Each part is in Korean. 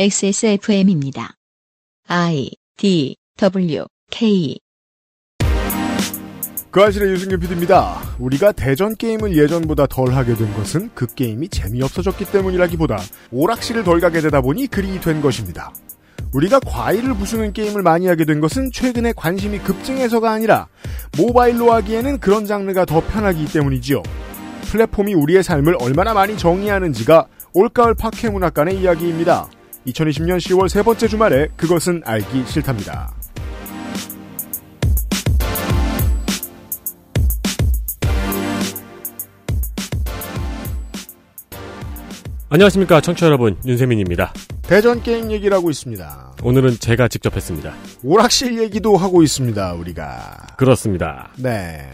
XSFM입니다. I D W K 그 아실의 유승균 PD입니다. 우리가 대전 게임을 예전보다 덜 하게 된 것은 그 게임이 재미없어졌기 때문이라기보다 오락실을 덜 가게 되다 보니 그리 된 것입니다. 우리가 과일을 부수는 게임을 많이 하게 된 것은 최근에 관심이 급증해서가 아니라 모바일로 하기에는 그런 장르가 더 편하기 때문이지요. 플랫폼이 우리의 삶을 얼마나 많이 정의하는지가 올가을 파케 문학관의 이야기입니다. 2020년 10월 세 번째 주말에 그것은 알기 싫답니다. 안녕하십니까 청취자 여러분 윤세민입니다. 대전 게임 얘기를 하고 있습니다. 오늘은 제가 직접 했습니다. 오락실 얘기도 하고 있습니다. 우리가 그렇습니다. 네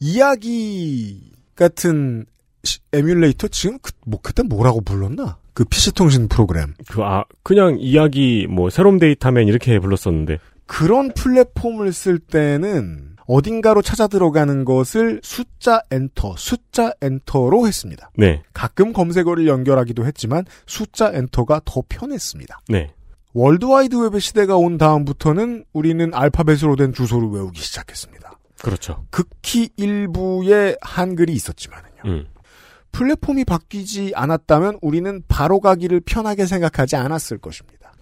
이야기 같은 시- 에뮬레이터 지금 그, 뭐 그때 뭐라고 불렀나? 그 PC 통신 프로그램 그 아 그냥 이야기 뭐 새롬 데이터맨 이렇게 불렀었는데 그런 플랫폼을 쓸 때는 어딘가로 찾아 들어가는 것을 숫자 엔터, 숫자 enter로 했습니다. 네, 가끔 검색어를 연결하기도 했지만 숫자 enter가 더 편했습니다. 네, 월드와이드 웹의 시대가 온 다음부터는 우리는 알파벳으로 된 주소를 외우기 시작했습니다. 그렇죠. 극히 일부의 한글이 있었지만은요. 음, 플랫폼이 바뀌지 않았다면 우리는 바로 가기를 편하게 생각하지 않았을 것입니다.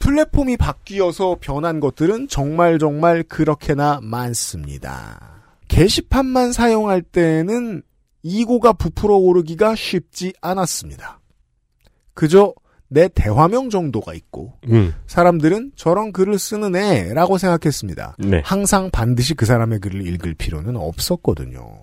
플랫폼이 바뀌어서 변한 것들은 정말 정말 그렇게나 많습니다. 게시판만 사용할 때는 이고가 부풀어 오르기가 쉽지 않았습니다. 그저 내 대화명 정도가 있고 음, 사람들은 저런 글을 쓰는 애라고 생각했습니다. 네, 항상 반드시 그 사람의 글을 읽을 필요는 없었거든요.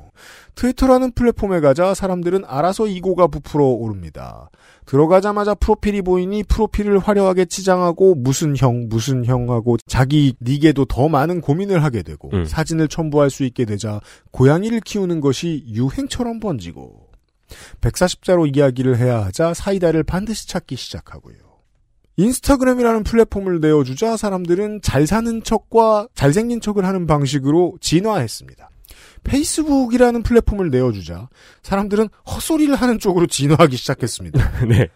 트위터라는 플랫폼에 가자 사람들은 알아서 이고가 부풀어 오릅니다. 들어가자마자 프로필이 보이니 프로필을 화려하게 치장하고 무슨 형 무슨 형하고 자기 닉에도 더 많은 고민을 하게 되고 음. 사진을 첨부할 수 있게 되자 고양이를 키우는 것이 유행처럼 번지고 140자로 이야기를 해야 하자 사이다를 반드시 찾기 시작하고요. 인스타그램이라는 플랫폼을 내어주자 사람들은 잘 사는 척과 잘생긴 척을 하는 방식으로 진화했습니다. 페이스북이라는 플랫폼을 내어주자 사람들은 헛소리를 하는 쪽으로 진화하기 시작했습니다. 네,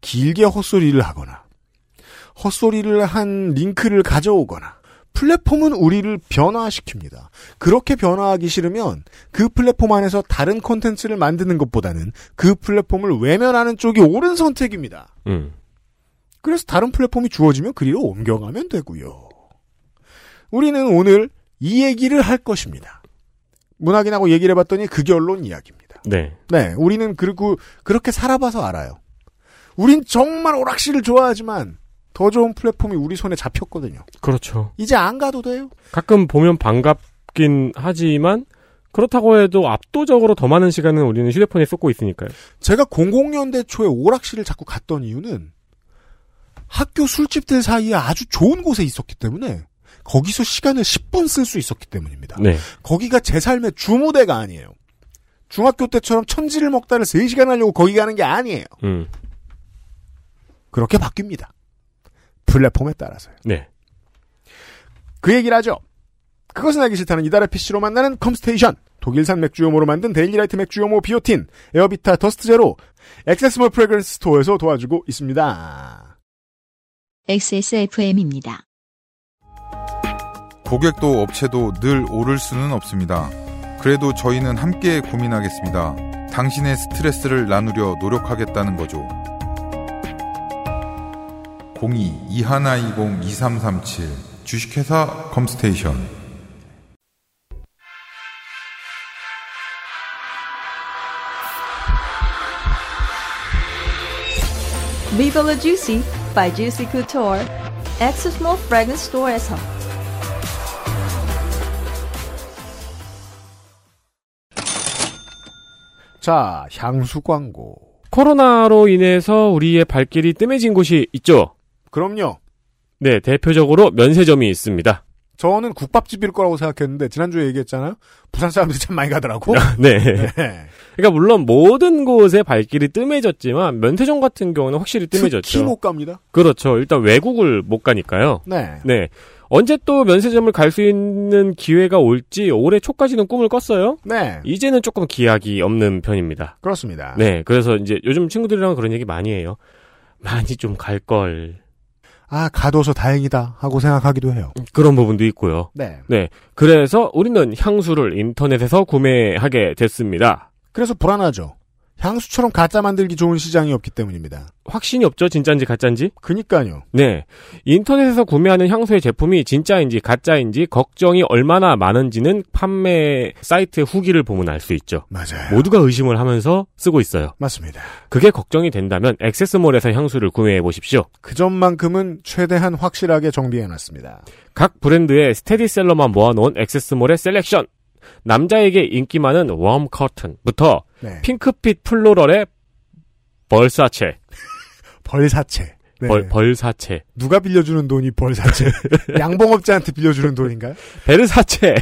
길게 헛소리를 하거나 헛소리를 한 링크를 가져오거나 플랫폼은 우리를 변화시킵니다. 그렇게 변화하기 싫으면 그 플랫폼 안에서 다른 콘텐츠를 만드는 것보다는 그 플랫폼을 외면하는 쪽이 옳은 선택입니다. 음, 그래서 다른 플랫폼이 주어지면 그리로 옮겨가면 되고요. 우리는 오늘 이 얘기를 할 것입니다. 문학인하고 얘기를 해봤더니 그 결론 이야기입니다. 네, 네, 우리는 그리고 그렇게 살아봐서 알아요. 우린 정말 오락실을 좋아하지만 더 좋은 플랫폼이 우리 손에 잡혔거든요. 그렇죠. 이제 안 가도 돼요. 가끔 보면 반갑긴 하지만 그렇다고 해도 압도적으로 더 많은 시간은 우리는 휴대폰에 쏟고 있으니까요. 제가 00년대 초에 오락실을 자꾸 갔던 이유는 학교 술집들 사이에 아주 좋은 곳에 있었기 때문에 거기서 시간을 10분 쓸 수 있었기 때문입니다. 네, 거기가 제 삶의 주무대가 아니에요. 중학교 때처럼 천지를 먹다를 3시간 하려고 거기 가는 게 아니에요. 음, 그렇게 바뀝니다. 플랫폼에 따라서요. 네, 그 얘기를 하죠. 그것은 알기 싫다는 이달의 PC로 만나는 컴스테이션. 독일산 맥주효모로 만든 데일리라이트 맥주효모 비오틴, 에어비타 더스트 제로, 액세스몰 프레그런스 스토어에서 도와주고 있습니다. XSFM입니다. 고객도 업체도 늘 오를 수는 없습니다. 그래도 저희는 함께 고민하겠습니다. 당신의 스트레스를 나누려 노력하겠다는 거죠. 02-2120-2337 주식회사 컴스테이션 Viva la Juicy by Juicy Couture, Access Mall Fragrance Store에서 자, 향수 광고. 코로나로 인해서 우리의 발길이 뜸해진 곳이 있죠. 그럼요. 네, 대표적으로 면세점이 있습니다. 저는 국밥집일 거라고 생각했는데, 지난주에 얘기했잖아요? 부산 사람들이 참 많이 가더라고. 네. 네. 그러니까 물론 모든 곳에 발길이 뜸해졌지만 면세점 같은 경우는 확실히 뜸해졌죠. 특히 못 갑니다. 그렇죠. 일단 외국을 못 가니까요. 네. 네. 언제 또 면세점을 갈 수 있는 기회가 올지 올해 초까지는 꿈을 꿨어요. 네. 이제는 조금 기약이 없는 편입니다. 그렇습니다. 네. 그래서 이제 요즘 친구들이랑 그런 얘기 많이 해요. 많이 좀 갈 걸. 아, 가둬서 다행이다 하고 생각하기도 해요. 그런 부분도 있고요. 네. 네. 그래서 우리는 향수를 인터넷에서 구매하게 됐습니다. 그래서 불안하죠. 향수처럼 가짜 만들기 좋은 시장이 없기 때문입니다. 확신이 없죠? 진짜인지 가짜인지? 그니까요. 네. 인터넷에서 구매하는 향수의 제품이 진짜인지 가짜인지 걱정이 얼마나 많은지는 판매 사이트의 후기를 보면 알 수 있죠. 맞아요. 모두가 의심을 하면서 쓰고 있어요. 맞습니다. 그게 걱정이 된다면 액세스몰에서 향수를 구매해 보십시오. 그 점만큼은 최대한 확실하게 정비해 놨습니다. 각 브랜드의 스테디셀러만 모아놓은 액세스몰의 셀렉션. 남자에게 인기 많은 warm cotton부터 네. 핑크빛 floral의 벌사체, 벌사체. 네. 벌, 벌사체, 누가 빌려주는 돈이 벌사채? 양봉업자한테 빌려주는 돈인가요? 베르사체,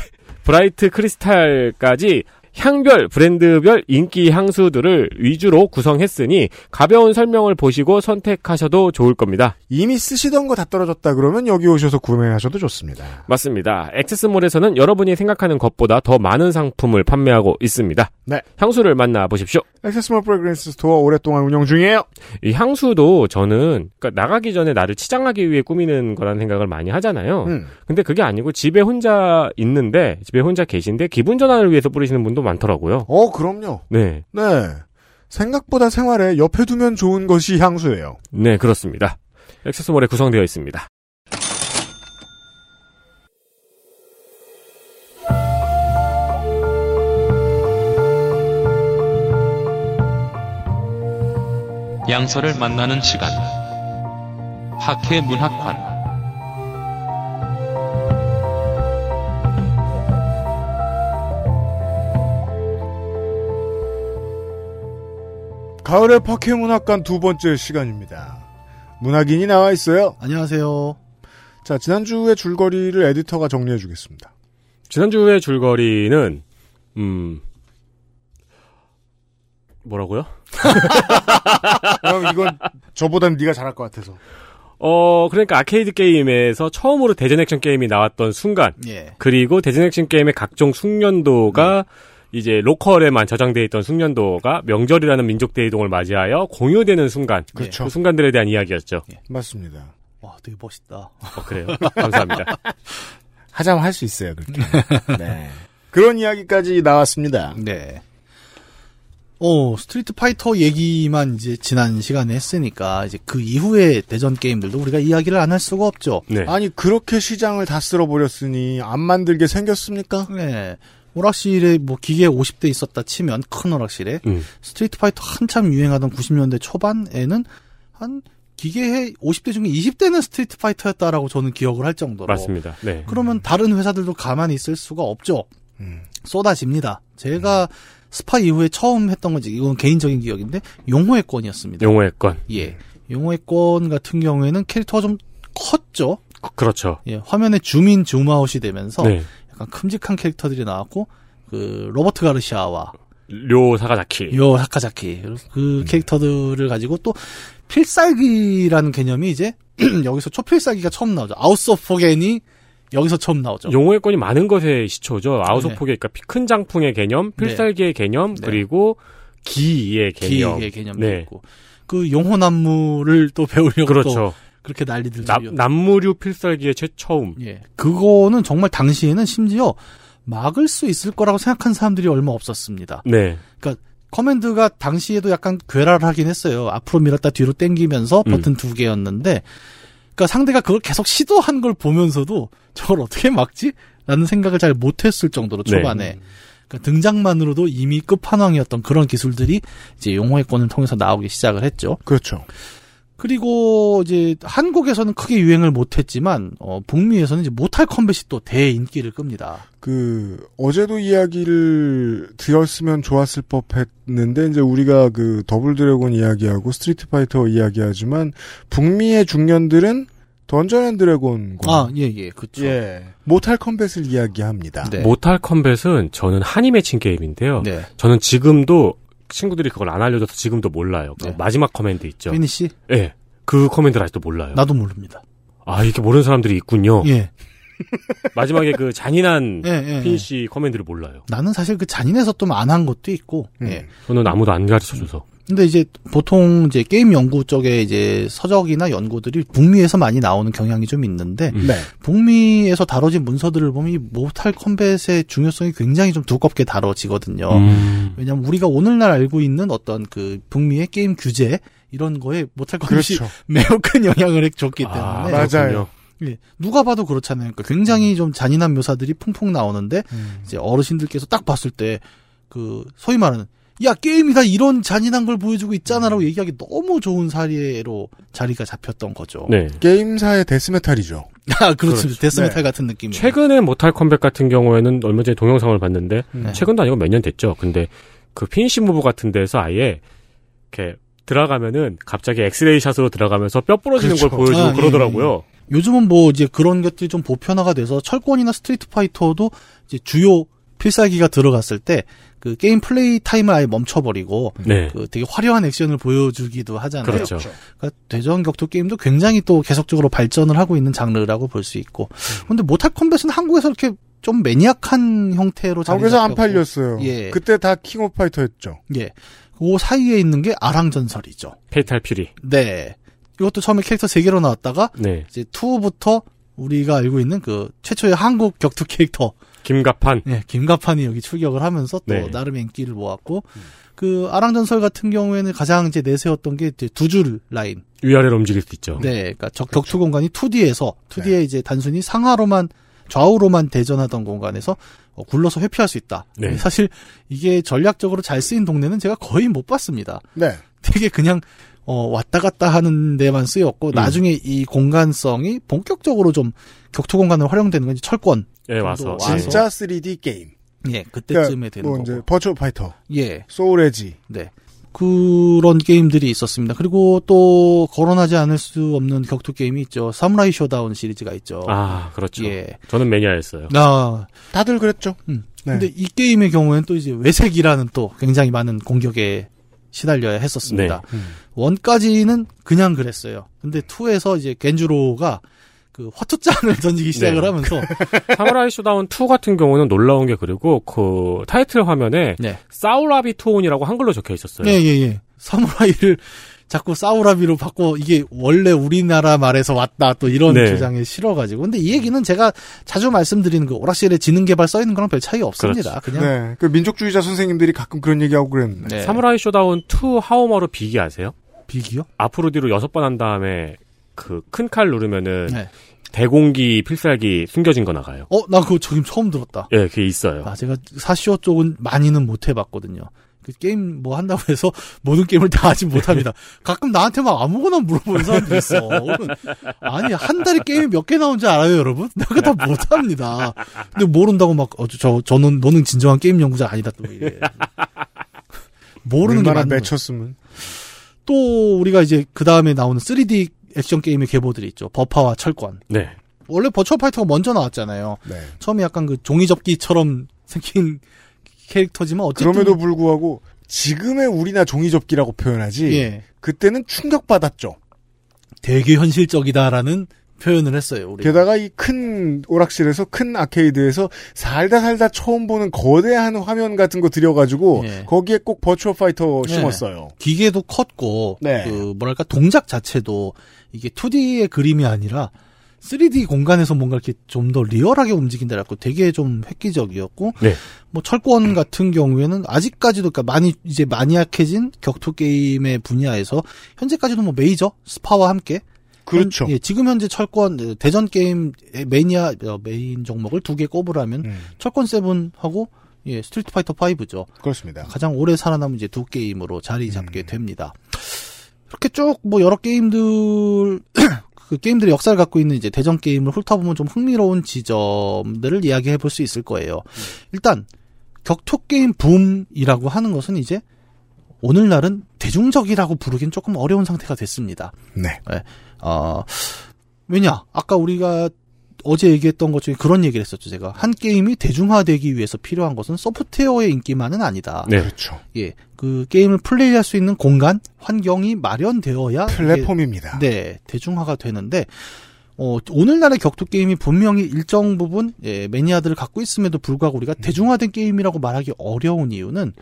브라이트 크리스탈까지 향별, 브랜드별 인기 향수들을 위주로 구성했으니 가벼운 설명을 보시고 선택하셔도 좋을 겁니다. 이미 쓰시던 거 다 떨어졌다 그러면 여기 오셔서 구매하셔도 좋습니다. 맞습니다. 액세스몰에서는 여러분이 생각하는 것보다 더 많은 상품을 판매하고 있습니다. 네. 향수를 만나보십시오. 액세스몰 프레그랜스 스토어 오랫동안 운영 중이에요. 이 향수도 저는 그러니까 나가기 전에 나를 치장하기 위해 꾸미는 거라는 생각을 많이 하잖아요. 음. 근데 그게 아니고 집에 혼자 있는데 집에 혼자 계신데 기분 전환을 위해서 뿌리시는 분도 많더라고요. 어, 그럼요. 네. 네. 생각보다 생활에 옆에 두면 좋은 것이 향수예요. 네, 그렇습니다. 액세스몰에 구성되어 있습니다. 양서를 만나는 시간. 학회 문학관. 가을의 파케 문학관 두 번째 시간입니다. 문학인이 나와 있어요. 안녕하세요. 자, 지난주의 줄거리를 에디터가 정리해 주겠습니다. 지난주의 줄거리는 음 뭐라고요? 그럼 이건 저보단 네가 잘할 것 같아서. 어, 그러니까 아케이드 게임에서 처음으로 대전 액션 게임이 나왔던 순간, 예. 그리고 대전 액션 게임의 각종 숙련도가 이제 로컬에만 저장돼 있던 숙련도가 명절이라는 민족 대이동을 맞이하여 공유되는 순간, 그렇죠. 그 순간들에 대한 이야기였죠. 맞습니다. 와, 되게 멋있다. 어, 그래요. 감사합니다. 하자면 할 수 있어요, 그렇게. 네. 그런 이야기까지 나왔습니다. 네. 어, 스트리트 파이터 얘기만 이제 지난 시간에 했으니까 이제 그 이후의 대전 게임들도 우리가 이야기를 안 할 수가 없죠. 네. 아니, 그렇게 시장을 다 쓸어버렸으니 안 만들게 생겼습니까? 네. 오락실에 뭐 기계 50대 있었다 치면 큰 오락실에 음, 스트리트 파이터 한참 유행하던 90년대 초반에는 한 기계의 50대 중에 20대는 스트리트 파이터였다라고 저는 기억을 할 정도로. 맞습니다. 네. 그러면 다른 회사들도 가만히 있을 수가 없죠. 음. 쏟아집니다. 제가 스파 이후에 처음 했던 건지 이건 개인적인 기억인데 용호의 권이었습니다. 용호의 권. 예. 용호의 권 같은 경우에는 캐릭터가 좀 컸죠. 그- 그렇죠. 예. 화면에 줌인 줌아웃이 되면서 네. 약간 큼직한 캐릭터들이 나왔고 그 로버트 가르시아와 료 사카자키. 료 사카자키 그 캐릭터들을 가지고 또 필살기라는 개념이 이제 여기서 초필살기가 처음 나오죠. 아우스 오브 포겐이 여기서 처음 나오죠. 용호의 권이 많은 것의 시초죠. 아우소폭의 네. 그러니까 큰 장풍의 개념, 필살기의 개념, 네. 그리고 기의 개념. 기의 개념도 네. 있고 그 용호 난무를 또 배우려고 또 그렇죠. 그렇게 난리 들 남, 죠 남무류 필살기의 최 처음. 예. 그거는 정말 당시에는 심지어 막을 수 있을 거라고 생각한 사람들이 얼마 없었습니다. 네. 커맨드가 당시에도 약간 괴랄을 하긴 했어요. 앞으로 밀었다 뒤로 당기면서 음. 버튼 두 개였는데, 그러니까 상대가 그걸 계속 시도한 걸 보면서도 저걸 어떻게 막지? 라는 생각을 잘 못했을 정도로 네. 초반에. 그러니까 등장만으로도 이미 끝판왕이었던 그런 기술들이 이제 용호의 권을 통해서 나오기 시작을 했죠. 그렇죠. 그리고 이제 한국에서는 크게 유행을 못했지만 어, 북미에서는 이제 모탈 컴뱃이 또 대인기를 끕니다. 그 어제도 이야기를 드렸으면 좋았을 법했는데 이제 우리가 그 더블 드래곤 이야기하고 스트리트 파이터 이야기하지만 북미의 중년들은 던전 앤 드래곤과 아, 예, 예, 그쵸. 예 모탈 컴뱃을 이야기합니다. 네. 모탈 컴뱃은 저는 한이 맺힌 게임인데요. 네. 저는 지금도 친구들이 그걸 안 알려줘서 지금도 몰라요. 그 네. 마지막 command 있죠. 피니시? 예. 그 command를 아직도 몰라요. 나도 모릅니다. 아, 이렇게 모르는 사람들이 있군요. 예. 마지막에 그 잔인한 예, 예, 예. 피니시 command를 몰라요. 나는 사실 그 잔인해서 좀안한 것도 있고, 음. 예. 저는 아무도 안 가르쳐줘서. 근데 이제 보통 이제 게임 연구 쪽에 이제 서적이나 연구들이 북미에서 많이 나오는 경향이 좀 있는데 음. 네. 북미에서 다뤄진 문서들을 보면 이 모탈 컴뱃의 중요성이 굉장히 좀 두껍게 다뤄지거든요. 음. 왜냐하면 우리가 오늘날 알고 있는 어떤 그 북미의 게임 규제 이런 거에 모탈 컴뱃이 그렇죠. 매우 큰 영향을 줬기 때문에 아, 맞아요. 예, 누가 봐도 그렇잖아요. 그러니까 굉장히 좀 잔인한 묘사들이 풍풍 나오는데 음. 이제 어르신들께서 딱 봤을 때 그 소위 말하는 야 게임이 다 이런 잔인한 걸 보여주고 있잖아라고 얘기하기 너무 좋은 사례로 자리가 잡혔던 거죠. 네. 게임사의 death metal이죠. 아 그렇습니다. 그렇죠. death metal 네. 같은 느낌. 최근에 모탈 컴뱃 같은 경우에는 얼마 전에 동영상을 봤는데 네. 최근도 아니고 몇 년 됐죠. 근데 그 finish move 같은 데서 아예 이렇게 들어가면은 갑자기 엑스레이 shot으로 들어가면서 뼈 부러지는 그렇죠. 걸 보여주고 아, 예, 그러더라고요. 요즘은 뭐 이제 그런 것들이 좀 보편화가 돼서 철권이나 스트리트 파이터도 이제 주요 필살기가 들어갔을 때 그 게임 play time을 아예 멈춰버리고 네. 그 되게 화려한 액션을 보여주기도 하잖아요. 그렇죠. 그러니까 대전 격투 게임도 굉장히 또 계속적으로 발전을 하고 있는 장르라고 볼 수 있고. 근데 모탈 컴뱃은 한국에서 이렇게 좀 maniac한 형태로 한국에서 안. 팔렸어요. 예. 그때 다 킹 오브 파이터였죠. 예. 그 사이에 있는 게 아랑 전설이죠. 페이탈 퓨리. 네. 이것도 처음에 캐릭터 3개로 나왔다가 네. 이제 2부터 우리가 알고 있는 그 최초의 한국 격투 캐릭터 김갑환. 예, 김갑환이 여기 출격을 하면서 또 네. 나름 인기를 모았고 그 아랑전설 같은 경우에는 가장 이제 내세웠던 게 이제 두 줄 라인. 위아래로 움직일 수 있죠. 네, 그러니까 적 격투 공간이 2D에서 2D에 네. 이제 단순히 상하로만 좌우로만 대전하던 공간에서 어, 굴러서 회피할 수 있다. 네. 사실 이게 전략적으로 잘 쓰인 동네는 제가 거의 못 봤습니다. 네. 되게 그냥 어, 왔다 갔다 하는 데만 음. 쓰였고 나중에 이 공간성이 본격적으로 좀 격투 공간으로 활용되는 건 철권. 예, 와서. 와서. 예. 진짜 3D 게임. 예, 그때쯤에 그러니까 되는 뭐 거고. 이제 버추얼 파이터, 예. 소울 에지. 네. 그런 게임들이 있었습니다. 그리고 또 거론하지 않을 수 없는 격투 게임이 있죠. 사무라이 쇼다운 시리즈가 있죠. 아, 그렇죠. 예. 저는 매니아였어요. 아, 다들 그랬죠. 음. 네. 근데 이 게임의 경우에는 또 이제 왜색이라는 또 굉장히 많은 공격에 시달려야 했었습니다. 네. 음. one까지는 그냥 그랬어요. 근데 two에서 이제 겐주로가 그 화투장을 던지기 시작을 네. 하면서 사무라이 쇼다운 2 같은 경우는 놀라운 게 그리고 그 타이틀 화면에 네. 사우라비 투혼이라고 한글로 적혀 있었어요. 예, 예, 예. 사무라이를 자꾸 사우라비로 바꿔 이게 원래 우리나라 말에서 왔다 또 이런 네. 주장에 실어가지고 근데 이 얘기는 제가 자주 말씀드리는 그 오락실에 지능 개발 써 있는 거랑 별 차이 없습니다. 그냥 네. 그 민족주의자 선생님들이 가끔 그런 얘기하고 그랬는데. 네. 사무라이 쇼다운 2 하오마루 비기 아세요? 비기요? 앞으로 뒤로 여섯 번 한 다음에 그 큰 칼 누르면은 네. 대공기 필살기 숨겨진 거 나가요. 어, 나 그거 지금 처음 들었다. 예, 그게 있어요. 아, 제가 사쇼 쪽은 많이는 못 해봤거든요. 그 게임 뭐 한다고 해서 모든 게임을 다 하진 못합니다. 가끔 나한테 막 아무거나 물어보는 사람도 있어. 아니 한 달에 게임이 몇 개 나온지 알아요, 여러분? 내가 다 못합니다. 근데 모른다고 막 어, 저 저는 너는 진정한 게임 연구자 아니다 또 이래. 모르는 게 얼마나 맞는. 맺혔으면. 또 우리가 이제 그 다음에 나오는 3D 액션 게임의 계보들이 있죠. 버파와 철권. 네. 원래 버추어 파이터가 먼저 나왔잖아요. 네. 처음에 약간 그 종이 접기처럼 생긴 캐릭터지만 어쨌든 그럼에도 불구하고 지금의 우리나 종이 접기라고 표현하지. 예, 그때는 충격 받았죠. 되게 현실적이다라는 표현을 했어요. 우리. 게다가 이 큰 오락실에서 큰 아케이드에서 살다 살다 처음 보는 거대한 화면 같은 거 들여가지고 예. 거기에 꼭 버추어 파이터 네. 심었어요. 기계도 컸고 네. 그 뭐랄까 동작 자체도 이게 2D의 그림이 아니라 3D 공간에서 뭔가 이렇게 좀 더 real하게 움직인다라고 되게 좀 획기적이었고 네. 뭐 철권 같은 경우에는 아직까지도 그러니까 많이 이제 maniac해진 격투 게임의 분야에서 현재까지도 뭐 메이저 스파와 함께 그렇죠. 현- 예, 지금 현재 철권 대전 게임 매니아 어, 메인 종목을 두 개 꼽으라면 음, 철권 seven하고 예, 스트리트 파이터 5죠. 그렇습니다. 가장 오래 살아남은 이제 두 게임으로 자리 잡게 음. 됩니다. 이렇게 쭉 뭐 여러 게임들 그 게임들의 역사를 갖고 있는 이제 대전 게임을 훑어보면 좀 흥미로운 지점들을 이야기해 볼 수 있을 거예요. 일단 격투 게임 붐이라고 하는 것은 이제 오늘날은 대중적이라고 부르긴 조금 어려운 상태가 됐습니다. 네. 어, 왜냐? 아까 우리가 어제 얘기했던 것 중에 그런 얘기를 했었죠, 제가. 한 게임이 대중화되기 위해서 필요한 것은 소프트웨어의 인기만은 아니다. 네. 그렇죠. 예. 그 게임을 플레이할 수 있는 공간, 환경이 마련되어야 이게, 플랫폼입니다. 네, 대중화가 되는데 어, 오늘날의 격투 게임이 분명히 일정 부분 예, 매니아들을 갖고 있음에도 불구하고 우리가 대중화된 게임이라고 말하기 어려운 이유는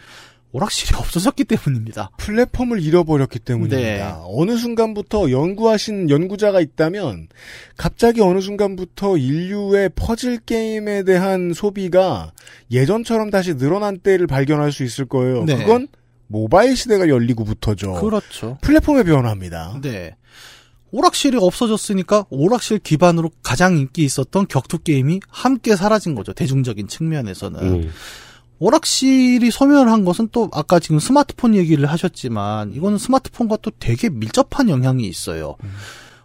오락실이 없어졌기 때문입니다. 플랫폼을 잃어버렸기 때문입니다. 네. 어느 순간부터 연구하신 연구자가 있다면 갑자기 어느 순간부터 인류의 퍼즐 게임에 대한 소비가 예전처럼 다시 늘어난 때를 발견할 수 있을 거예요. 네. 그건 모바일 시대가 열리고부터죠. 그렇죠. 플랫폼의 변화입니다. 네. 오락실이 없어졌으니까 오락실 기반으로 가장 인기 있었던 격투 게임이 함께 사라진 거죠. 대중적인 측면에서는. 음. 오락실이 소멸한 것은 또 아까 지금 스마트폰 얘기를 하셨지만 이거는 스마트폰과 또 되게 밀접한 영향이 있어요.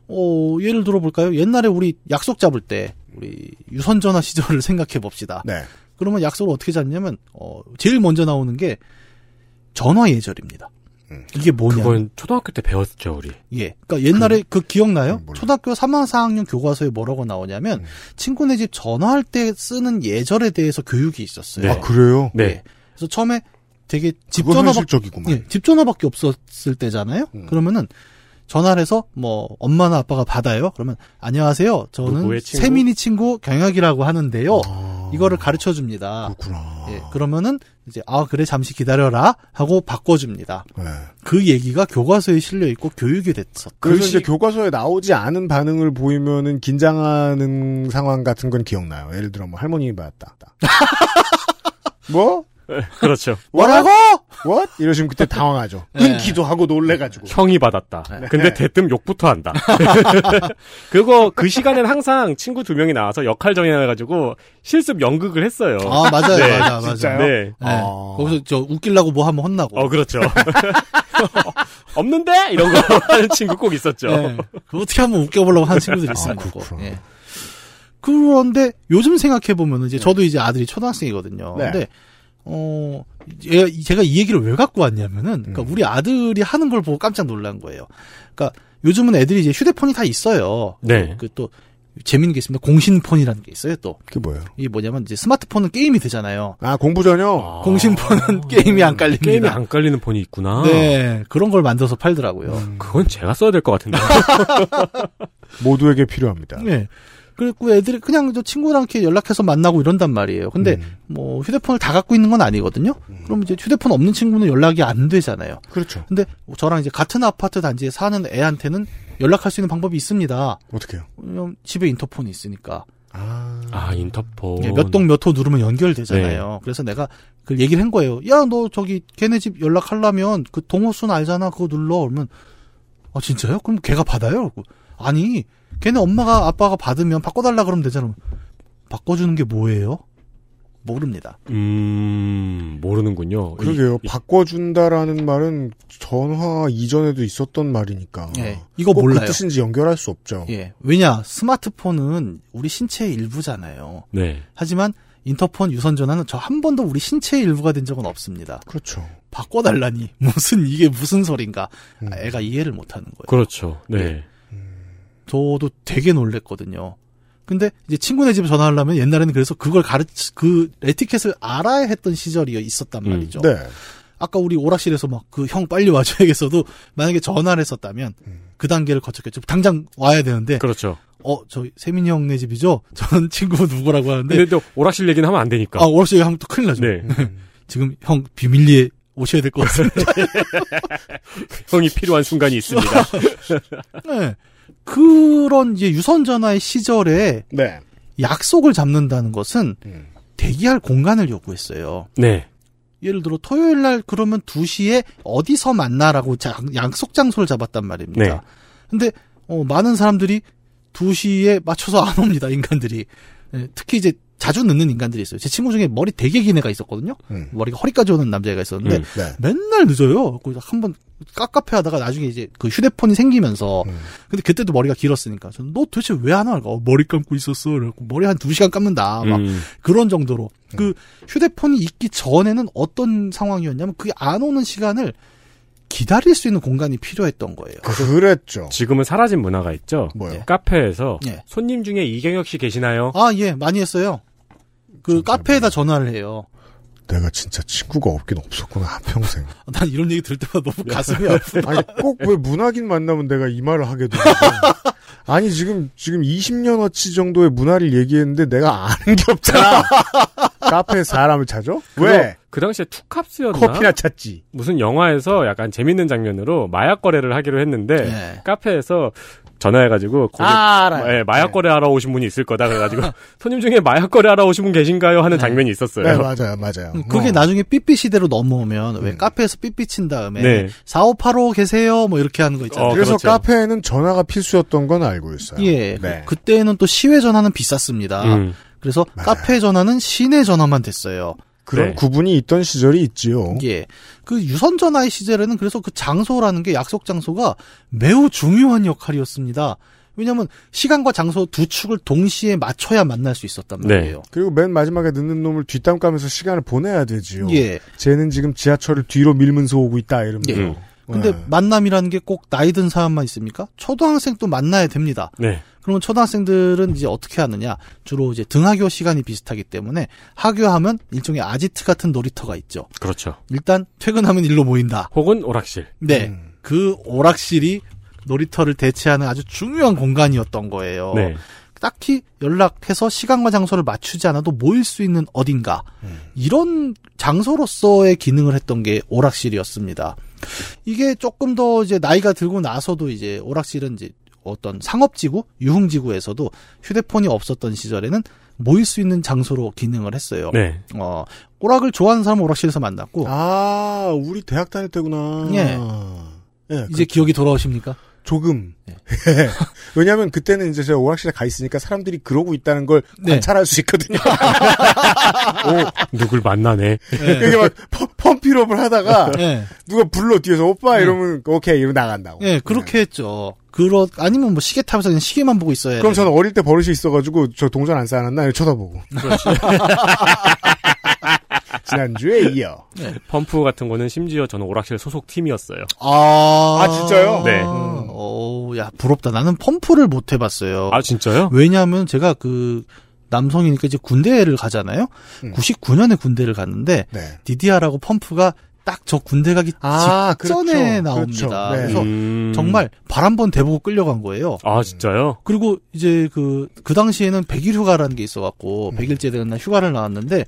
어, 예를 들어 볼까요? 옛날에 우리 약속 잡을 때 우리 유선 전화 시절을 생각해 봅시다. 네. 그러면 약속을 어떻게 잡냐면 어, 제일 먼저 나오는 게 전화 예절입니다. 음. 이게 뭐냐? 그건 초등학교 때 배웠죠, 우리. 예. 그러니까 옛날에 그, 기억나요? 음, 몰라. 초등학교 3, 4학년 교과서에 뭐라고 나오냐면 친구네 집 전화할 때 쓰는 예절에 대해서 교육이 있었어요. 네. 아 그래요? 네. 예. 그래서 처음에 되게 집 전화밖에. 예, 집 전화밖에 없었을 때잖아요. 음. 그러면은 전화를 해서 뭐 엄마나 아빠가 받아요. 그러면 안녕하세요. 저는? 세민이 친구 경혁이라고 하는데요. 아, 이거를 가르쳐 줍니다. 그렇구나. 예, 그러면은 이제 아 그래 잠시 기다려라 하고 바꿔줍니다. 네. 그 얘기가 교과서에 실려 있고 교육이 됐었. 그래서 그 이제 시- 교과서에 나오지 않은 반응을 보이면은 긴장하는 상황 같은 건 기억나요. 예를 들어 뭐 할머니 받았다. 뭐? 그렇죠. 뭐라고? What? 이러시면 그때 당황하죠. 네. 끊기도 하고 놀래가지고. 형이 받았다. 네. 근데 대뜸 욕부터 한다. 그거 그 시간엔 항상 친구 두 명이 나와서 역할 정해가지고 실습 연극을 했어요. 아 맞아요, 네, 맞아, 맞아. 네. 네. 아. 거기서 저 웃기려고 뭐 하면 혼나고. 어 그렇죠. 없는데 이런 거 하는 친구 꼭 있었죠. 네. 어떻게 하면 웃겨보려고 하는 친구들이 있어요. 아, 그렇구나. 예. 그런데 요즘 생각해 보면 이제 저도 이제 아들이 초등학생이거든요. 네. 근데 어 제가 이 얘기를 왜 갖고 왔냐면은 그러니까 음. 우리 아들이 하는 걸 보고 깜짝 놀란 거예요. 그러니까 요즘은 애들이 이제 휴대폰이 다 있어요. 네. 그 또 재밌는 게 있습니다. 공신폰이라는 게 있어요. 또 그게 뭐예요? 이게 뭐냐면 이제 스마트폰은 게임이 되잖아요. 아, 공부 전형? 아, 공신폰은 게임이 안 깔립니다. 게임이 안 깔리는 폰이 있구나. 네, 그런 걸 만들어서 팔더라고요. 그건 제가 써야 될 것 같은데. 모두에게 필요합니다. 네. 그리고 애들이 그냥 저 친구랑 이렇게 연락해서 만나고 이런단 말이에요. 근데 음. 뭐 휴대폰을 다 갖고 있는 건 아니거든요. 그럼 이제 휴대폰 없는 친구는 연락이 안 되잖아요. 그렇죠. 근데 저랑 이제 같은 아파트 단지에 사는 애한테는 연락할 수 있는 방법이 있습니다. 어떻게요? 왜냐면 집에 인터폰이 있으니까 아. 아 인터폰. 예, 몇동 몇 호 누르면 연결되잖아요. 그래서 내가 그 얘기를 한 거예요. 야 너 저기 걔네 집 연락하려면 그 동호수는 알잖아. 그거 눌러. 그러면 아 진짜요? 그럼 걔가 받아요? 아니 걔네 엄마가 아빠가 받으면 바꿔달라 그러면 되잖아. 바꿔주는 게 뭐예요? 모릅니다. 음 모르는군요. 그러게요. 이- 이- 바꿔준다라는 말은 전화 이전에도 있었던 말이니까. 예, 이거 꼭 몰라요. 그 뜻인지 연결할 수 없죠. 예, 왜냐 스마트폰은 우리 신체의 일부잖아요. 네. 하지만 인터폰 유선 전화는 저 한 번도 우리 신체의 일부가 된 적은 없습니다. 그렇죠. 바꿔달라니 무슨 이게 무슨 소린가? 음. 아, 애가 이해를 못하는 거예요. 그렇죠. 네. 저도 되게 놀랬거든요. 근데 이제 친구네 집에 전화하려면 옛날에는 그래서 그걸 가르치 그 에티켓을 알아야 했던 시절이 있었단 음. 말이죠. 네. 아까 우리 오락실에서 막 그 형 빨리 와줘야겠어도 만약에 전화를 했었다면 음. 그 단계를 거쳤겠죠. 당장 와야 되는데 그렇죠. 어 저 세민이 형네 집이죠. 저는 친구 누구라고 하는데 근데 또 오락실 얘기는 하면 안 되니까. 아 오락실 하면 또 큰일 나죠. 네. 지금 형 비밀리에 오셔야 될 것 같습니다. 형이 필요한 순간이 있습니다. 네. 그런 이제 유선 전화의 시절에 네. 약속을 잡는다는 것은 음. 대기할 공간을 요구했어요. 네. 예를 들어 토요일 날 그러면 2시에 어디서 만나라고 자- 약속 장소를 잡았단 말입니다. 네. 근데 어, 많은 사람들이 2시에 맞춰서 안 옵니다. 인간들이. 예, 특히 이제 자주 늦는 인간들이 있어요. 제 친구 중에 머리 되게 긴 애가 있었거든요. 음. 머리가 허리까지 오는 남자애가 있었는데 음. 네. 맨날 늦어요. 그래서 한번 깝깝해 하다가 나중에 이제 그 휴대폰이 생기면서 음. 근데 그때도 머리가 길었으니까 저는 너 도대체 왜 안 와? 어, 머리 감고 있었어. 그래갖고 머리 한 두 시간 감는다. 막 음. 그런 정도로 그 휴대폰이 있기 전에는 어떤 상황이었냐면 그게 안 오는 시간을 기다릴 수 있는 공간이 필요했던 거예요. 그랬죠. 지금은 사라진 문화가 있죠. 뭐요? 카페에서 예. 손님 중에 이경혁 씨 계시나요? 아, 예, 많이 했어요. 그 카페에다 전화를 해요. 내가 진짜 친구가 없긴 없었구나 한평생. 난 이런 얘기 들을 때마다 너무 가슴이 아프다. 아니 꼭 왜 문학인 만나면 내가 이 말을 하게 되는 아니 지금 지금 20년 어치 정도의 문화를 얘기했는데 내가 아는 게 없잖아. 카페에 사람을 찾아? 왜? 그 당시에 투캅스였나? 커피나 찾지. 무슨 영화에서 약간 재밌는 장면으로 마약 거래를 하기로 했는데 네. 카페에서 전화해가지고 거기 아, 알아요. 예, 마약 네. 거래하러 오신 분이 있을 거다 그래가지고 손님 중에 마약 거래하러 오신 분 계신가요 하는 네. 장면이 있었어요. 네, 맞아요, 맞아요. 음, 그게 어. 나중에 삐삐 시대로 넘어오면 왜 음. 카페에서 삐삐 친 다음에 네. 4585 계세요 뭐 이렇게 하는 거 있잖아요. 어, 그래서 그렇죠. 카페에는 전화가 필수였던 건 알고 있어요. 예. 네. 그, 때는또 시외 전화는 비쌌습니다. 음. 그래서 맞아요. 카페 전화는 시내 전화만 됐어요. 그런 네. 구분이 있던 시절이 있지요. 예. 그 유선 전화의 시절에는 그래서 그 장소라는 게 약속 장소가 매우 중요한 역할이었습니다. 왜냐하면 시간과 장소 두 축을 동시에 맞춰야 만날 수 있었단 네. 말이에요. 그리고 맨 마지막에 늦는 놈을 뒷담 까면서 시간을 보내야 되지요. 예. 쟤는 지금 지하철을 뒤로 밀면서 오고 있다 이러면서. 예. 음. 근데 네. 만남이라는 게 꼭 나이 든 사람만 있습니까? 초등학생도 만나야 됩니다. 네. 그러면 초등학생들은 이제 어떻게 하느냐? 주로 이제 등하교 시간이 비슷하기 때문에 하교하면 일종의 아지트 같은 놀이터가 있죠. 그렇죠. 일단 퇴근하면 일로 모인다. 혹은 오락실. 네. 음. 그 오락실이 놀이터를 대체하는 아주 중요한 공간이었던 거예요. 네. 딱히 연락해서 시간과 장소를 맞추지 않아도 모일 수 있는 어딘가 음. 이런 장소로서의 기능을 했던 게 오락실이었습니다. 이게 조금 더 이제 나이가 들고 나서도 이제 오락실은 이제 어떤 상업지구, 유흥지구에서도 휴대폰이 없었던 시절에는 모일 수 있는 장소로 기능을 했어요. 네. 어, 오락을 좋아하는 사람은 오락실에서 만났고 아, 우리 대학 다닐 때구나. 예. 예, 이제 그- 기억이 돌아오십니까? 조금. 네. 예. 왜냐하면 그때는 이제 제가 오락실에 가 있으니까 사람들이 그러고 있다는 걸 네. 관찰할 수 있거든요. 누굴 만나네. 이게 막 펌- 펌피업을 하다가 예. 누가 불러 뒤에서 오빠 네. 이러면 오케이 이러면 나간다고. 예, 그렇게 했죠. 그러 아니면 뭐 시계 타면서 그냥 시계만 보고 있어야 그럼 돼. 저는 어릴 때 버릇이 있어가지고 저 동전 안 쌓아놨나 이렇게 쳐다보고. 지난주에 이어. 펌프 같은 거는 심지어 저는 오락실 소속 팀이었어요. 아, 아, 진짜요? 네. 어, 야 부럽다. 나는 펌프를 못 해봤어요. 아 진짜요? 왜냐하면 제가 그 남성이니까 이제 군대를 가잖아요. 음. 99년에 군대를 갔는데 네. 디디아라고 펌프가 딱 저 군대 가기 아, 직전에 그렇죠. 나옵니다. 그렇죠. 네. 그래서 음. 정말 발 한 번 대보고 끌려간 거예요. 아 진짜요? 그리고 이제 그, 그 당시에는 100일 휴가라는 게 있어갖고, 음. 100일째 되는 날 휴가를 나왔는데,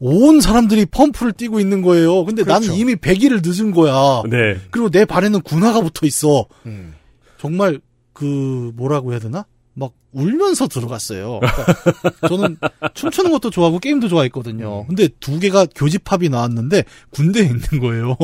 온 사람들이 펌프를 뛰고 있는 거예요. 근데 그렇죠. 나는 이미 100일을 늦은 거야. 네. 그리고 내 발에는 군화가 붙어 있어. 음. 정말, 그, 뭐라고 해야 되나? 막 울면서 들어갔어요. 그러니까 저는 춤추는 것도 좋아하고 게임도 좋아했거든요. 근데 두 개가 교집합이 나왔는데 군대에 있는 거예요.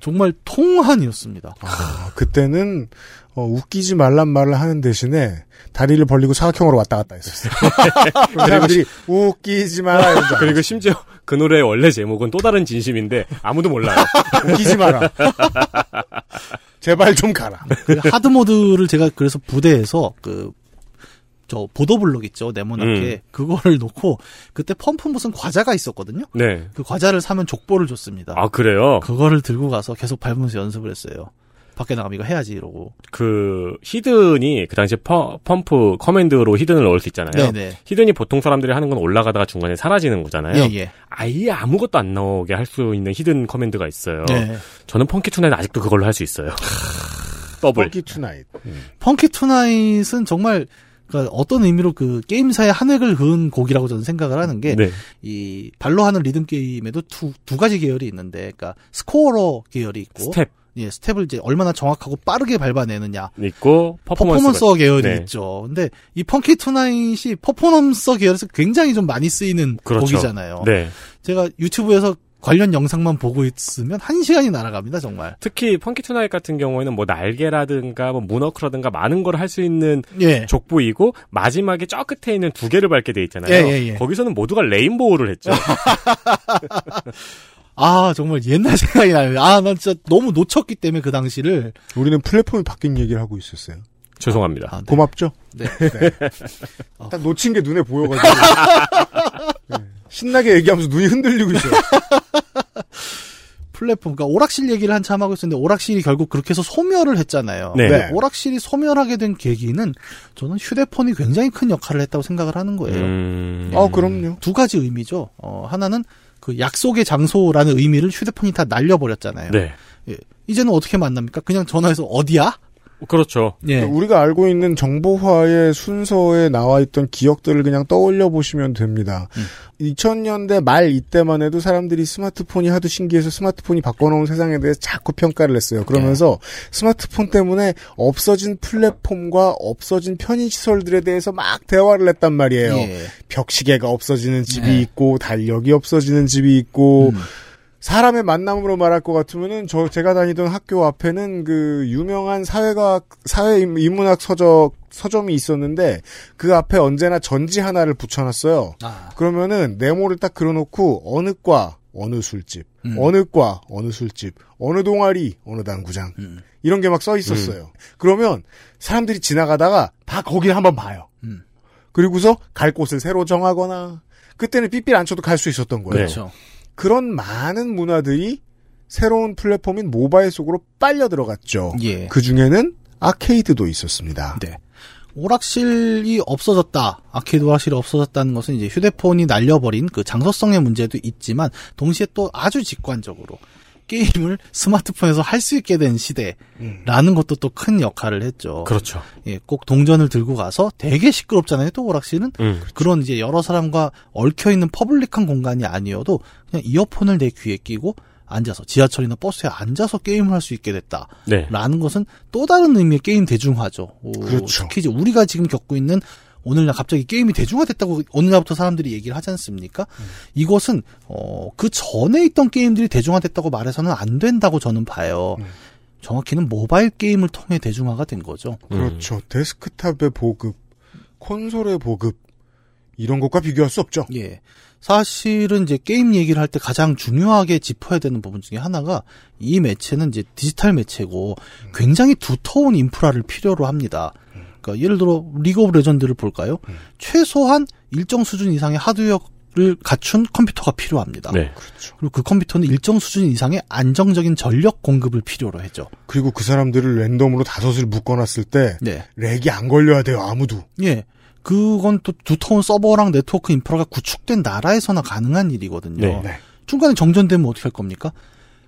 정말 통한이었습니다. 아, 그때는 어, 웃기지 말란 말을 하는 대신에 다리를 벌리고 사각형으로 왔다 갔다 했었어요. 그럼 사람들이 웃기지 마라 그리고 심지어 그 노래의 원래 제목은 또 다른 진심인데 아무도 몰라요. 웃기지 마라. 제발 좀 가라. 그 하드모드를 제가 그래서 부대에서 그, 저, 보도블록 있죠. 네모나게. 그거를 놓고, 그때 펌프 무슨 과자가 있었거든요. 네. 그 과자를 사면 족보를 줬습니다. 아 그래요? 그거를 들고 가서 계속 밟으면서 연습을 했어요. 밖에 나가면 이거 해야지, 이러고. 그 hidden이 그 당시에 퍼- 펌프 command로 hidden을 넣을 수 있잖아요. 네네. hidden이 보통 사람들이 하는 건 올라가다가 중간에 사라지는 거잖아요. 예, 예. 아예 아무것도 안 나오게 할 수 있는 hidden command가 있어요. 네. 저는 펑키 투나잇 아직도 그걸로 할 수 있어요. 더블. 펑키 투나잇. 펑키 투나잇은 정말, 그러니까 어떤 의미로 그 게임사의 한 획을 그은 곡이라고 저는 생각을 하는 게, 네. 이 발로 하는 리듬 게임에도 두, 두 가지 계열이 있는데, 그러니까 scorer 계열이 있고, 스텝 예, 스텝을 이제 얼마나 정확하고 빠르게 밟아내느냐, 있고 퍼포먼스. 퍼포먼서 계열이 네. 있죠. 근데 이 펑키 투나잇이 퍼포먼서 계열에서 굉장히 좀 많이 쓰이는 그렇죠. 곡이잖아요. 네. 제가 유튜브에서 관련 영상만 보고 있으면 한 시간이 날아갑니다, 정말. 특히 펑키 투나잇 같은 경우에는 뭐 날개라든가 뭐 moonwalk라든가 많은 걸 할 수 있는 예. 족보이고 마지막에 저 끝에 있는 두 개를 밟게 돼 있잖아요. 예, 예, 예. 거기서는 모두가 rainbow를 했죠. 아, 정말 옛날 생각이 나요. 아, 난 진짜 너무 놓쳤기 때문에 그 당시를. 우리는 플랫폼이 바뀐 얘기를 하고 있었어요. 죄송합니다. 아, 네. 고맙죠? 네. 딱 놓친 게 눈에 보여가지고. 네. 신나게 얘기하면서 눈이 흔들리고 있어요. 플랫폼, 그러니까 오락실 얘기를 한참 하고 있었는데 오락실이 결국 그렇게 해서 소멸을 했잖아요. 네. 네. 오락실이 소멸하게 된 계기는 저는 휴대폰이 굉장히 큰 역할을 했다고 생각을 하는 거예요. 음... 어, 그럼요. 두 가지 의미죠. 어, 하나는 그 약속의 장소라는 의미를 휴대폰이 다 날려버렸잖아요. 네. 예. 이제는 어떻게 만납니까? 그냥 전화해서 어디야? 그렇죠. 예. 우리가 알고 있는 정보화의 순서에 나와 있던 기억들을 그냥 떠올려 보시면 됩니다. 2000년대 말 이때만 해도 사람들이 스마트폰이 하도 신기해서 스마트폰이 바꿔놓은 세상에 대해서 자꾸 평가를 했어요. 그러면서 스마트폰 때문에 없어진 플랫폼과 없어진 편의시설들에 대해서 막 대화를 했단 말이에요. 예. 벽시계가 없어지는 집이 네. 있고 달력이 없어지는 집이 있고 음. 사람의 만남으로 말할 것 같으면은 저 제가 다니던 학교 앞에는 그 유명한 사회과학 사회 인- 인문학 서적 서점이 있었는데 그 앞에 언제나 전지 하나를 붙여놨어요. 아, 그러면은 네모를 딱 그려놓고 어느 과 어느 술집, 음. 어느 과 어느 술집, 어느 동아리 어느 당구장 음. 이런 게 막 써 있었어요. 그러면 사람들이 지나가다가 다 거기를 한번 봐요. 음. 그리고서 갈 곳을 새로 정하거나 그때는 삐삐를 안 쳐도 갈 수 있었던 거예요. 그렇죠. 그런 많은 문화들이 새로운 플랫폼인 모바일 속으로 빨려 들어갔죠. 예. 그 중에는 아케이드도 있었습니다. 네. 오락실이 없어졌다. 아케이드 오락실이 없어졌다는 것은 이제 휴대폰이 날려버린 그 장소성의 문제도 있지만 동시에 또 아주 직관적으로 게임을 스마트폰에서 할 수 있게 된 시대라는 것도 또 큰 역할을 했죠. 그렇죠. 예, 꼭 동전을 들고 가서 되게 시끄럽잖아요. 또 오락실은 음. 그런 이제 여러 사람과 얽혀 있는 public한 공간이 아니어도 그냥 이어폰을 내 귀에 끼고 앉아서 지하철이나 버스에 앉아서 게임을 할 수 있게 됐다. 네. 라는 것은 또 다른 의미의 게임 대중화죠. 오, 그렇죠. 특히 이제 우리가 지금 겪고 있는 오늘날 갑자기 게임이 대중화됐다고 어느 날부터 사람들이 얘기를 하지 않습니까? 이것은 어, 그 전에 있던 게임들이 대중화됐다고 말해서는 안 된다고 저는 봐요. 정확히는 모바일 게임을 통해 대중화가 된 거죠. 그렇죠. 데스크탑의 보급, 콘솔의 보급 이런 것과 비교할 수 없죠. 예. 사실은 이제 게임 얘기를 할 때 가장 중요하게 짚어야 되는 부분 중에 하나가 이 매체는 이제 디지털 매체고 굉장히 두터운 인프라를 필요로 합니다. 그러니까 예를 들어 리그 오브 레전드를 볼까요? 최소한 일정 수준 이상의 하드웨어를 갖춘 컴퓨터가 필요합니다. 네. 그리고 그 컴퓨터는 일정 수준 이상의 안정적인 전력 공급을 필요로 해죠. 그리고 그 사람들을 랜덤으로 다섯을 묶어놨을 때 네. 렉이 안 걸려야 돼요. 아무도. 예. 그건 또 두터운 서버랑 네트워크 인프라가 구축된 나라에서나 가능한 일이거든요. 네. 네. 중간에 정전되면 어떻게 할 겁니까?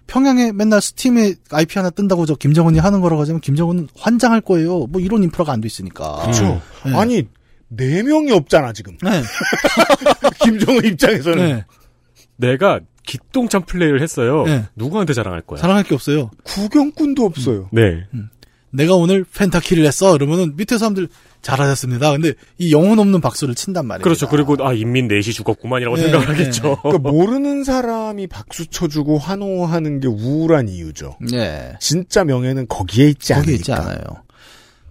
평양에 맨날 스팀에 IP 하나 뜬다고 저 김정은이 하는 거라고 하자면 김정은은 환장할 거예요. 뭐 이런 인프라가 안 돼 있으니까. 그렇죠. 네. 아니 네 명이 없잖아 지금. 네. 김정은 입장에서는 네. 내가 기똥찬 플레이를 했어요. 네. 누구한테 자랑할 거야? 사랑할 게 없어요. 구경꾼도 없어요. 네. 내가 오늘 펜타키를 했어. 그러면은 밑에 사람들 잘하셨습니다. 근데 이 영혼 없는 박수를 친단 말이에요. 그렇죠. 그리고 아 인민 넷이 죽었구만이라고 네, 생각을 네. 하겠죠. 그러니까 모르는 사람이 박수 쳐주고 환호하는 게 우울한 이유죠. 네. 진짜 명예는 거기에 있지 거기 않으니까. 있지 않아요.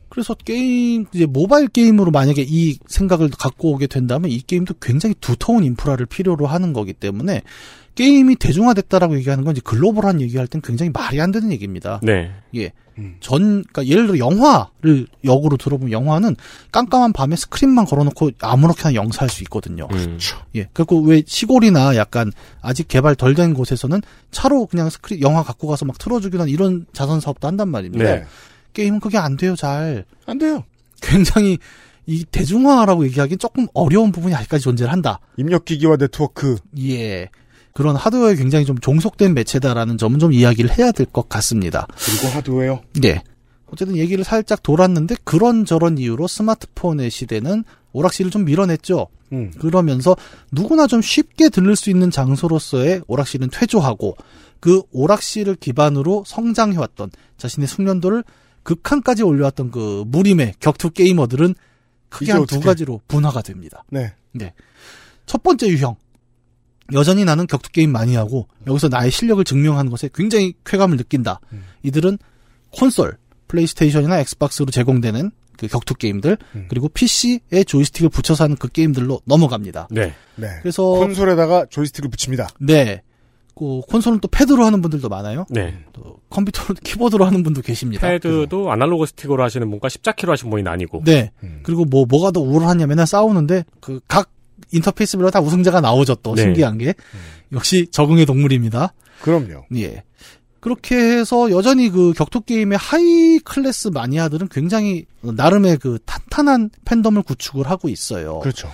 그래서 게임 이제 모바일 게임으로 만약에 이 생각을 갖고 오게 된다면 이 게임도 굉장히 두터운 인프라를 필요로 하는 거기 때문에 게임이 대중화됐다라고 얘기하는 건 이제 글로벌한 얘기할 땐 굉장히 말이 안 되는 얘기입니다. 네. 예. 전, 그니까 예를 들어 영화를 역으로 들어보면 영화는 깜깜한 밤에 스크린만 걸어놓고 아무렇게나 영사할 수 있거든요. 음. 예. 그리고 왜 시골이나 약간 아직 개발 덜 된 곳에서는 차로 그냥 스크린, 영화 갖고 가서 막 틀어주기도 하는 이런 자선 사업도 한단 말입니다. 네. 게임은 그게 안 돼요, 잘. 안 돼요. 굉장히 이 대중화라고 얘기하기는 조금 어려운 부분이 아직까지 존재를 한다. 입력기기와 네트워크. 예. 그런 하드웨어에 굉장히 좀 종속된 매체다라는 점은 좀 이야기를 해야 될 것 같습니다. 그리고 하드웨어. 네. 어쨌든 얘기를 살짝 돌았는데 그런 저런 이유로 스마트폰의 시대는 오락실을 좀 밀어냈죠. 음. 그러면서 누구나 좀 쉽게 들를 수 있는 장소로서의 오락실은 퇴조하고 그 오락실을 기반으로 성장해왔던 자신의 숙련도를 극한까지 올려왔던 그 무림의 격투 게이머들은 크게 한 두? 가지로 분화가 됩니다. 네. 첫 번째 유형. 여전히 나는 격투 게임 많이 하고 여기서 나의 실력을 증명하는 것에 굉장히 쾌감을 느낀다. 음. 이들은 콘솔, 플레이스테이션이나 엑스박스로 제공되는 그 격투 게임들 음. 그리고 PC에 조이스틱을 붙여서 하는 그 게임들로 넘어갑니다. 네. 네. 그래서 콘솔에다가 조이스틱을 붙입니다. 네. 그 콘솔은 또 패드로 하는 분들도 많아요. 네. 또 컴퓨터로 키보드로 하는 분도 계십니다. 패드도 아날로그 스틱으로 하시는 분과 십자키로 하시는 분이 나뉘고. 네. 음. 그리고 뭐 뭐가 더 우월하냐 맨날 싸우는데 그 각 인터페이스별로 다 우승자가 나오죠 또 네. 신기한 게 음. 역시 적응의 동물입니다. 그럼요. 예. 그렇게 해서 여전히 그 격투 게임의 high class 마니아들은 굉장히 나름의 그 탄탄한 팬덤을 구축을 하고 있어요. 그렇죠.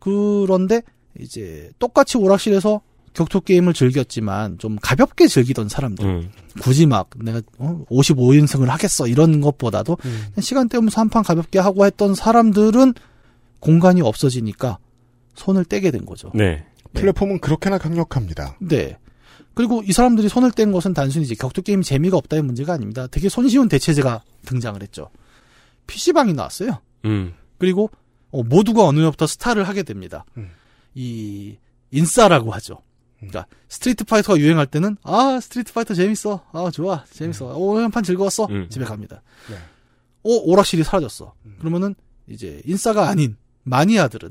그런데 이제 똑같이 오락실에서 격투 게임을 즐겼지만 좀 가볍게 즐기던 사람들 음. 굳이 막 내가 어, 55연승을 하겠어 이런 것보다도 그냥 시간 때우면서 한 판 가볍게 하고 했던 사람들은 공간이 없어지니까 손을 떼게 된 거죠. 네. 플랫폼은 그렇게나 강력합니다. 네. 그리고 이 사람들이 손을 뗀 것은 단순히 이제 격투 게임 재미가 없다의 문제가 아닙니다. 되게 손쉬운 대체제가 등장을 했죠. PC방이 나왔어요. 음. 그리고 어, 모두가 어느 날부터 스타를 하게 됩니다. 음. 이 인싸라고 하죠. 그러니까 스트리트 파이터가 유행할 때는 아 스트리트 파이터 재밌어, 아 좋아 재밌어, 오 한판 즐거웠어 음. 집에 갑니다. 네. 오 오락실이 사라졌어. 그러면은 이제 인싸가 아닌 마니아들은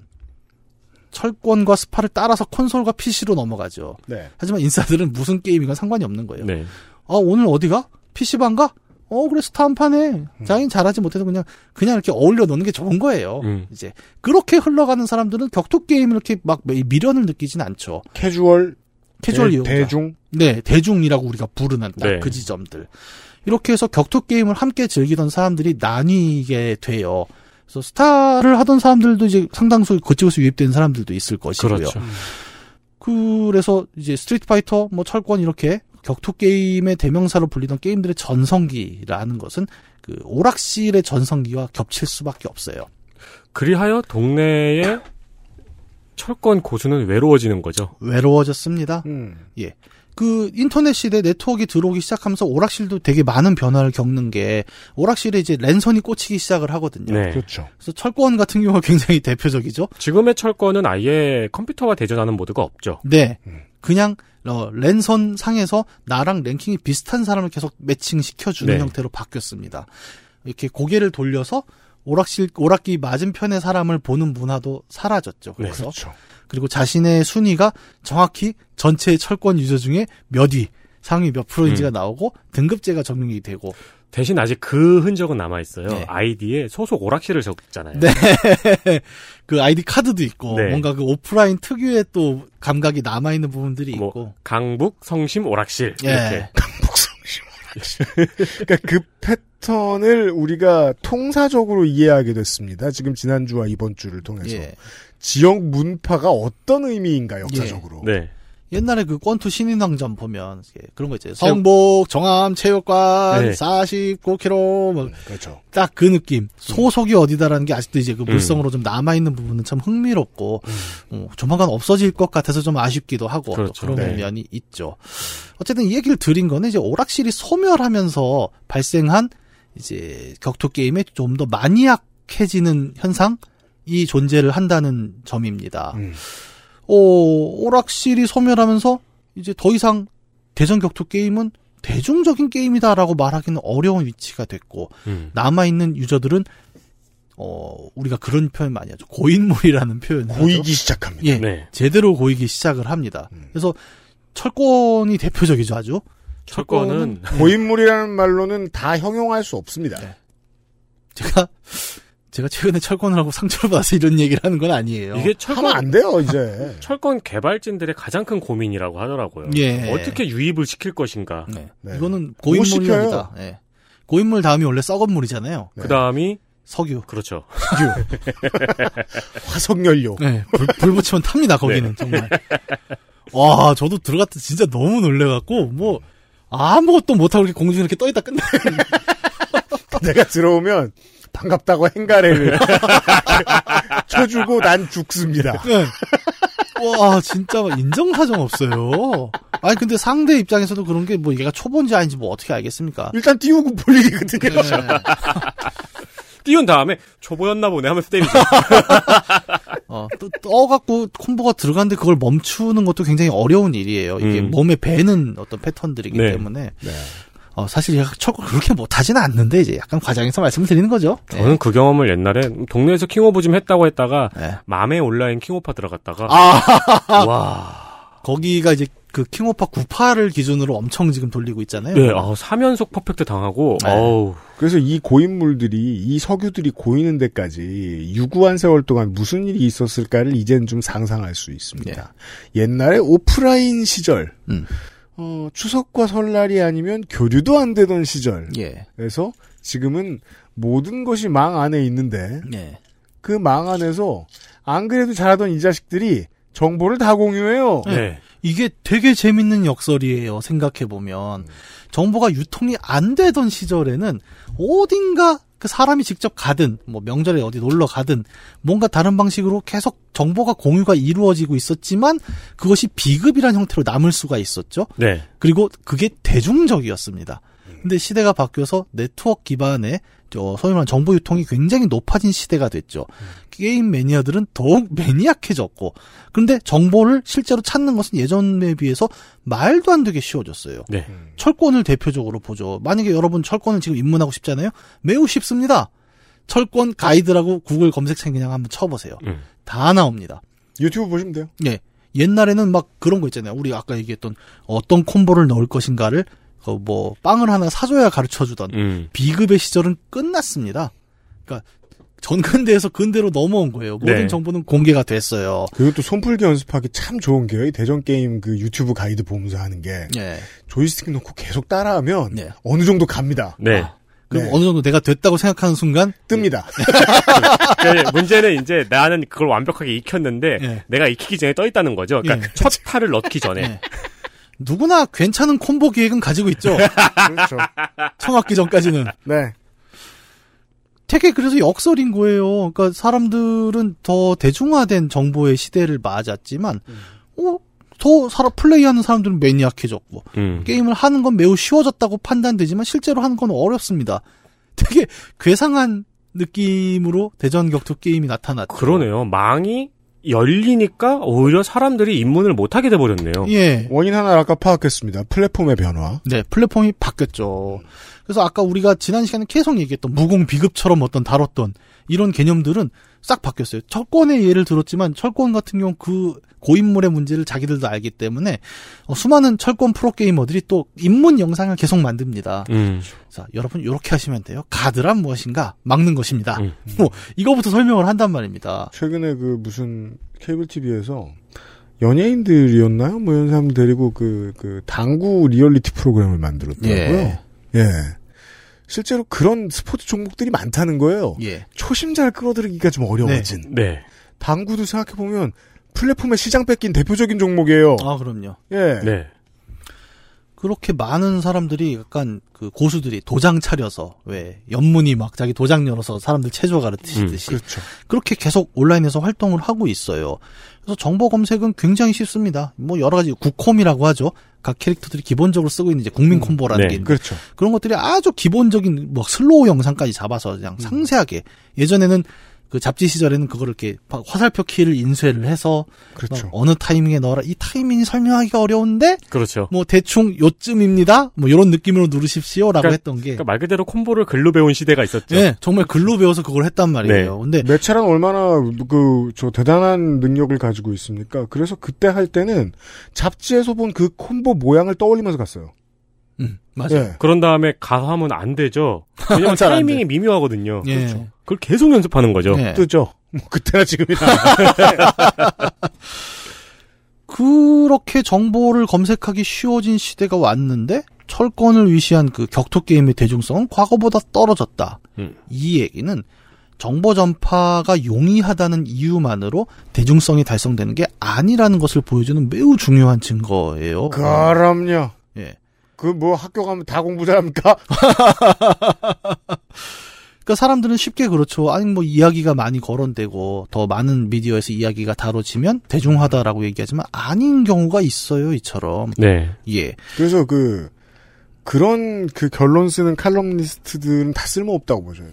철권과 스파를 따라서 콘솔과 PC로 넘어가죠. 네. 하지만 인싸들은 무슨 게임이건 상관이 없는 거예요. 네. 아 오늘 어디가? PC방 가? 어 그래 스타 한 판에 장인 잘하지 못해도 그냥 그냥 이렇게 어울려 노는 게 좋은 거예요. 음. 이제 그렇게 흘러가는 사람들은 격투 게임을 이렇게 막 미련을 느끼진 않죠. 캐주얼, 캐주얼 대, 이용자. 대중, 네 대중이라고 우리가 부르는 딱 네. 그 지점들. 이렇게 해서 격투 게임을 함께 즐기던 사람들이 나뉘게 돼요. 그래서 스타를 하던 사람들도 이제 상당수 그쪽에서 유입된 사람들도 있을 것이고요. 그렇죠. 그래서 이제 스트리트 파이터, 뭐 철권 이렇게 격투 게임의 대명사로 불리던 게임들의 전성기라는 것은 그 오락실의 전성기와 겹칠 수밖에 없어요. 그리하여 동네의 철권 고수는 외로워지는 거죠. 외로워졌습니다. 음. 그 인터넷 시대 네트워크가 들어오기 시작하면서 오락실도 되게 많은 변화를 겪는 게 오락실에 이제 랜선이 꽂히기 시작을 하거든요. 네. 그렇죠. 그래서 철권 같은 경우가 굉장히 대표적이죠. 지금의 철권은 아예 컴퓨터와 대전하는 모드가 없죠. 네. 그냥 어, 랜선 상에서 나랑 랭킹이 비슷한 사람을 계속 매칭 시켜주는 네. 형태로 바뀌었습니다. 이렇게 고개를 돌려서 오락실 오락기 맞은편의 사람을 보는 문화도 사라졌죠. 네, 그래서 그렇죠. 그리고 자신의 순위가 정확히 전체 철권 유저 중에 몇 위, 상위 몇 프로인지가 음. 나오고 등급제가 적용이 되고 대신 아직 그 흔적은 남아 있어요. 네. 아이디에 소속 오락실을 적잖아요. 네. 그 아이디 카드도 있고 네. 뭔가 그 오프라인 특유의 또 감각이 남아 있는 부분들이 뭐, 있고 강북 성심 오락실 예. 이렇게 그러니까 그 패 턴을 우리가 통사적으로 이해하게 됐습니다. 지금 지난주와 이번 주를 통해서. 예. 지역 문파가 어떤 의미인가, 역사적으로. 네. 옛날에 그 권투 신인왕전 보면 그런 거 있잖아요. 성북 정암 체육관 네. 49km 뭐 그렇죠. 딱 그 느낌. 소속이 어디다라는 게 아직도 이제 그 음. 물성으로 좀 남아 있는 부분은 참 흥미롭고 어, 조만간 없어질 것 같아서 좀 아쉽기도 하고 또 그렇죠. 그런 네. 면이 있죠. 어쨌든 이 얘기를 드린 거는 이제 오락실이 소멸하면서 발생한 이제 격투 게임에 좀 더 마니악해지는 현상이 존재를 한다는 점입니다. 음. 오, 오락실이 소멸하면서 이제 더 이상 대전 격투 게임은 대중적인 게임이다라고 말하기는 어려운 위치가 됐고 음. 남아 있는 유저들은 어 우리가 그런 표현 많이 하죠 고인물이라는 하죠. 고이기 시작합니다. 예 네. 제대로 고이기 시작을 합니다. 음. 그래서 철권이 대표적이죠 아주 철권은 고인물이라는 말로는 다 형용할 수 없습니다. 네. 제가 제가 최근에 철권을 하고 상처를 받아서 이런 얘기를 하는 건 아니에요. 이게 하면 철권 안 돼요, 이제. 철권 개발진들의 가장 큰 고민이라고 하더라고요. 예. 어떻게 유입을 시킬 것인가. 네. 네. 이거는 못 시켜요. 고인물입니다. 예. 고인물 다음이 원래 썩은 물이잖아요. 네. 그 다음이 석유. 그렇죠. 화석연료. 네, 불, 불 붙이면 탑니다, 거기는, 정말. 와, 저도 들어갔을 때 진짜 너무 놀래갖고, 뭐, 아무것도 못하고 이렇게 공중에 이렇게 떠있다 끝나. 내가 들어오면 반갑다고 행가래를 쳐주고 난 죽습니다. 네. 와, 진짜 막 인정사정 없어요. 아니, 근데 상대 입장에서도 그런 게 뭐 얘가 초본지 아닌지 뭐 어떻게 알겠습니까? 일단 띄우고 볼일이거든요. 네. 띄운 다음에 초보였나 보네 하면서 때리죠. 어, 또, 떠갖고 콤보가 들어갔는데 그걸 멈추는 것도 굉장히 어려운 일이에요. 이게 음. 몸에 배는 어떤 패턴들이기 네. 때문에. 네. 어, 사실 철권 그렇게 못하지는 않는데, 이제 약간 과장해서 말씀을 드리는 거죠. 저는 그 경험을 옛날에 동네에서 킹오파 좀 했다고 했다가 네. 맘에 온라인 킹오파 들어갔다가 아, 와. 거기가 이제 그 킹오파 98을 기준으로 엄청 지금 돌리고 있잖아요. 네, 아, 3연속 퍼펙트 당하고 네. 어우. 그래서 이 고인물들이 이 석유들이 고이는 데까지 유구한 세월 동안 무슨 일이 있었을까를 이젠 좀 상상할 수 있습니다. 옛날에 오프라인 시절, 음. 어, 추석과 설날이 아니면 교류도 안 되던 시절. 예. 그래서 지금은 모든 것이 망 안에 있는데 예. 그망 안에서 안 그래도 잘하던 이 자식들이 정보를 다 공유해요. 네. 이게 되게 재밌는 역설이에요. 생각해 보면 정보가 유통이 안 되던 시절에는 어딘가 그 사람이 직접 가든 뭐 명절에 어디 놀러 가든 뭔가 다른 방식으로 계속 정보가 공유가 이루어지고 있었지만 그것이 비급이란 형태로 남을 수가 있었죠. 네. 그리고 그게 대중적이었습니다. 근데 시대가 바뀌어서 네트워크 기반의 저 소위 말하는 정보 유통이 굉장히 높아진 시대가 됐죠. 게임 매니아들은 더욱 매니악해졌고, 그런데 정보를 실제로 찾는 것은 예전에 비해서 말도 안 되게 쉬워졌어요. 네. 철권을 대표적으로 보죠. 만약에 여러분 철권을 지금 입문하고 싶잖아요. 매우 쉽습니다. 철권 가이드라고 구글 검색창에 그냥 한번 쳐보세요. 음. 다 나옵니다. 유튜브 보시면 돼요. 예. 옛날에는 막 그런 거 있잖아요. 우리 아까 얘기했던 어떤 콤보를 넣을 것인가를 어, 뭐 빵을 하나 사줘야 가르쳐 주던 음. 비급의 시절은 끝났습니다. 그러니까 전근대에서 근대로 넘어온 거예요. 모든 네. 정보는 공개가 됐어요. 그리고 또 손풀기 연습하기 참 좋은 게요. 이 대전 게임 그 유튜브 가이드 보면서 하는 게 예. 조이스틱 놓고 계속 따라하면 네. 어느 정도 갑니다. 네. 그럼 네. 어느 정도 내가 됐다고 생각하는 순간 뜹니다. 그 문제는 이제 나는 그걸 완벽하게 익혔는데 예. 내가 익히기 전에 떠 있다는 거죠. 그러니까 예. 첫 탈을 넣기 전에. 예. 누구나 괜찮은 콤보 기획은 가지고 있죠. 그렇죠. 청학기 전까지는. 네. 되게 그래서 역설인 거예요. 그러니까 사람들은 더 대중화된 정보의 시대를 맞았지만, 어, 더 사람 플레이하는 사람들은 매니악해졌고 음. 게임을 하는 건 매우 쉬워졌다고 판단되지만 실제로 하는 건 어렵습니다. 되게 괴상한 느낌으로 대전 격투 게임이 나타났죠. 그러네요. 망이 열리니까 오히려 사람들이 입문을 못하게 돼버렸네요. 예. 원인 하나를 아까 파악했습니다. 플랫폼의 변화. 네, 플랫폼이 바뀌었죠. 그래서 아까 우리가 지난 시간에 계속 얘기했던 무공 비급처럼 어떤 다뤘던 이런 개념들은 싹 바뀌었어요. 철권의 예를 들었지만 철권 같은 경우 그 고인물의 문제를 자기들도 알기 때문에 어, 수많은 철권 프로게이머들이 또 입문 영상을 계속 만듭니다. 음. 자, 여러분 이렇게 하시면 돼요. 가드란 무엇인가? 막는 것입니다. 음. 뭐 이거부터 설명을 한단 말입니다. 최근에 그 무슨 케이블 TV에서 연예인들이었나요? 뭐 이런 사람들 데리고 그, 그 당구 리얼리티 프로그램을 만들었더라고요. 예. 예. 실제로 그런 스포츠 종목들이 많다는 거예요. 예. 초심자를 끌어들이기가 좀 어려워진. 네. 당구도 생각해 보면 플랫폼에 시장 뺏긴 대표적인 종목이에요. 아, 그럼요. 예. 네. 그렇게 많은 사람들이 약간 그 고수들이 도장 차려서 왜 연문이 막 자기 도장 열어서 사람들 체조 가르치듯이 그렇죠. 그렇게 계속 온라인에서 활동을 하고 있어요. 그래서 정보 검색은 굉장히 쉽습니다. 뭐 여러 가지 국콤이라고 하죠. 각 캐릭터들이 기본적으로 쓰고 있는 이제 국민 콤보라는 네, 게 있는데 그렇죠. 그런 것들이 아주 기본적인 뭐 슬로우 영상까지 잡아서 그냥 상세하게 예전에는 그 잡지 시절에는 그거를 이렇게 바- 화살표 키를 인쇄를 해서 그렇죠. 막 어느 타이밍에 넣어라 이 타이밍이 설명하기가 어려운데 그렇죠. 뭐 대충 요쯤입니다. 뭐 이런 느낌으로 누르십시오라고 그러니까- 했던 게 그러니까 말 그대로 콤보를 글로 배운 시대가 있었죠. 예, 정말 글로 배워서 그걸 했단 말이에요. 근데 매체란 얼마나 그 저 대단한 능력을 가지고 있습니까? 그래서 그때 할 때는 잡지에서 본 그 콤보 모양을 떠올리면서 갔어요. 음, 맞아요. 예. 그런 다음에 가서 하면 안 되죠. 왜냐면 타이밍이 미묘하거든요. 예. 그렇죠. 그걸 계속 연습하는 거죠. 예. 뜨죠. 뭐 그때나 지금이나. 그렇게 정보를 검색하기 쉬워진 시대가 왔는데 철권을 위시한 그 격투 게임의 대중성은 과거보다 떨어졌다. 음. 이 얘기는 정보 전파가 용이하다는 이유만으로 대중성이 달성되는 게 아니라는 것을 보여주는 매우 중요한 증거예요. 그럼요. 예. 그뭐 학교 가면 다 공부 잘합니까? 그러니까 사람들은 쉽게 그렇죠. 아니 뭐 이야기가 많이 거론되고 더 많은 미디어에서 이야기가 다뤄지면 대중화다라고 얘기하지만 아닌 경우가 있어요. 이처럼. 네. 예. 그래서 그 그런 그 결론 쓰는 칼럼니스트들은 다 쓸모 없다고 보죠.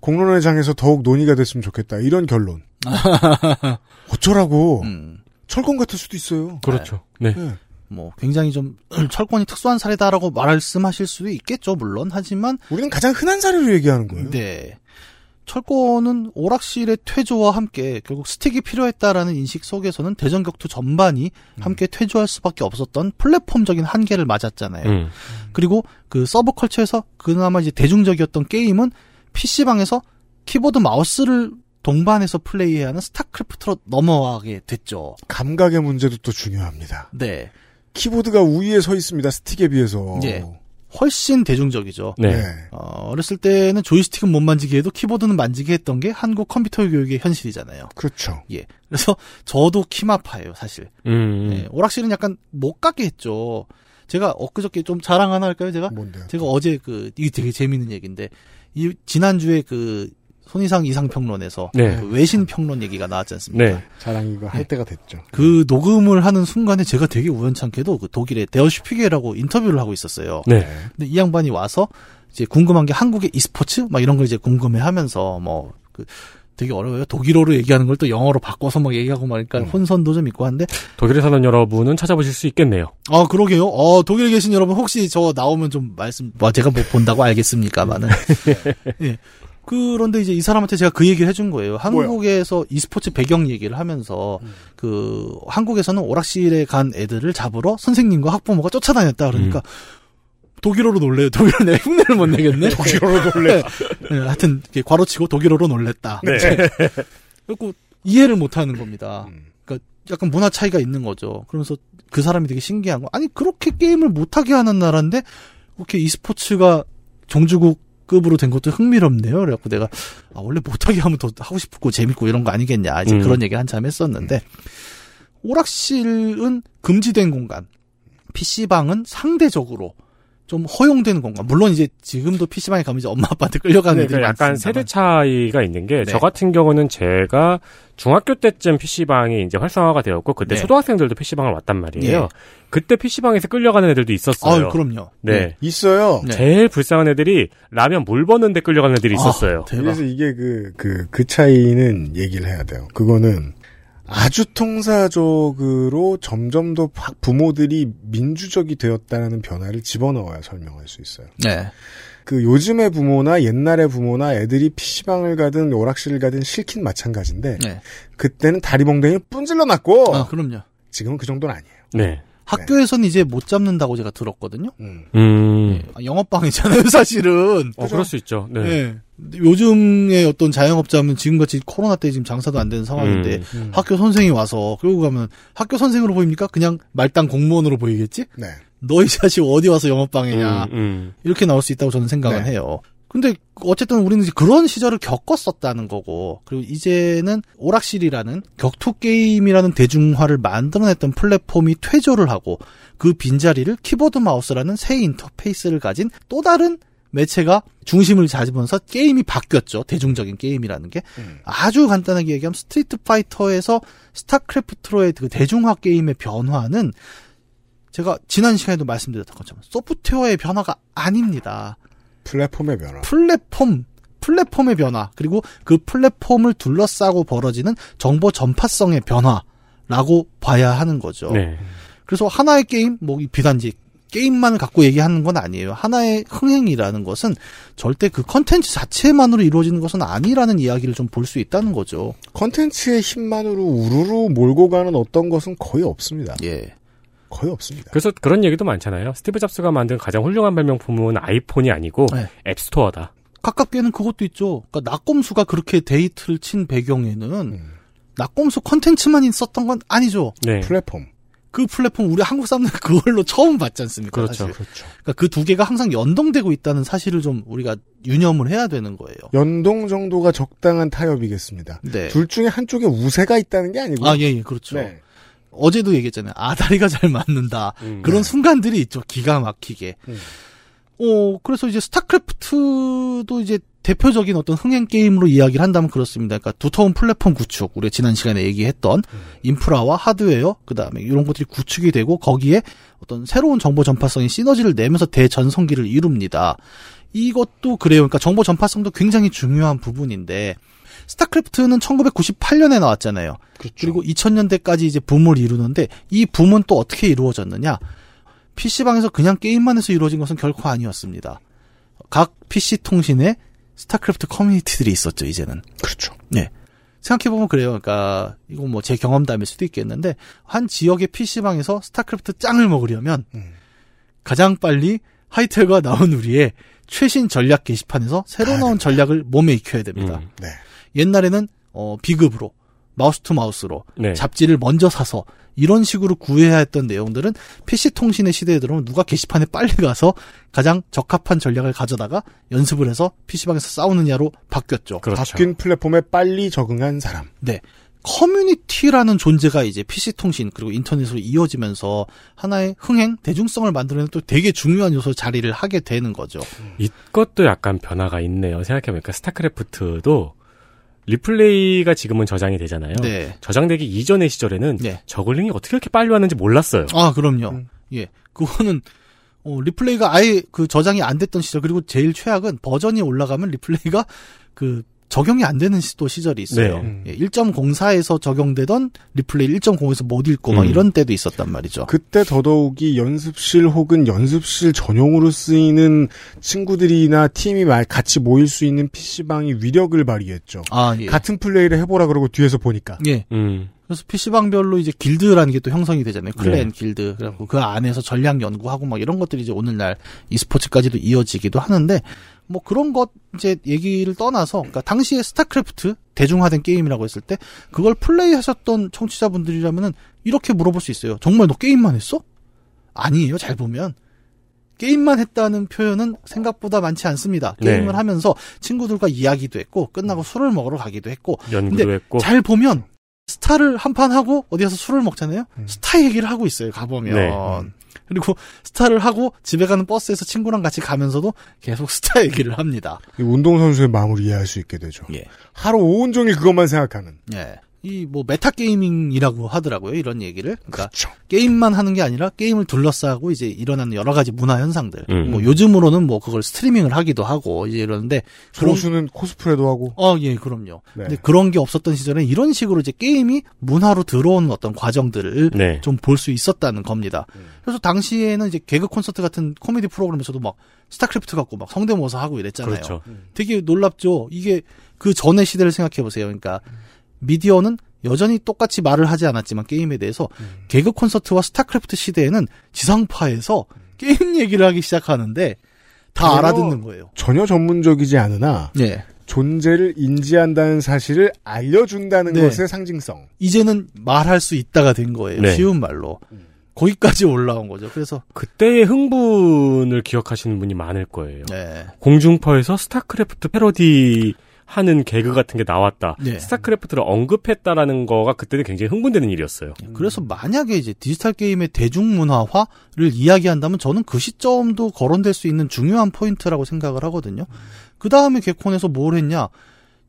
공론의 장에서 더욱 논의가 됐으면 좋겠다. 이런 결론. 어쩌라고. 음. 철권 같을 수도 있어요. 그렇죠. 네. 예. 뭐 굉장히 좀 철권이 특수한 사례다라고 말씀하실 수도 있겠죠. 물론 하지만 우리는 가장 흔한 사례로 얘기하는 거예요. 네. 철권은 오락실의 퇴조와 함께 결국 스틱이 필요했다라는 인식 속에서는 대전 격투 전반이 함께 퇴조할 수밖에 없었던 플랫폼적인 한계를 맞았잖아요. 음. 그리고 그 서브 컬처에서 그나마 이제 대중적이었던 게임은 PC방에서 키보드 마우스를 동반해서 플레이해야 하는 스타크래프트로 넘어가게 됐죠. 감각의 문제도 또 중요합니다. 네. 키보드가 우위에 서 있습니다. 스틱에 비해서. 예. 훨씬 대중적이죠. 네. 어, 어렸을 때는 조이스틱은 못 만지게 해도 키보드는 만지게 했던 게 한국 컴퓨터 교육의 현실이잖아요. 그렇죠. 예. 그래서 저도 키마파예요, 사실. 음. 예, 오락실은 약간 못 가게 했죠. 제가 엊그저께 좀 자랑 하나 할까요, 제가? 뭔데요? 제가 어제 그, 이게 되게 재밌는 얘기인데, 이, 지난주에 그, 손이상 이상평론에서 네. 그 외신 평론 얘기가 나왔지 않습니까? 네. 자랑 이거 할 때가 됐죠. 그 녹음을 하는 순간에 제가 되게 우연찮게도 그 독일의 데어슈피게라고 인터뷰를 하고 있었어요. 네. 근데 이 양반이 와서 이제 궁금한 게 한국의 e스포츠 막 이런 걸 이제 궁금해 하면서 뭐 그 되게 어려워요. 독일어로 얘기하는 걸 또 영어로 바꿔서 막 얘기하고 말니까 혼선도 좀 있고 한데 독일에 사는 여러분은 찾아보실 수 있겠네요. 아 그러게요. 어 독일에 계신 여러분 혹시 저 나오면 좀 말씀 뭐 제가 뭐 본다고 알겠습니까만은 예. 그런데 이제 이 사람한테 제가 그 얘기를 해준 거예요. 한국에서 e스포츠 배경 얘기를 하면서 그 한국에서는 오락실에 간 애들을 잡으러 선생님과 학부모가 쫓아다녔다 그러니까 독일어로 놀래요. 독일어 내 흉내를 못 내겠네. 독일어로 놀래. 네, 하여튼 이렇게 괄호치고 독일어로 놀랬다. 네. 그리고 이해를 못 하는 겁니다. 음. 그러니까 약간 문화 차이가 있는 거죠. 그러면서 그 사람이 되게 신기한 거. 아니 그렇게 게임을 못하게 하는 나라인데 그렇게 e스포츠가 종주국 급으로 된 것도 흥미롭네요. 그래갖고 내가 아, 원래 못하게 하면 더 하고 싶고 재밌고 이런 거 아니겠냐. 이제 음. 그런 얘기 한참 했었는데 오락실은 금지된 공간, PC방은 상대적으로 좀 허용되는 공간. 물론 이제 지금도 PC방에 가면 이제 엄마 아빠한테 끌려가는 애들이 그러니까 약간. 세대 차이가 있는 게 네. 저 같은 경우는 제가 중학교 때쯤 PC방이 이제 활성화가 되었고 그때 네. 초등학생들도 PC방을 왔단 말이에요. 예. 그때 PC방에서 끌려가는 애들도 있었어요. 아유, 그럼요. 네. 있어요. 네. 제일 불쌍한 애들이 라면 물 버는데 끌려가는 애들이 있었어요. 아, 대박. 그래서 이게 그, 그, 그 차이는 얘기를 해야 돼요. 그거는 아주 통사적으로 점점 더 파- 부모들이 민주적이 되었다는 변화를 집어넣어야 설명할 수 있어요. 네. 그 요즘의 부모나 옛날의 부모나 애들이 PC방을 가든 오락실을 가든 싫긴 마찬가지인데 네. 그때는 다리봉댕이 뿜질러 놨고 아, 그럼요. 지금은 그 정도는 아니에요. 네. 학교에서는 이제 못 잡는다고 제가 들었거든요. 음. 음. 아, 영업방이잖아요, 사실은. 어, 그럴 수 있죠. 네. 요즘의 어떤 자영업자면 지금같이 코로나 때 지금 장사도 안 되는 상황인데 음. 학교 선생이 와서 끌고 가면 학교 선생으로 보입니까? 그냥 말단 공무원으로 보이겠지? 네. 너 이 자식 어디 와서 영업방해냐. 음, 음. 이렇게 나올 수 있다고 저는 생각은 네. 해요. 근데 어쨌든 우리는 그런 시절을 겪었었다는 거고 그리고 이제는 오락실이라는 격투 게임이라는 대중화를 만들어냈던 플랫폼이 퇴조를 하고 그 빈자리를 키보드 마우스라는 새 인터페이스를 가진 또 다른 매체가 중심을 잡으면서 게임이 바뀌었죠. 대중적인 게임이라는 게. 음. 아주 간단하게 얘기하면 스트리트 파이터에서 스타크래프트로의 그 대중화 게임의 변화는 제가 지난 시간에도 말씀드렸던 것처럼 소프트웨어의 변화가 아닙니다. 플랫폼의 변화. 플랫폼 플랫폼의 변화 그리고 그 플랫폼을 둘러싸고 벌어지는 정보 전파성의 변화라고 봐야 하는 거죠. 네. 그래서 하나의 게임 뭐 이 비단지 게임만을 갖고 얘기하는 건 아니에요. 하나의 흥행이라는 것은 절대 그 컨텐츠 자체만으로 이루어지는 것은 아니라는 이야기를 좀 볼 수 있다는 거죠. 컨텐츠의 힘만으로 우르르 몰고 가는 어떤 것은 거의 없습니다. 예. 거의 없습니다. 그래서 그런 얘기도 많잖아요. 스티브 잡스가 만든 가장 훌륭한 발명품은 아이폰이 아니고 네. 앱스토어다. 가깝게는 그것도 있죠. 그러니까 나꼼수가 그렇게 대히트를 친 배경에는 음. 나꼼수 컨텐츠만 있었던 건 아니죠. 네. 플랫폼. 그 플랫폼 우리 한국 사람들 그걸로 처음 봤지 않습니까? 그렇죠. 사실. 그렇죠. 그러니까 그 두 개가 항상 연동되고 있다는 사실을 좀 우리가 유념을 해야 되는 거예요. 연동 정도가 적당한 타협이겠습니다. 네. 둘 중에 한쪽에 우세가 있다는 게 아니고. 아, 예, 예, 그렇죠. 네. 어제도 얘기했잖아요. 아다리가 잘 맞는다. 음. 그런 순간들이 있죠. 기가 막히게. 음. 어, 그래서 이제 스타크래프트도 이제 대표적인 어떤 흥행 게임으로 이야기를 한다면 그렇습니다. 그러니까 두터운 플랫폼 구축, 우리가 지난 시간에 얘기했던 인프라와 하드웨어, 그 다음에 이런 것들이 구축이 되고 거기에 어떤 새로운 정보 전파성이 시너지를 내면서 대전성기를 이룹니다. 이것도 그래요. 그러니까 정보 전파성도 굉장히 중요한 부분인데 스타크래프트는 1998년에 나왔잖아요. 그렇죠. 그리고 2000년대까지 이제 붐을 이루는데 이 붐은 또 어떻게 이루어졌느냐? PC방에서 그냥 게임만 해서 이루어진 것은 결코 아니었습니다. 각 PC 통신에 스타크래프트 커뮤니티들이 있었죠, 이제는. 그렇죠. 네. 생각해보면 그래요. 그러니까, 이거 뭐 제 경험담일 수도 있겠는데, 한 지역의 PC방에서 스타크래프트 짱을 먹으려면, 음. 가장 빨리 하이텔과 나우누리의 최신 전략 게시판에서 새로 나온 전략을 몸에 익혀야 됩니다. 음. 네. 옛날에는 어 비급으로 mouth to mouth로 네. 잡지를 먼저 사서 이런 식으로 구해야 했던 내용들은 PC 통신의 시대에 들어오면 누가 게시판에 빨리 가서 가장 적합한 전략을 가져다가 연습을 해서 PC방에서 싸우느냐로 바뀌었죠. 그렇죠. 바뀐 플랫폼에 빨리 적응한 사람. 네. 커뮤니티라는 존재가 이제 PC 통신 그리고 인터넷으로 이어지면서 하나의 흥행, 대중성을 만들어내는 또 되게 중요한 요소 자리를 하게 되는 거죠. 이것도 약간 변화가 있네요. 생각해보니까 스타크래프트도 리플레이가 지금은 저장이 되잖아요. 네. 저장되기 이전의 시절에는 네. 저글링이 어떻게 이렇게 빨리 왔는지 몰랐어요. 아, 그럼요. 음. 예. 그거는 어, 리플레이가 아예 그 저장이 안 됐던 시절 그리고 제일 최악은 버전이 올라가면 리플레이가 그 적용이 안 되는 시- 또 시절이 있어요. 네. 예, 1.04에서 적용되던 리플레이 1.0에서 못 읽고 막 음. 이런 때도 있었단 말이죠. 그때 더더욱이 연습실 혹은 연습실 전용으로 쓰이는 친구들이나 팀이 말- 같이 모일 수 있는 PC방이 위력을 발휘했죠. 아, 예. 같은 플레이를 해보라 그러고 뒤에서 보니까. 예. 음. 그래서 PC방별로 이제 길드라는 게 또 형성이 되잖아요. 클랜 네. 길드. 그래갖고 그 안에서 전략 연구하고 막 이런 것들이 이제 오늘날 e스포츠까지도 이어지기도 하는데 뭐 그런 것 이제 얘기를 떠나서 그러니까 당시에 스타크래프트 대중화된 게임이라고 했을 때 그걸 플레이하셨던 청취자분들이라면은 이렇게 물어볼 수 있어요. 정말 너 게임만 했어? 아니에요. 잘 보면 게임만 했다는 표현은 생각보다 많지 않습니다. 네. 게임을 하면서 친구들과 이야기도 했고 끝나고 술을 먹으러 가기도 했고 연구도 근데 했고. 잘 보면 스타를 한 판 하고 어디 가서 술을 먹잖아요. 음. 스타 얘기를 하고 있어요. 가보면. 네. 그리고 스타를 하고 집에 가는 버스에서 친구랑 같이 가면서도 계속 스타 얘기를 합니다. 이 운동선수의 마음을 이해할 수 있게 되죠. 예. 하루 온종일 그것만 생각하는. 예. 이 뭐 meta gaming이라고 하더라고요. 이런 얘기를. 그러니까 그렇죠. 게임만 하는 게 아니라 게임을 둘러싸고 이제 일어나는 여러 가지 문화 현상들. 음. 뭐 요즘으로는 뭐 그걸 스트리밍을 하기도 하고 이제 이러는데 그런 조수는 코스프레도 하고. 어, 예, 그럼요. 네. 근데 그런 게 없었던 시절에 이런 식으로 이제 게임이 문화로 들어오는 어떤 과정들을 네. 좀볼 수 있었다는 겁니다. 그래서 당시에는 이제 개그 콘서트 같은 코미디 프로그램에서도 막 스타크래프트 갖고 막 성대모사 하고 이랬잖아요. 그렇죠. 되게 놀랍죠. 이게 그 전의 시대를 생각해 보세요. 그러니까 미디어는 여전히 똑같이 말을 하지 않았지만 게임에 대해서 개그 콘서트와 스타크래프트 시대에는 지상파에서 게임 얘기를 하기 시작하는데 다 전혀- 알아듣는 거예요. 전혀 전문적이지 않으나 예. 존재를 인지한다는 사실을 알려준다는 네. 것의 상징성. 이제는 말할 수 있다가 된 거예요. 네. 쉬운 말로. 거기까지 올라온 거죠. 그래서 그때의 흥분을 기억하시는 분이 많을 거예요. 네. 공중파에서 스타크래프트 패러디 하는 개그 같은 게 나왔다. 네. 스타크래프트를 언급했다라는 거가 그때는 굉장히 흥분되는 일이었어요. 그래서 만약에 이제 디지털 게임의 대중문화화를 이야기한다면 저는 그 시점도 거론될 수 있는 중요한 포인트라고 생각을 하거든요. 그 다음에 개콘에서 뭘 했냐?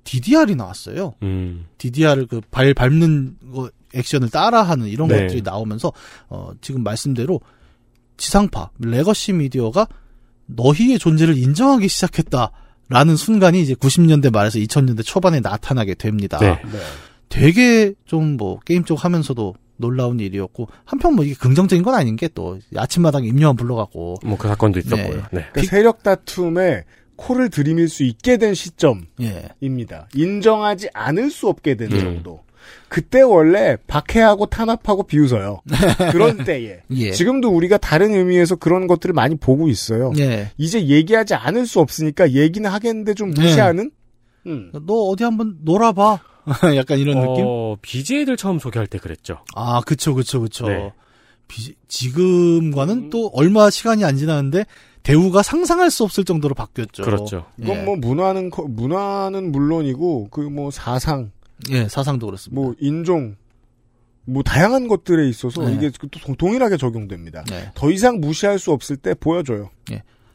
DDR이 나왔어요. 음. DDR을 그 발 밟는 거 액션을 따라하는 이런 네. 것들이 나오면서 어 지금 말씀대로 지상파 legacy 미디어가 너희의 존재를 인정하기 시작했다 라는 순간이 이제 90년대 말에서 2000년대 초반에 나타나게 됩니다. 네. 되게 좀 뭐 게임 쪽 하면서도 놀라운 일이었고 한편 뭐 이게 긍정적인 건 아닌 게 또 아침마당에 임요환 불러갖고 뭐 그 사건도 있었고요. 네. 네. 그러니까 세력 다툼에 코를 들이밀 수 있게 된 시점입니다. 예 인정하지 않을 수 없게 된 음. 정도. 그때 원래 박해하고 탄압하고 비웃어요. 그런 때에. 예. 지금도 우리가 다른 의미에서 그런 것들을 많이 보고 있어요. 예. 이제 얘기하지 않을 수 없으니까 얘기는 하겠는데 좀 네. 무시하는? 음. 너 어디 한번 놀아봐 약간 이런 느낌 어, BJ들 처음 소개할 때 그랬죠. 아 그쵸 그쵸 그쵸 네. 비- 지금과는 또 얼마 시간이 안 지났는데 대우가 상상할 수 없을 정도로 바뀌었죠 그렇죠. 이건 예. 뭐 문화는 커- 문화는 물론이고 그 뭐 사상, 예 사상도 그렇습니다 뭐 인종, 뭐 다양한 것들에 있어서 네. 이게 또 동- 동일하게 적용됩니다. 예. 더 이상 무시할 수 없을 때 보여줘요.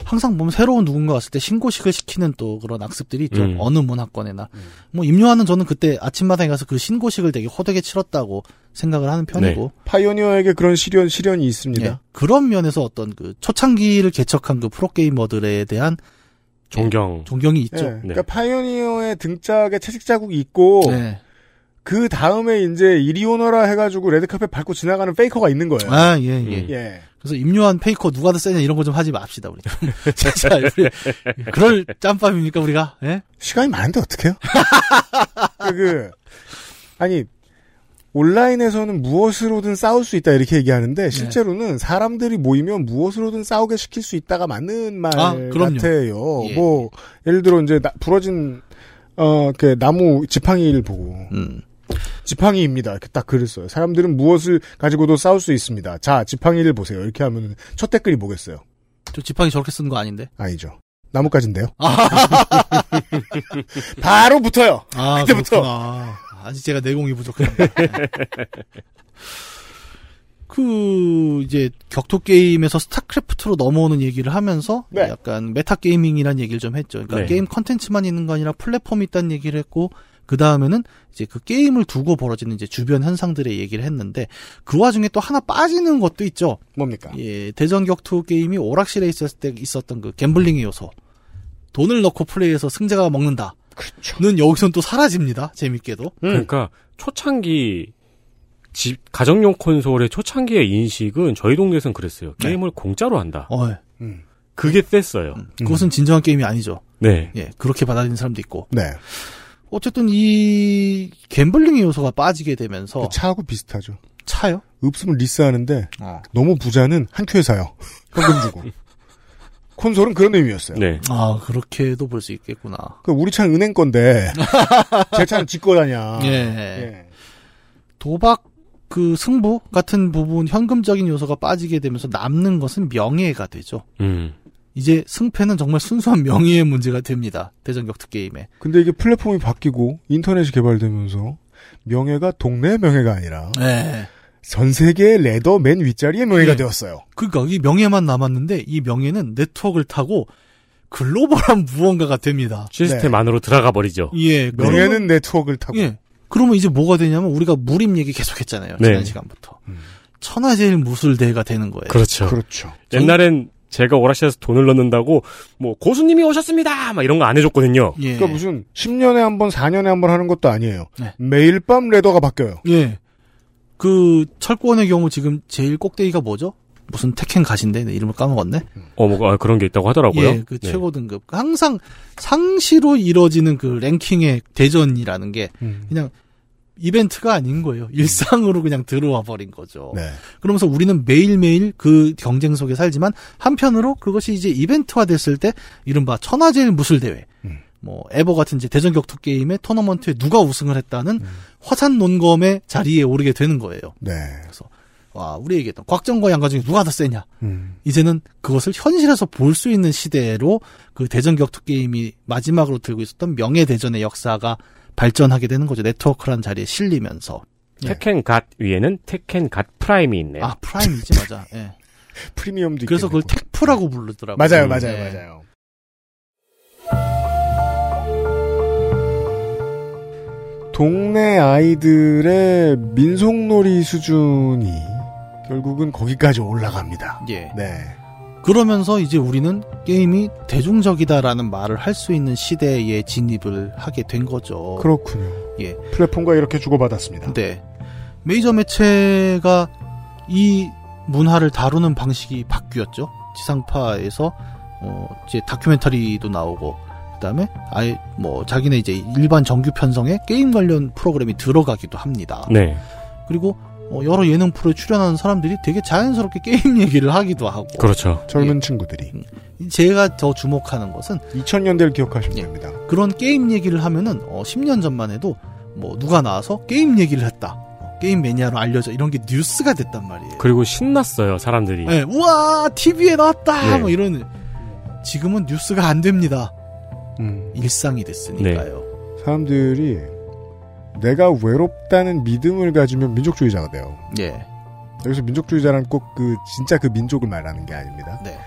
항상 보면 새로운 누군가 왔을 때 신고식을 시키는 또 그런 악습들이 있죠. 음. 어느 문화권에나. 음. 뭐 임요한은 저는 그때 아침마당에 가서 그 신고식을 되게 호되게 치렀다고 생각을 하는 편이고. 파이오니어에게 그런 시련 시련이 있습니다. 예. 그런 면에서 어떤 그 초창기를 개척한 그 프로게이머들에 대한 존경. 존경이 예, 있죠. 그러니까 파이오니어의 등짝에 채찍 자국이 있고 네. 그 다음에 이제 이리 오너라 해가지고 레드카펫 밟고 지나가는 페이커가 있는 거예요. 아, 예, 예. 음. 예. 그래서 임요환 페이커 누가 더 세냐 이런 거 좀 하지 맙시다, 우리. 진짜, 우리 그럴 짬밥입니까, 우리가? 예? 시간이 많은데 어떡해요? 그, 그, 아니, 온라인에서는 무엇으로든 싸울 수 있다 이렇게 얘기하는데 실제로는 사람들이 모이면 무엇으로든 싸우게 시킬 수 있다가 맞는 말 아, 그럼요. 같아요. 예. 뭐 예를 들어 이제 나- 부러진 어, 그 나무 지팡이를 보고 음. 지팡이입니다. 이렇게 딱 글을 써요. 사람들은 무엇을 가지고도 싸울 수 있습니다. 자, 지팡이를 보세요. 이렇게 하면 첫 댓글이 뭐겠어요? 저 지팡이 저렇게 쓰는 거 아닌데? 아니죠. 나뭇가지인데요. 바로 붙어요. 아, 그때부터. 그렇구나. 아직 제가 내공이 부족해요. 그 이제 격투 게임에서 스타크래프트로 넘어오는 얘기를 하면서 네. 약간 meta gaming이란 얘기를 좀 했죠. 그러니까 네. 게임 컨텐츠만 있는 거 아니라 플랫폼이 있다는 얘기를 했고 그 다음에는 이제 그 게임을 두고 벌어지는 이제 주변 현상들의 얘기를 했는데 그 와중에 또 하나 빠지는 것도 있죠. 뭡니까? 예, 대전 격투 게임이 오락실에 있었을 때 있었던 그 갬블링의 요소. 돈을 넣고 플레이해서 승자가 먹는다. 그렇죠. 는 여기선 또 사라집니다. 재밌게도. 그러니까 초창기 집 가정용 콘솔의 초창기의 인식은 저희 동네에선 그랬어요. 네. 게임을 공짜로 한다. 어, 예. 음. 그게 셌어요. 그것은 진정한 게임이 아니죠. 네. 예, 그렇게 받아들이는 사람도 있고. 네. 어쨌든 이 갬블링의 요소가 빠지게 되면서 그 차하고 비슷하죠. 차요? 읍스면 리스하는데 어. 너무 부자는 한 큐에 사요. 현금 주고. 콘솔은 그런 의미였어요. 네. 아, 그렇게도 볼 수 있겠구나. 그 우리 차는 은행 건데 제 차는 지 거다냐. 예. 예. 도박 그 승부 같은 부분 현금적인 요소가 빠지게 되면서 남는 것은 명예가 되죠. 음. 이제 승패는 정말 순수한 명예의 문제가 됩니다. 대전 격투 게임에. 근데 이게 플랫폼이 바뀌고 인터넷이 개발되면서 명예가 동네 명예가 아니라 네. 전 세계의 ladder 맨 윗자리의 명예가 네. 되었어요. 그러니까 이 명예만 남았는데 이 명예는 네트워크를 타고 글로벌한 무언가가 됩니다. 시스템 네. 안으로 들어가 버리죠. 예, 명예는 네트워크를 타고. 예. 그러면 이제 뭐가 되냐면 우리가 무림 얘기 계속했잖아요. 네. 지난 시간부터. 천하제일 무술대회가 되는 거예요. 그렇죠. 그렇죠. 옛날엔 제가 오락실에서 돈을 넣는다고 뭐 고수님이 오셨습니다. 막 이런 거 안 해줬거든요. 예. 그러니까 무슨 10년에 한 번, 4년에 한 번 하는 것도 아니에요. 네. 매일 밤 레더가 바뀌어요. 예. 그 철권의 경우 지금 제일 꼭대기가 뭐죠? 무슨 테켄 가신데 내 이름을 까먹었네. 어, 뭐 아, 그런 게 있다고 하더라고요. 예, 그 네. 최고 등급. 항상 상시로 이뤄지는 그 랭킹의 대전이라는 게 그냥 이벤트가 아닌 거예요. 일상으로 그냥 들어와 버린 거죠. 네. 그러면서 우리는 매일매일 그 경쟁 속에 살지만 한편으로 그것이 이제 이벤트화 됐을 때 이른바 천하제일 무술대회. 음. 뭐 에버 같은 이제 대전 격투 게임의 토너먼트에 누가 우승을 했다는 음. 화산 논검의 자리에 오르게 되는 거예요. 네. 그래서 와 우리 얘기했던 곽정과 양가 중에 누가 더 세냐 음. 이제는 그것을 현실에서 볼 수 있는 시대로 그 대전 격투 게임이 마지막으로 들고 있었던 명예 대전의 역사가 발전하게 되는 거죠 네트워크라는 자리에 실리면서 Tekken God 위에는 Tekken God Prime이 있네요. 아 Prime이지 맞아 예. 프리미엄도 그래서 그걸 있겠네. 택프라고 부르더라고요 맞아요, 맞아요, 예. 맞아요. 동네 아이들의 민속놀이 수준이 결국은 거기까지 올라갑니다. 예. 네. 그러면서 이제 우리는 게임이 대중적이다라는 말을 할 수 있는 시대에 진입을 하게 된 거죠. 그렇군요. 예. 플랫폼과 이렇게 주고받았습니다. 네. 메이저 매체가 이 문화를 다루는 방식이 바뀌었죠. 지상파에서 어 이제 다큐멘터리도 나오고 그다음에 아예 뭐 자기네 이제 일반 정규 편성에 게임 관련 프로그램이 들어가기도 합니다. 네. 그리고 어, 여러 예능 프로에 출연하는 사람들이 되게 자연스럽게 게임 얘기를 하기도 하고. 그렇죠. 젊은 친구들이 제가 더 주목하는 것은 2000년대를 기억하시면 예. 됩니다. 그런 게임 얘기를 하면은 어, 10년 전만 해도 뭐 누가 나와서 게임 얘기를 했다. 어, 게임 매니아로 알려져 이런 게 뉴스가 됐단 말이에요. 그리고 신났어요, 사람들이. 네, 우와 TV에 나왔다. 네. 뭐 이런 지금은 뉴스가 안 됩니다. 음. 일상이 됐으니까요. 사람들이 내가 외롭다는 믿음을 가지면 민족주의자가 돼요. 예, 여기서 민족주의자란 꼭 그 진짜 그 민족을 말하는 게 아닙니다. 네,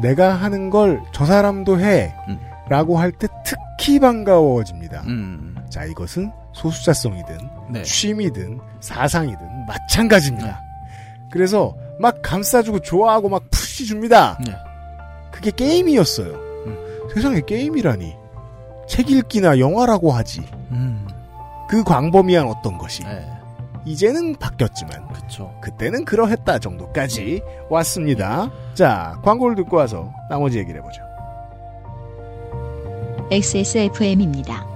내가 하는 걸 저 사람도 해. 음. 라고 할때 특히 반가워집니다. 음, 자, 이것은 소수자성이든 네, 취미든 사상이든 마찬가지입니다. 그래서 막 감싸주고 좋아하고 막 푸시 줍니다. 네. 그게 게임이었어요. 음. 세상에 게임이라니. 책 읽기나 영화라고 하지. 음, 그 광범위한 어떤 것이. 네, 이제는 바뀌었지만 그렇죠. 그때는 그러했다 정도까지 왔습니다. 자, 광고를 듣고 와서 나머지 얘기를 해보죠. XSFM입니다.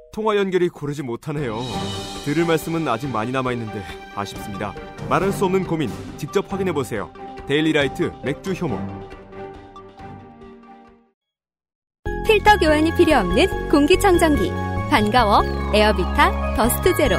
통화 연결이 고르지 못하네요. 들을 말씀은 아직 많이 남아 있는데 아쉽습니다. 말할 수 없는 고민 직접 확인해 보세요. 데일리라이트 맥주 효모 필터 교환이 필요 없는 공기청정기. 반가워 에어비타 더스트 제로.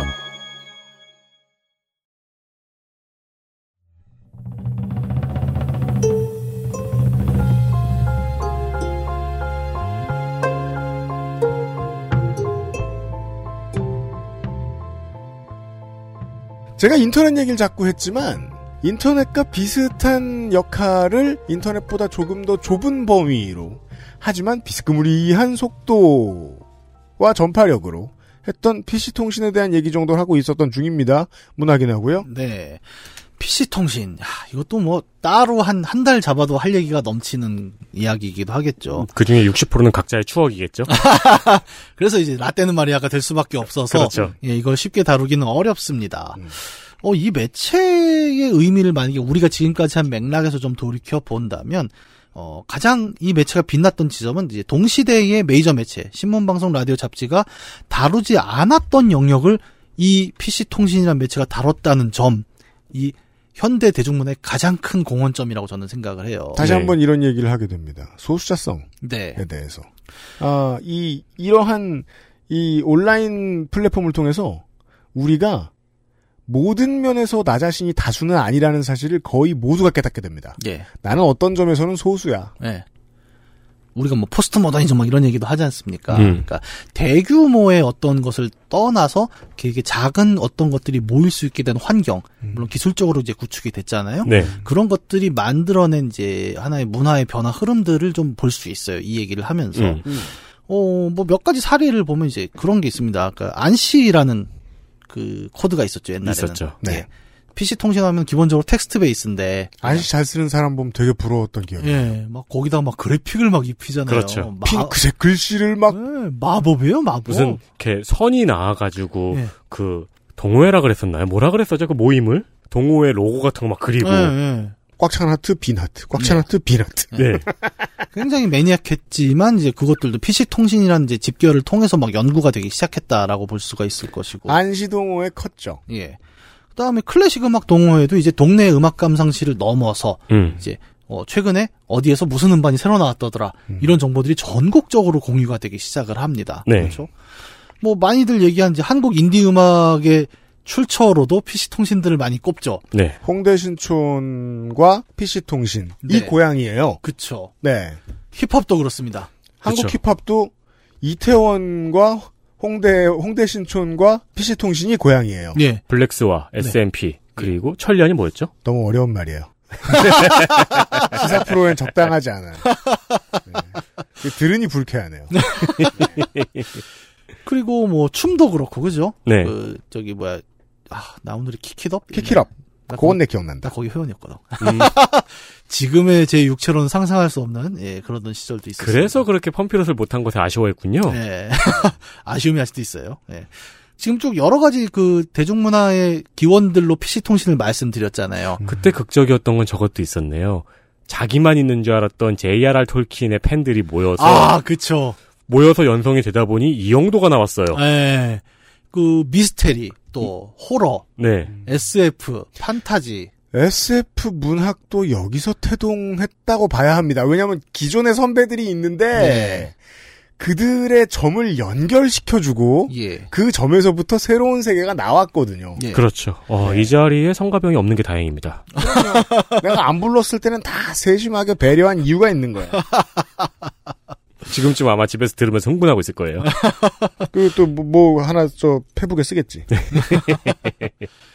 제가 인터넷 얘기를 자꾸 했지만 인터넷과 비슷한 역할을 인터넷보다 조금 더 좁은 범위로 하지만 비스무리한 속도와 전파력으로 했던 PC통신에 대한 얘기 정도 하고 있었던 중입니다. 문학인하고요. 네. PC통신. 야, 이것도 뭐 따로 한 한 달 잡아도 할 얘기가 넘치는 이야기이기도 하겠죠. 그 중에 60%는 각자의 추억이겠죠? 그래서 이제 라떼는 마리아가 될 수밖에 없어서 그렇죠. 예, 이걸 쉽게 다루기는 어렵습니다. 어, 이 매체의 의미를 만약에 우리가 지금까지 한 맥락에서 좀 돌이켜 본다면 어, 가장 이 매체가 빛났던 지점은 이제 동시대의 메이저 매체, 신문, 방송, 라디오, 잡지가 다루지 않았던 영역을 이 PC 통신이라는 매체가 다뤘다는 점, 이 현대 대중문화의 가장 큰 공헌점이라고 저는 생각을 해요. 다시 한번 이런 얘기를 하게 됩니다. 소수자성에 네. 대해서. 아, 이, 이러한 이 온라인 플랫폼을 통해서 우리가 모든 면에서 나 자신이 다수는 아니라는 사실을 거의 모두가 깨닫게 됩니다. 예. 나는 어떤 점에서는 소수야. 예. 우리가 뭐 포스트 모더니즘 뭐 이런 얘기도 하지 않습니까? 음. 그러니까 대규모의 어떤 것을 떠나서 되게 작은 어떤 것들이 모일 수 있게 된 환경, 물론 기술적으로 이제 구축이 됐잖아요. 네. 그런 것들이 만들어낸 이제 하나의 문화의 변화 흐름들을 좀 볼 수 있어요. 이 얘기를 하면서. 음. 어, 뭐 몇 가지 사례를 보면 이제 그런 게 있습니다. 그러니까 ANSI라는 그 코드가 있었죠, 옛날에는. 있었죠. 네. PC 통신하면 기본적으로 텍스트 베이스인데 ANSI 잘 쓰는 사람 보면 되게 부러웠던 기억이. 예, 막 거기다 막 그래픽을 막 입히잖아요. 그렇죠. 마- 핑크색 글씨를 막 예, 마법이에요, 마법. 무슨 이렇게 선이 나와가지고 예. 그 동호회라 그랬었나요? 뭐라 그랬었죠? 그 모임을 동호회 로고 같은 거 막 그리고 예, 예. 꽉찬 하트, 빈 하트, 꽉찬 네. 하트, 빈 하트. 네. 굉장히 매니악했지만 이제 그것들도 PC 통신이라는 이제 집결을 통해서 막 연구가 되기 시작했다라고 볼 수가 있을 것이고. 안시동호회 컸죠. 예. 그다음에 클래식 음악 동호회도 이제 동네 음악 감상실을 넘어서 음. 이제 어, 최근에 어디에서 무슨 음반이 새로 나왔더더라 이런 정보들이 전국적으로 공유가 되기 시작을 합니다. 네. 그렇죠. 뭐 많이들 얘기한 이제 한국 인디 음악의 출처로도 PC 통신들을 많이 꼽죠. 네. 홍대 신촌과 PC통신. 이 네. 고향이에요. 그쵸. 네. 힙합도 그렇습니다. 한국 그쵸. 힙합도 이태원과 홍대, 홍대 신촌과 PC통신이 고향이에요. 예. 블랙스와 SMP 그리고 천리안이 뭐였죠? 너무 어려운 말이에요. 시사 프로엔 적당하지 않아요. 네. 들으니 불쾌하네요. 그리고 뭐 춤도 그렇고 그죠? 네. 그 저기 뭐야 아, 나 오늘이 키키덥? 키키럽. 나 그건 내 기억난다. 나 거기 회원이었거든. 음. 지금의 제 육체로는 상상할 수 없는 예, 그러던 시절도 있었어요. 그래서 그렇게 펌피롯을 못한 것에 아쉬워했군요. 예. 아쉬움이 아직도 있어요. 예. 지금 쭉 여러 가지 그 대중문화의 기원들로 PC통신을 말씀드렸잖아요. 그때 극적이었던 건 저것도 있었네요. 자기만 있는 줄 알았던 J.R.R. 톨킨의 팬들이 모여서 아, 그쵸. 모여서 연성이 되다 보니 이영도가 나왔어요. 예. 그 미스테리, 또 호러, 네. SF, 판타지. SF 문학도 여기서 태동했다고 봐야 합니다. 왜냐하면 기존의 선배들이 있는데 네. 그들의 점을 연결시켜주고 예. 그 점에서부터 새로운 세계가 나왔거든요. 예. 그렇죠. 어, 이 자리에 성가병이 없는 게 다행입니다. 내가 안 불렀을 때는 다 세심하게 배려한 이유가 있는 거야. 지금쯤 아마 집에서 들으면서 흥분하고 있을 거예요. 그또뭐 하나 저 페북에 쓰겠지.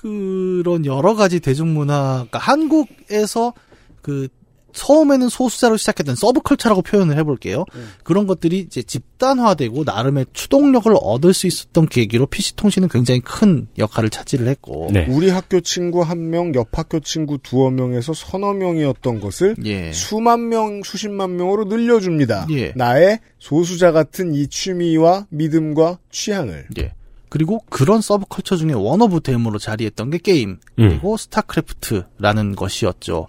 그런 여러 가지 대중문화, 그러니까 한국에서 그 처음에는 소수자로 시작했던 서브컬처라고 표현을 해볼게요. 그런 것들이 이제 집단화되고 나름의 추동력을 얻을 수 있었던 계기로 PC통신은 굉장히 큰 역할을 차지를 했고. 네. 우리 학교 친구 한 명, 옆 학교 친구 두어 명에서 서너 명이었던 것을 예. 수만 명, 수십만 명으로 늘려줍니다. 예. 나의 소수자 같은 이 취미와 믿음과 취향을. 예. 그리고 그런 서브컬처 중에 one of them으로 자리했던 게 게임 음. 그리고 스타크래프트라는 것이었죠.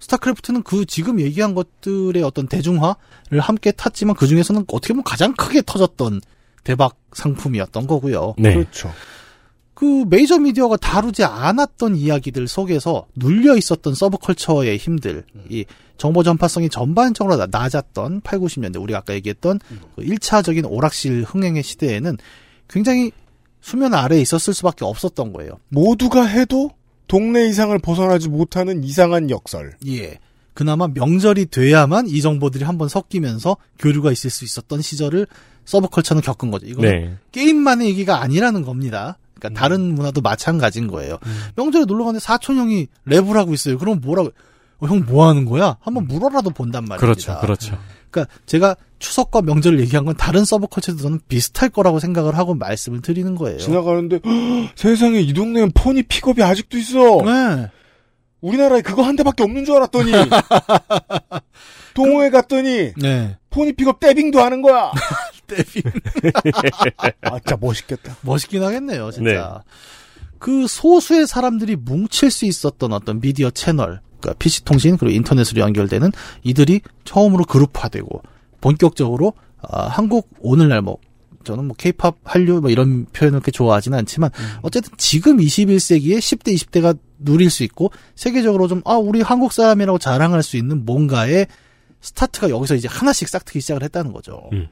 스타크래프트는 그 지금 얘기한 것들의 어떤 대중화를 함께 탔지만 그 중에서는 어떻게 보면 가장 크게 터졌던 대박 상품이었던 거고요. 네. 그렇죠. 그 메이저 미디어가 다루지 않았던 이야기들 속에서 눌려 있었던 서브컬처의 힘들, 이 정보 전파성이 전반적으로 나- 낮았던 8, 90년대 우리가 아까 얘기했던 그 1차적인 오락실 흥행의 시대에는 굉장히 수면 아래에 있었을 수밖에 없었던 거예요. 모두가 해도 동네 이상을 벗어나지 못하는 이상한 역설. 예. 그나마 명절이 돼야만 이 정보들이 한번 섞이면서 교류가 있을 수 있었던 시절을 서브컬처는 겪은 거죠. 이거는 네. 게임만의 얘기가 아니라는 겁니다. 그러니까 다른 문화도 마찬가지인 거예요. 명절에 놀러 가는데 사촌 형이 랩을 하고 있어요. 그럼 뭐라고? 어, 형 뭐 하는 거야? 한번 물어라도 본단 말입니다. 그렇죠. 그렇죠. 그러니까 제가 추석과 명절을 얘기한 건 다른 서브 컬처도 저는 비슷할 거라고 생각을 하고 말씀을 드리는 거예요. 지나가는데 헉, 세상에 이 동네엔 포니 픽업이 아직도 있어. 네. 우리나라에 그거 한 대밖에 없는 줄 알았더니 동호회 갔더니 네. 포니 픽업 떼빙도 하는 거야. 떼빙. 아, 진짜 멋있겠다. 멋있긴 하겠네요, 진짜. 그 소수의 사람들이 뭉칠 수 있었던 어떤 미디어 채널, 그러니까 PC통신 그리고 인터넷으로 연결되는 이들이 처음으로 그룹화되고 본격적으로 아, 한국 오늘날 뭐 저는 뭐 케이팝 한류 뭐 이런 표현을 그렇게 좋아하지는 않지만 어쨌든 지금 21세기에 10대 20대가 누릴 수 있고 세계적으로 좀 아 우리 한국 사람이라고 자랑할 수 있는 뭔가의 스타트가 여기서 이제 하나씩 싹 트기 시작을 했다는 거죠. 음.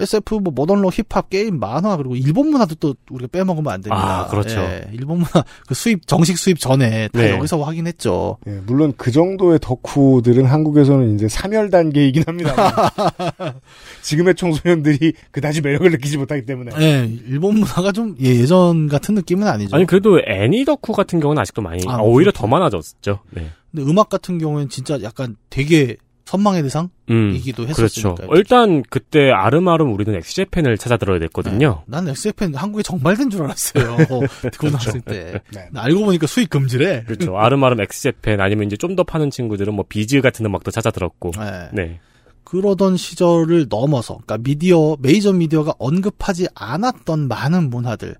SF 뭐 모던로 힙합 게임 만화 그리고 일본 문화도 또 우리가 빼먹으면 안 됩니다. 아, 그렇죠. 예, 일본 문화 그 수입 정식 수입 전에 다 네. 여기서 확인했죠. 예, 물론 그 정도의 덕후들은 한국에서는 이제 사멸 단계이긴 합니다. 지금의 청소년들이 그다지 매력을 느끼지 못하기 때문에. 예, 일본 문화가 좀 예, 예전 같은 느낌은 아니죠. 아니 그래도 애니 덕후 같은 경우는 아직도 많이 아, 오히려 더 많아졌죠. 네. 근데 음악 같은 경우에는 진짜 약간 되게 선망의 대상 음. 이기도 그렇죠. 일단 그때 아름아름 우리는 엑스제팬을 찾아 들어야 됐거든요. 난 XFN 한국에 정발된 줄 알았어요. 고등학생 때. 네. 알고 보니까 수익 금지래. 그렇죠. 아름아름 엑스제팬 아니면 이제 좀 더 파는 친구들은 뭐 비즈 같은 음악도 찾아 들었고. 네. 네. 그러던 시절을 넘어서, 그러니까 미디어, 메이저 미디어가 언급하지 않았던 많은 문화들이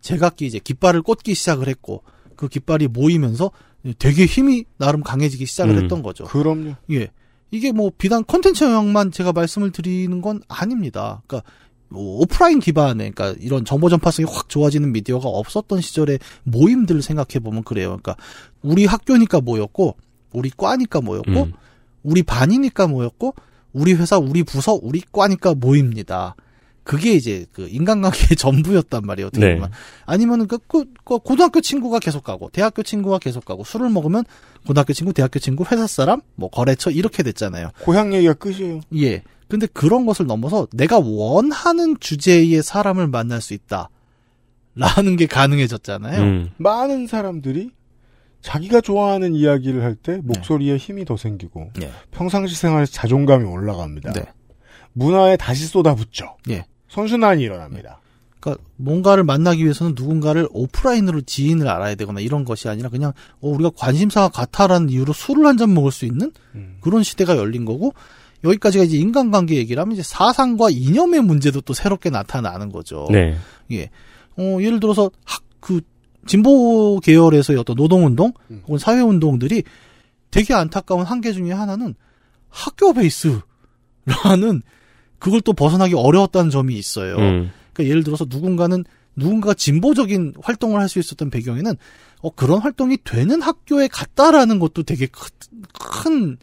제각기 이제 깃발을 꽂기 시작을 했고, 그 깃발이 모이면서 되게 힘이 나름 강해지기 시작을 음. 했던 거죠. 그럼요. 예. 이게 뭐 비단 콘텐츠 영역만 제가 말씀을 드리는 건 아닙니다. 그러니까 뭐 오프라인 기반의 그러니까 이런 정보 전파성이 확 좋아지는 미디어가 없었던 시절의 모임들을 생각해 보면 그래요. 그러니까 우리 학교니까 모였고 우리 과니까 모였고 음. 우리 반이니까 모였고 우리 회사 우리 부서 우리 과니까 모입니다. 그게 이제 그 인간관계의 전부였단 말이에요. 어떻게 네. 보면. 아니면은 그, 그, 그 고등학교 친구가 계속 가고 대학교 친구가 계속 가고 술을 먹으면 고등학교 친구, 대학교 친구, 회사 사람, 뭐 거래처 이렇게 됐잖아요. 고향 얘기가 끝이에요. 예. 근데 그런 것을 넘어서 내가 원하는 주제의 사람을 만날 수 있다. 라는 게 가능해졌잖아요. 음. 많은 사람들이 자기가 좋아하는 이야기를 할 때 목소리에 힘이 더 생기고 예. 평상시 생활에서 자존감이 올라갑니다. 네. 문화에 다시 쏟아붓죠. 예. 선순환이 일어납니다. 그러니까 뭔가를 만나기 위해서는 누군가를 오프라인으로 지인을 알아야 되거나 이런 것이 아니라 그냥 어, 우리가 관심사가 같아라는 이유로 술을 한 잔 먹을 수 있는 음. 그런 시대가 열린 거고 여기까지가 이제 인간관계 얘기를 하면 이제 사상과 이념의 문제도 또 새롭게 나타나는 거죠. 네. 예. 어, 예를 들어서 학, 그, 진보 계열에서의 어떤 노동운동 음. 혹은 사회운동들이 되게 안타까운 한계 중에 하나는 학교 베이스라는 그걸 또 벗어나기 어려웠다는 점이 있어요. 음. 그러니까 예를 들어서 누군가는 누군가 진보적인 활동을 할 수 있었던 배경에는 어, 그런 활동이 되는 학교에 갔다라는 것도 되게 큰, 큰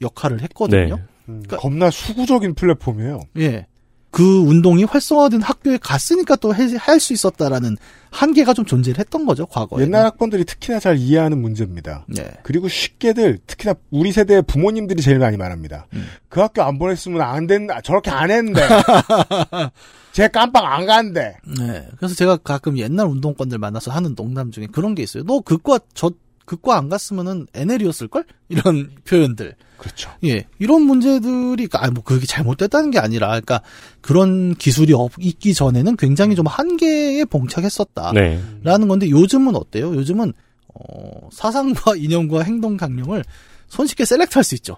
역할을 했거든요. 네. 음, 겁나 수구적인 플랫폼이에요. 예. 그 운동이 활성화된 학교에 갔으니까 또 할 수 있었다라는 한계가 좀 존재를 했던 거죠, 과거에. 옛날 학번들이 특히나 잘 이해하는 문제입니다. 네. 그리고 쉽게들 특히나 우리 세대의 부모님들이 제일 많이 말합니다. 음. 그 학교 안 보냈으면 안 된다. 저렇게 안 했는데. 제 깜빡 안 간대. 네. 그래서 제가 가끔 옛날 운동권들 만나서 하는 농담 중에 그런 게 있어요. 너 그과 저 극과 안 갔으면은 에넬이었을 걸 이런 표현들. 그렇죠. 예, 이런 문제들이 아 뭐 그게 잘못됐다는 게 아니라, 그러니까 그런 기술이 없, 있기 전에는 굉장히 좀 한계에 봉착했었다. 네. 라는 건데 요즘은 어때요? 요즘은 어, 사상과 이념과 행동 강령을 손쉽게 셀렉트할 수 있죠.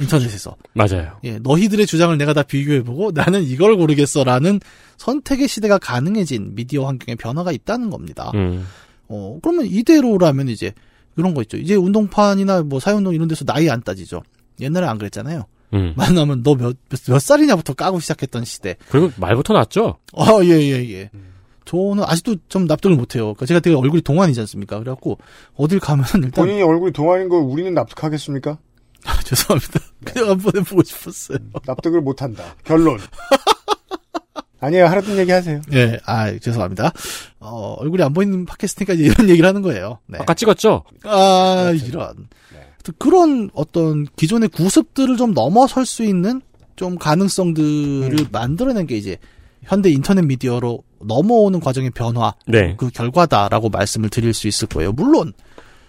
인터넷에서. 맞아요. 예, 너희들의 주장을 내가 다 비교해보고 나는 이걸 고르겠어라는 선택의 시대가 가능해진 미디어 환경의 변화가 있다는 겁니다. 음. 어, 그러면 이대로라면 이제 그런 거 있죠. 이제 운동판이나 뭐 사회운동 이런 데서 나이 안 따지죠. 옛날에 안 그랬잖아요. 음. 만나면 너 몇, 몇, 몇 살이냐부터 까고 시작했던 시대. 그리고 말부터 났죠. 아, 예, 예, 예. 저는 아직도 좀 납득을 못해요. 그러니까 제가 되게 얼굴이 동안이지 않습니까? 그래갖고 어딜 가면 일단 본인이 얼굴이 동안인 걸 우리는 납득하겠습니까? 아, 죄송합니다. 그냥 한번 해보고 싶었어요. 납득을 못한다. 결론. 아니에요. 하라던 얘기 하세요. 예, 아 죄송합니다. 어, 얼굴이 안 보이는 팟캐스트니까 이런 얘기를 하는 거예요. 네. 아까 찍었죠? 아 이런 하여튼 그런 어떤 기존의 구습들을 좀 넘어설 수 있는 좀 가능성들을 만들어낸 게 이제 현대 인터넷 미디어로 넘어오는 과정의 변화 네. 그 결과다라고 말씀을 드릴 수 있을 거예요. 물론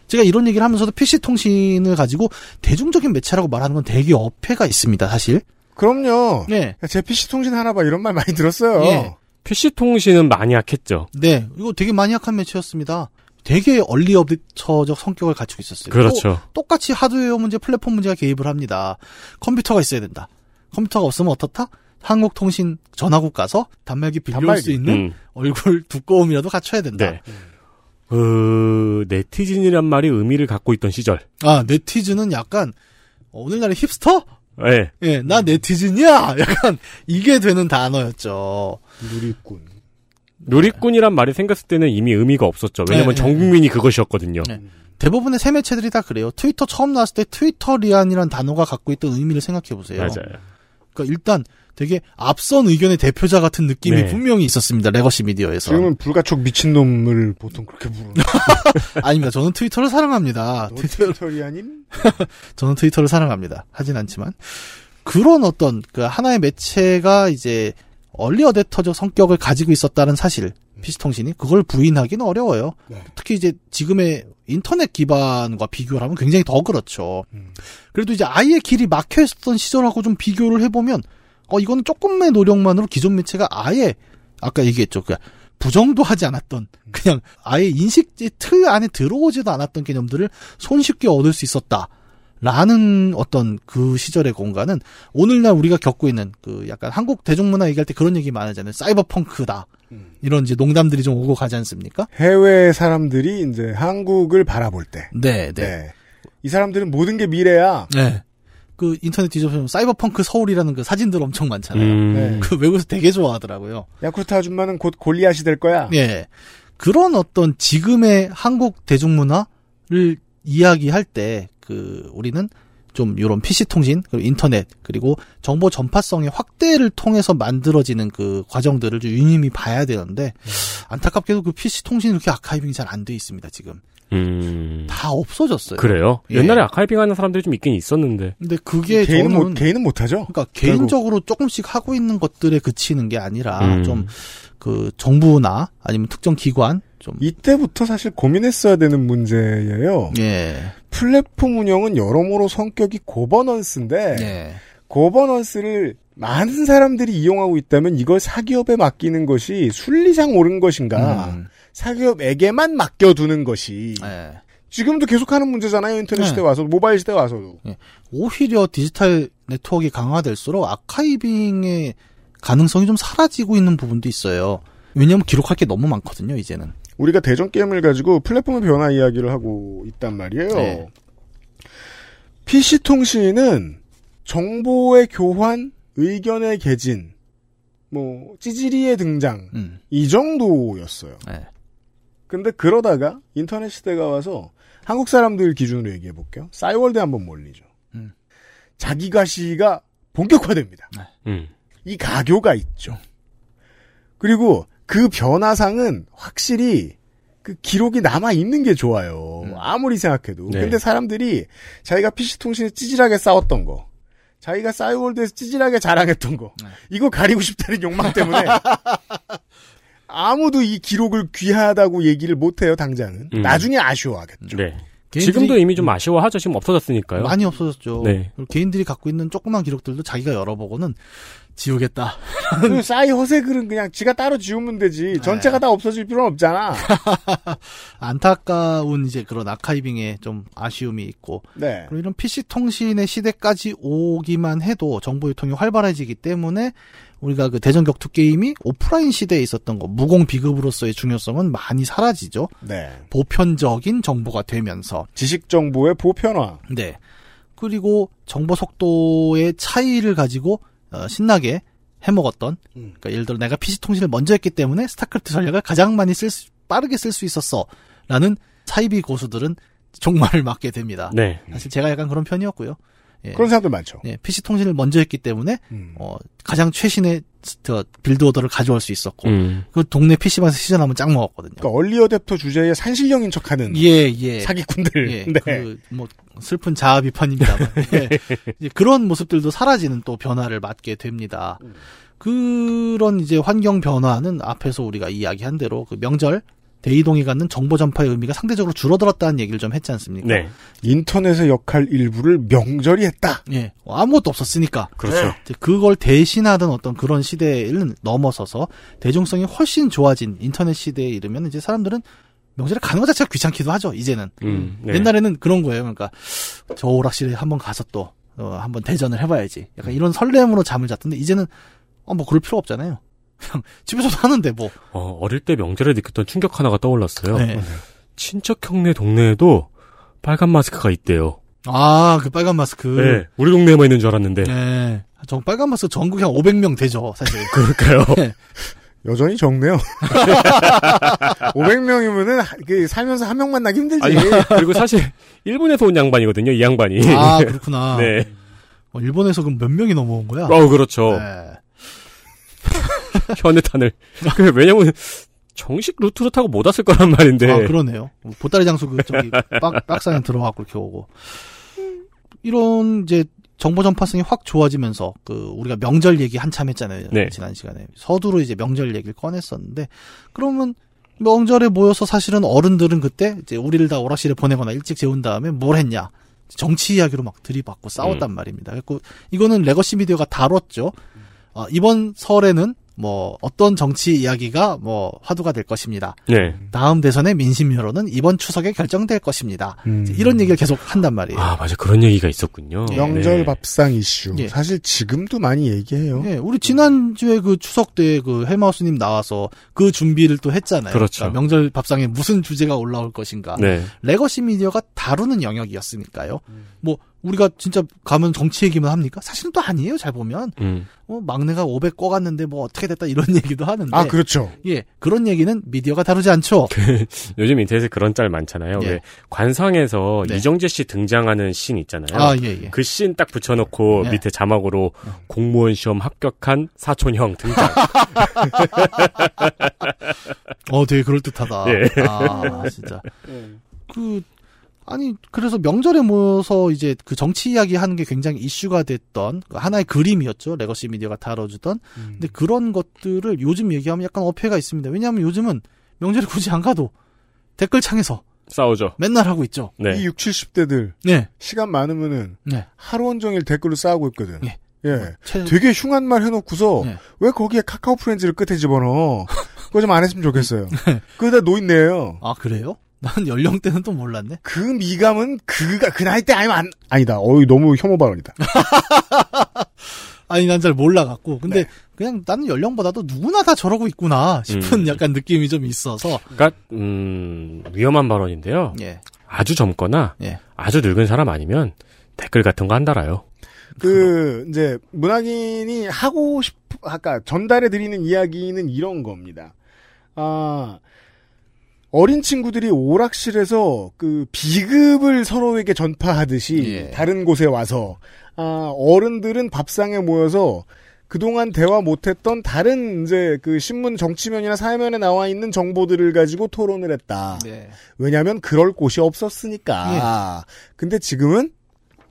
제가 이런 얘기를 하면서도 PC 통신을 가지고 대중적인 매체라고 말하는 건 되게 어폐가 있습니다. 사실. 그럼요. 네. 제 PC 통신 하나 봐 이런 말 많이 들었어요. 예. PC 통신은 많이 약했죠. 네, 이거 되게 많이 약한 매체였습니다. 되게 얼리어비처적 성격을 갖추고 있었어요. 그렇죠. 또 똑같이 하드웨어 문제, 플랫폼 문제가 개입을 합니다. 컴퓨터가 있어야 된다. 컴퓨터가 없으면 어떻다? 한국통신 전화국 가서 단말기 빌려올 단말기. 수 있는 음. 얼굴 두꺼움이라도 갖춰야 된다. 네. 그 네티즌이란 말이 의미를 갖고 있던 시절. 아, 네티즌은 약간 어, 오늘날의 힙스터? 네. 예, 나 네티즌이야. 약간 이게 되는 단어였죠. 누리꾼. 누리꾼이란 말이 생겼을 때는 이미 의미가 없었죠. 왜냐면 네, 전 국민이 그것이었거든요. 네. 대부분의 새 매체들이 다 그래요. 트위터 처음 나왔을 때 Twitterian이란 단어가 갖고 있던 의미를 생각해 보세요. 맞아요. 그러니까 일단 되게 앞선 의견의 대표자 같은 느낌이 네. 분명히 있었습니다. legacy media에서. 지금은 불가촉 미친놈을 보통 그렇게 부르는. 아닙니다. 저는 트위터를 사랑합니다. 너 트위터, Twitterian임? 저는 트위터를 사랑합니다. 하진 않지만 그런 어떤 그 하나의 매체가 이제 얼리 어댑터적 성격을 가지고 있었다는 사실 PC통신이 그걸 부인하기는 어려워요. 네. 특히 이제 지금의 인터넷 기반과 비교를 하면 굉장히 더 그렇죠. 음. 그래도 이제 아예 길이 막혀 있었던 시절하고 좀 비교를 해보면 어 이거는 조금의 노력만으로 기존 매체가 아예 아까 얘기했죠. 그 부정도 하지 않았던 그냥 아예 인식지 틀 안에 들어오지도 않았던 개념들을 손쉽게 얻을 수 있었다. 라는 어떤 그 시절의 공간은 오늘날 우리가 겪고 있는 그 약간 한국 대중문화 얘기할 때 그런 얘기 많으잖아요. 사이버 펑크다. 음. 이런 이제 농담들이 좀 오고 가지 않습니까? 해외 사람들이 이제 한국을 바라볼 때. 네, 네. 네. 이 사람들은 모든 게 미래야. 네. 그 인터넷 뒤져보면 사이버 펑크 서울이라는 그 사진들 엄청 많잖아요. 음. 네. 그 외국에서 되게 좋아하더라고요. 야쿠르트 아줌마는 곧 골리앗이 될 거야. 예. 그런 어떤 지금의 한국 대중문화를 이야기할 때, 그, 우리는 좀 요런 PC통신, 그리고 인터넷, 그리고 정보 전파성의 확대를 통해서 만들어지는 그 과정들을 좀 유념히 봐야 되는데, 안타깝게도 그 PC통신이 그렇게 아카이빙이 잘 안 돼 있습니다, 지금. 음. 다 없어졌어요. 그래요? 예. 옛날에 아카이빙 하는 사람들이 좀 있긴 있었는데. 근데 그게 개인은 저는 못, 개인은 못하죠. 그러니까 개인적으로 조금씩 하고 있는 것들에 그치는 게 아니라 음. 좀그 정부나 아니면 특정 기관 좀 이때부터 사실 고민했어야 되는 문제예요. 예. 플랫폼 운영은 여러모로 성격이 고버넌스인데 예. 고버넌스를 많은 사람들이 이용하고 있다면 이걸 사기업에 맡기는 것이 순리상 옳은 것인가? 음. 사기업에게만 맡겨두는 것이 예. 지금도 계속하는 문제잖아요. 인터넷 네. 시대 와서 모바일 시대 와서도. 오히려 디지털 네트워크가 강화될수록 아카이빙의 가능성이 좀 사라지고 있는 부분도 있어요. 왜냐하면 기록할 게 너무 많거든요, 이제는. 우리가 대전 게임을 가지고 플랫폼의 변화 이야기를 하고 있단 말이에요. 네. PC 통신은 정보의 교환, 의견의 개진, 뭐 찌질이의 등장 음. 이 정도였어요. 네. 근데 그러다가 인터넷 시대가 와서 한국 사람들 기준으로 얘기해 볼게요. 싸이월드 한번 몰리죠. 음. 자기가시가 본격화됩니다. 음. 이 가교가 있죠. 그리고 그 변화상은 확실히 그 기록이 남아 있는 게 좋아요. 음. 아무리 생각해도. 네. 근데 사람들이 자기가 PC통신에 찌질하게 싸웠던 거, 자기가 싸이월드에서 찌질하게 자랑했던 거, 네. 이거 가리고 싶다는 욕망 때문에 아무도 이 기록을 귀하다고 얘기를 못 해요, 당장은. 음. 나중에 아쉬워하겠죠. 네. 개인들이- 지금도 이미 좀 아쉬워하죠. 지금 없어졌으니까요. 많이 없어졌죠. 네. 개인들이 갖고 있는 조그만 기록들도 자기가 열어보고는 지우겠다. 그 싸이 허세글은 그냥 지가 따로 지우면 되지. 전체가 다 없어질 필요는 없잖아. 안타까운 이제 그런 아카이빙에 좀 아쉬움이 있고 네. 그리고 이런 PC 통신의 시대까지 오기만 해도 정보 유통이 활발해지기 때문에 우리가 그 대전 격투 게임이 오프라인 시대에 있었던 거 무공 비급으로서의 중요성은 많이 사라지죠. 네. 보편적인 정보가 되면서 지식 정보의 보편화. 네. 그리고 정보 속도의 차이를 가지고 어, 신나게 해먹었던 음. 그러니까 예를 들어 내가 PC 통신을 먼저 했기 때문에 스타크래프트 전략을 가장 많이 쓸 수, 빠르게 쓸 수 있었어라는 사이비 고수들은 종말을 맞게 됩니다. 네. 사실 제가 약간 그런 편이었고요. 예. 그런 사람들 많죠. 예, PC 통신을 먼저 했기 때문에 음. 어, 가장 최신의 스- 저 build order를 가져올 수 있었고 음. 그 동네 PC방에서 시전하면 짱 먹었거든요. 그러니까 early adopter 주제에 산신령인 척하는 예, 예. 사기꾼들. 예, 네. 그, 뭐, 슬픈 자아 비판입니다만. 예. 그런 모습들도 사라지는 또 변화를 맞게 됩니다. 그런 이제 환경 변화는 앞에서 우리가 이야기한 대로 그 명절, 대이동이 갖는 정보 전파의 의미가 상대적으로 줄어들었다는 얘기를 좀 했지 않습니까? 네. 인터넷의 역할 일부를 명절이 했다. 예. 어, 아무것도 없었으니까. 그렇죠. 이제 그걸 대신하던 어떤 그런 시대를 넘어서서 대중성이 훨씬 좋아진 인터넷 시대에 이르면 이제 사람들은 명절에 가는 것 자체가 귀찮기도 하죠, 이제는. 음, 네. 옛날에는 그런 거예요. 그러니까 저 오락실에 한번 가서 또 어, 한번 대전을 해봐야지. 약간 이런 설렘으로 잠을 잤던데 이제는 어, 뭐 그럴 필요 없잖아요. 그냥 집에서도 하는데 뭐. 어, 어릴 때 명절에 느꼈던 충격 하나가 떠올랐어요. 네. 친척 형네 동네에도 빨간 마스크가 있대요. 아, 그 빨간 마스크. 네. 우리 동네에만 있는 줄 알았는데. 네. 저 빨간 마스크 전국에 한 500명 되죠, 사실. 그러니까요. 네. 여전히 적네요. 500명이면은 그 살면서 한 명 만나기 힘들지. 아니, 그리고 사실 일본에서 온 양반이거든요. 이 양반이. 아, 그렇구나. 네. 어, 일본에서 그럼 몇 명이 넘어온 거야? 어, 그렇죠. 네. 현해탄을. 그 왜냐면 정식 루트로 타고 못 왔을 거란 말인데. 아, 그러네요. 뭐 보따리 장수 그 저기 박 박상에 들어가고 이렇게 오고 이런 이제 정보 전파성이 확 좋아지면서 그 우리가 명절 얘기 한참 했잖아요. 네. 지난 시간에 서두로 이제 명절 얘기를 꺼냈었는데 그러면 명절에 모여서 사실은 어른들은 그때 이제 우리를 다 오락실에 보내거나 일찍 재운 다음에 뭘 했냐 정치 이야기로 막 들이받고 싸웠단 말입니다. 그리고 이거는 legacy media가 다뤘죠. 어, 이번 설에는 뭐 어떤 정치 이야기가 뭐 화두가 될 것입니다. 네. 다음 대선의 민심 여론은 이번 추석에 결정될 것입니다. 음. 이런 얘기를 계속 한단 말이에요. 아, 맞아. 그런 얘기가 있었군요. 명절 네. 밥상 이슈. 예. 사실 지금도 많이 얘기해요. 예, 우리 지난 주에 그 추석 때 그 헬마우스님 나와서 그 준비를 또 했잖아요. 그렇죠. 그러니까 명절 밥상에 무슨 주제가 올라올 것인가. 네. legacy media가 다루는 영역이었으니까요. 뭐 우리가 진짜 가면 정치 얘기만 합니까? 사실은 또 아니에요. 잘 보면 음. 어, 막내가 500 꺼갔는데 뭐 어떻게 됐다 이런 얘기도 하는데. 아, 그렇죠. 예, 그런 얘기는 미디어가 다루지 않죠. 요즘 인터넷에 그런 짤 많잖아요. 예. 왜 관상에서 네. 이정재 씨 등장하는 씬 있잖아요. 아, 예, 예. 그씬 딱 붙여놓고 예. 밑에 자막으로 공무원 시험 합격한 사촌형 등장. 어, 되게 그럴 듯하다. 예. 아, 진짜. 그, 아니, 그래서 명절에 모여서 이제 그 정치 이야기 하는 게 굉장히 이슈가 됐던 그 하나의 그림이었죠. legacy media가 다뤄주던. 근데 그런 것들을 요즘 얘기하면 약간 어폐가 있습니다. 왜냐하면 요즘은 명절에 굳이 안 가도 댓글창에서 싸우죠. 맨날 하고 있죠. 네. 이 60, 70대들 네. 시간 많으면은 네. 하루 온종일 댓글로 싸우고 있거든. 예. 예. 최- 되게 흉한 말 해놓고서 네. 왜 거기에 카카오 프렌즈를 끝에 집어넣어? 그거 좀 안 했으면 좋겠어요. 네. 그거다 노인네요. 아, 그래요? 난 연령대는 또 몰랐네. 그 미감은 그가 그 나이 때 아니면 안, 아니다. 어이 너무 혐오 발언이다. 아니, 난 잘 몰라갖고. 근데 네. 그냥 나는 연령보다도 누구나 다 저러고 있구나 싶은 음. 약간 느낌이 좀 있어서. 그러니까 음, 위험한 발언인데요. 예. 아주 젊거나 예. 아주 늙은 사람 아니면 댓글 같은 거 안 달아요. 그 이제 문학인이 하고 싶 아까 전달해 드리는 이야기는 이런 겁니다. 아 어린 친구들이 오락실에서 그 비급을 서로에게 전파하듯이 예. 다른 곳에 와서 아 어른들은 밥상에 모여서 그동안 대화 못했던 다른 이제 그 신문 정치면이나 사회면에 나와 있는 정보들을 가지고 토론을 했다. 네. 왜냐하면 그럴 곳이 없었으니까. 근데 지금은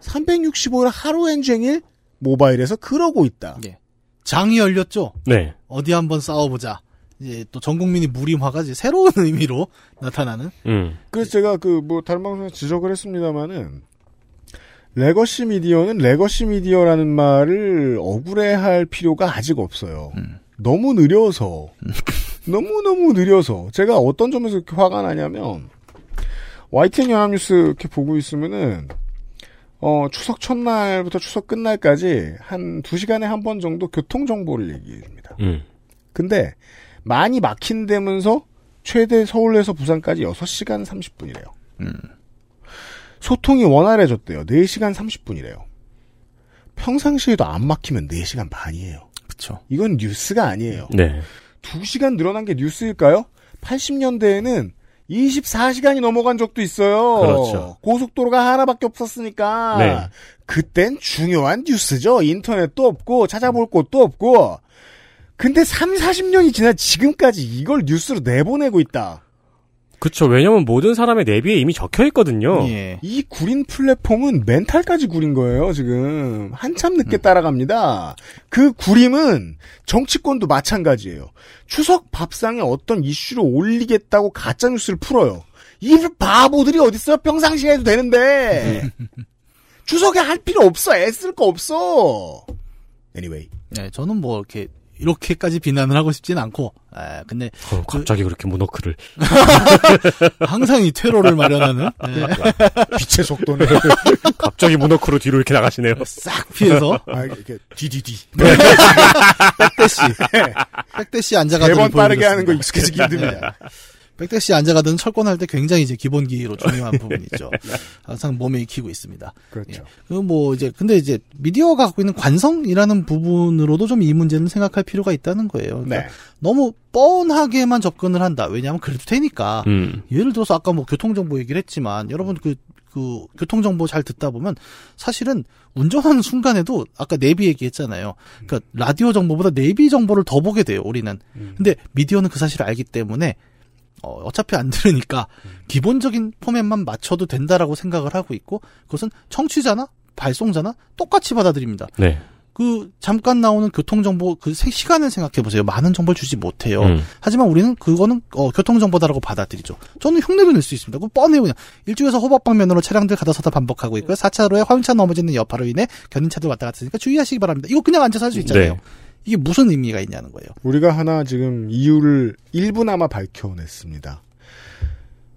365일 하루 왠종일 모바일에서 그러고 있다. 예. 장이 열렸죠? 네. 어디 한번 싸워보자. 이제 또 전 국민이 무림화가 이제 새로운 의미로 나타나는 음. 그래서 제가 그 뭐 다른 방송에서 지적을 했습니다마는 legacy media는 legacy media라는 말을 억울해할 필요가 아직 없어요. 너무 느려서 너무 너무 느려서 제가 어떤 점에서 이렇게 화가 나냐면 YTN 연합뉴스 이렇게 보고 있으면은 어 추석 첫날부터 추석 끝날까지 한두 시간에 한 번 정도 교통 정보를 얘기해 줍니다. 음. 근데 많이 막힌다면서 최대 서울에서 부산까지 6시간 30분이래요. 소통이 원활해졌대요. 4시간 30분이래요. 평상시에도 안 막히면 4시간 반이에요. 그쵸. 이건 뉴스가 아니에요. 네. 2시간 늘어난 게 뉴스일까요? 80년대에는 24시간이 넘어간 적도 있어요. 그렇죠. 고속도로가 하나밖에 없었으니까. 네. 그땐 중요한 뉴스죠. 인터넷도 없고 찾아볼 곳도 없고. 근데 3, 40년이 지나 지금까지 이걸 뉴스로 내보내고 있다. 그쵸. 왜냐면 모든 사람의 내비에 이미 적혀 있거든요. 예. 이 구린 플랫폼은 멘탈까지 구린 거예요, 지금. 한참 늦게 따라갑니다. 그 구림은 정치권도 마찬가지예요. 추석 밥상에 어떤 이슈를 올리겠다고 가짜 뉴스를 풀어요. 이 바보들이 어딨어요? 평상시에 해도 되는데. 추석에 할 필요 없어. 애쓸 거 없어. anyway. 네, 저는 뭐 이렇게 이렇게까지 비난을 하고 싶진 않고, 아, 근데 어, 갑자기 그 렇게 모노크를. 항상 이 테러를 마련하는 네, 빛의 속도는 갑자기 모노크로 뒤로 이렇게 나가시네요. 싹 피해서 아, 이렇게 디디디. back dash, back dash 앉아가드 네 번 빠르게 하는 거 익숙해지기 힘듭니다. back dash 앉아가드 철권할 때 굉장히 이제 기본기로 중요한 부분이죠. 항상 몸에 익히고 있습니다. 그렇죠. 그뭐 이제 근데 이제 미디어가 갖고 있는 관성이라는 부분으로도 좀 이 문제는 생각할 필요가 있다는 거예요. 그러니까 네. 너무 뻔하게만 접근을 한다. 왜냐하면 그래도 되니까. 음. 예를 들어서 아까 뭐 교통정보 얘기를 했지만 여러분 그, 그 교통정보 잘 듣다 보면 사실은 운전하는 순간에도 아까 내비 얘기했잖아요. 그러니까 라디오 정보보다 내비 정보를 더 보게 돼요. 우리는. 근데 미디어는 그 사실을 알기 때문에 어, 어차피 안 들으니까 기본적인 포맷만 맞춰도 된다라고 생각을 하고 있고 그것은 청취자나 발송자나 똑같이 받아들입니다. 네. 그 잠깐 나오는 교통 정보 그 세- 시간을 생각해 보세요. 많은 정보를 주지 못해요. 음. 하지만 우리는 그거는 어, 교통 정보다라고 받아들이죠. 저는 흉내도 낼수 있습니다. 그거 뻔해요 그냥. 일죽에서 호법 방면으로 차량들 가다 서다 반복하고 있고요. 4차로에 화물차 넘어지는 여파로 인해 견인차들 왔다 갔다 하니까 주의하시기 바랍니다. 이거 그냥 앉아서 할 수 있잖아요. 네. 이게 무슨 의미가 있냐는 거예요. 우리가 하나 지금 이유를 일부나마 밝혀냈습니다.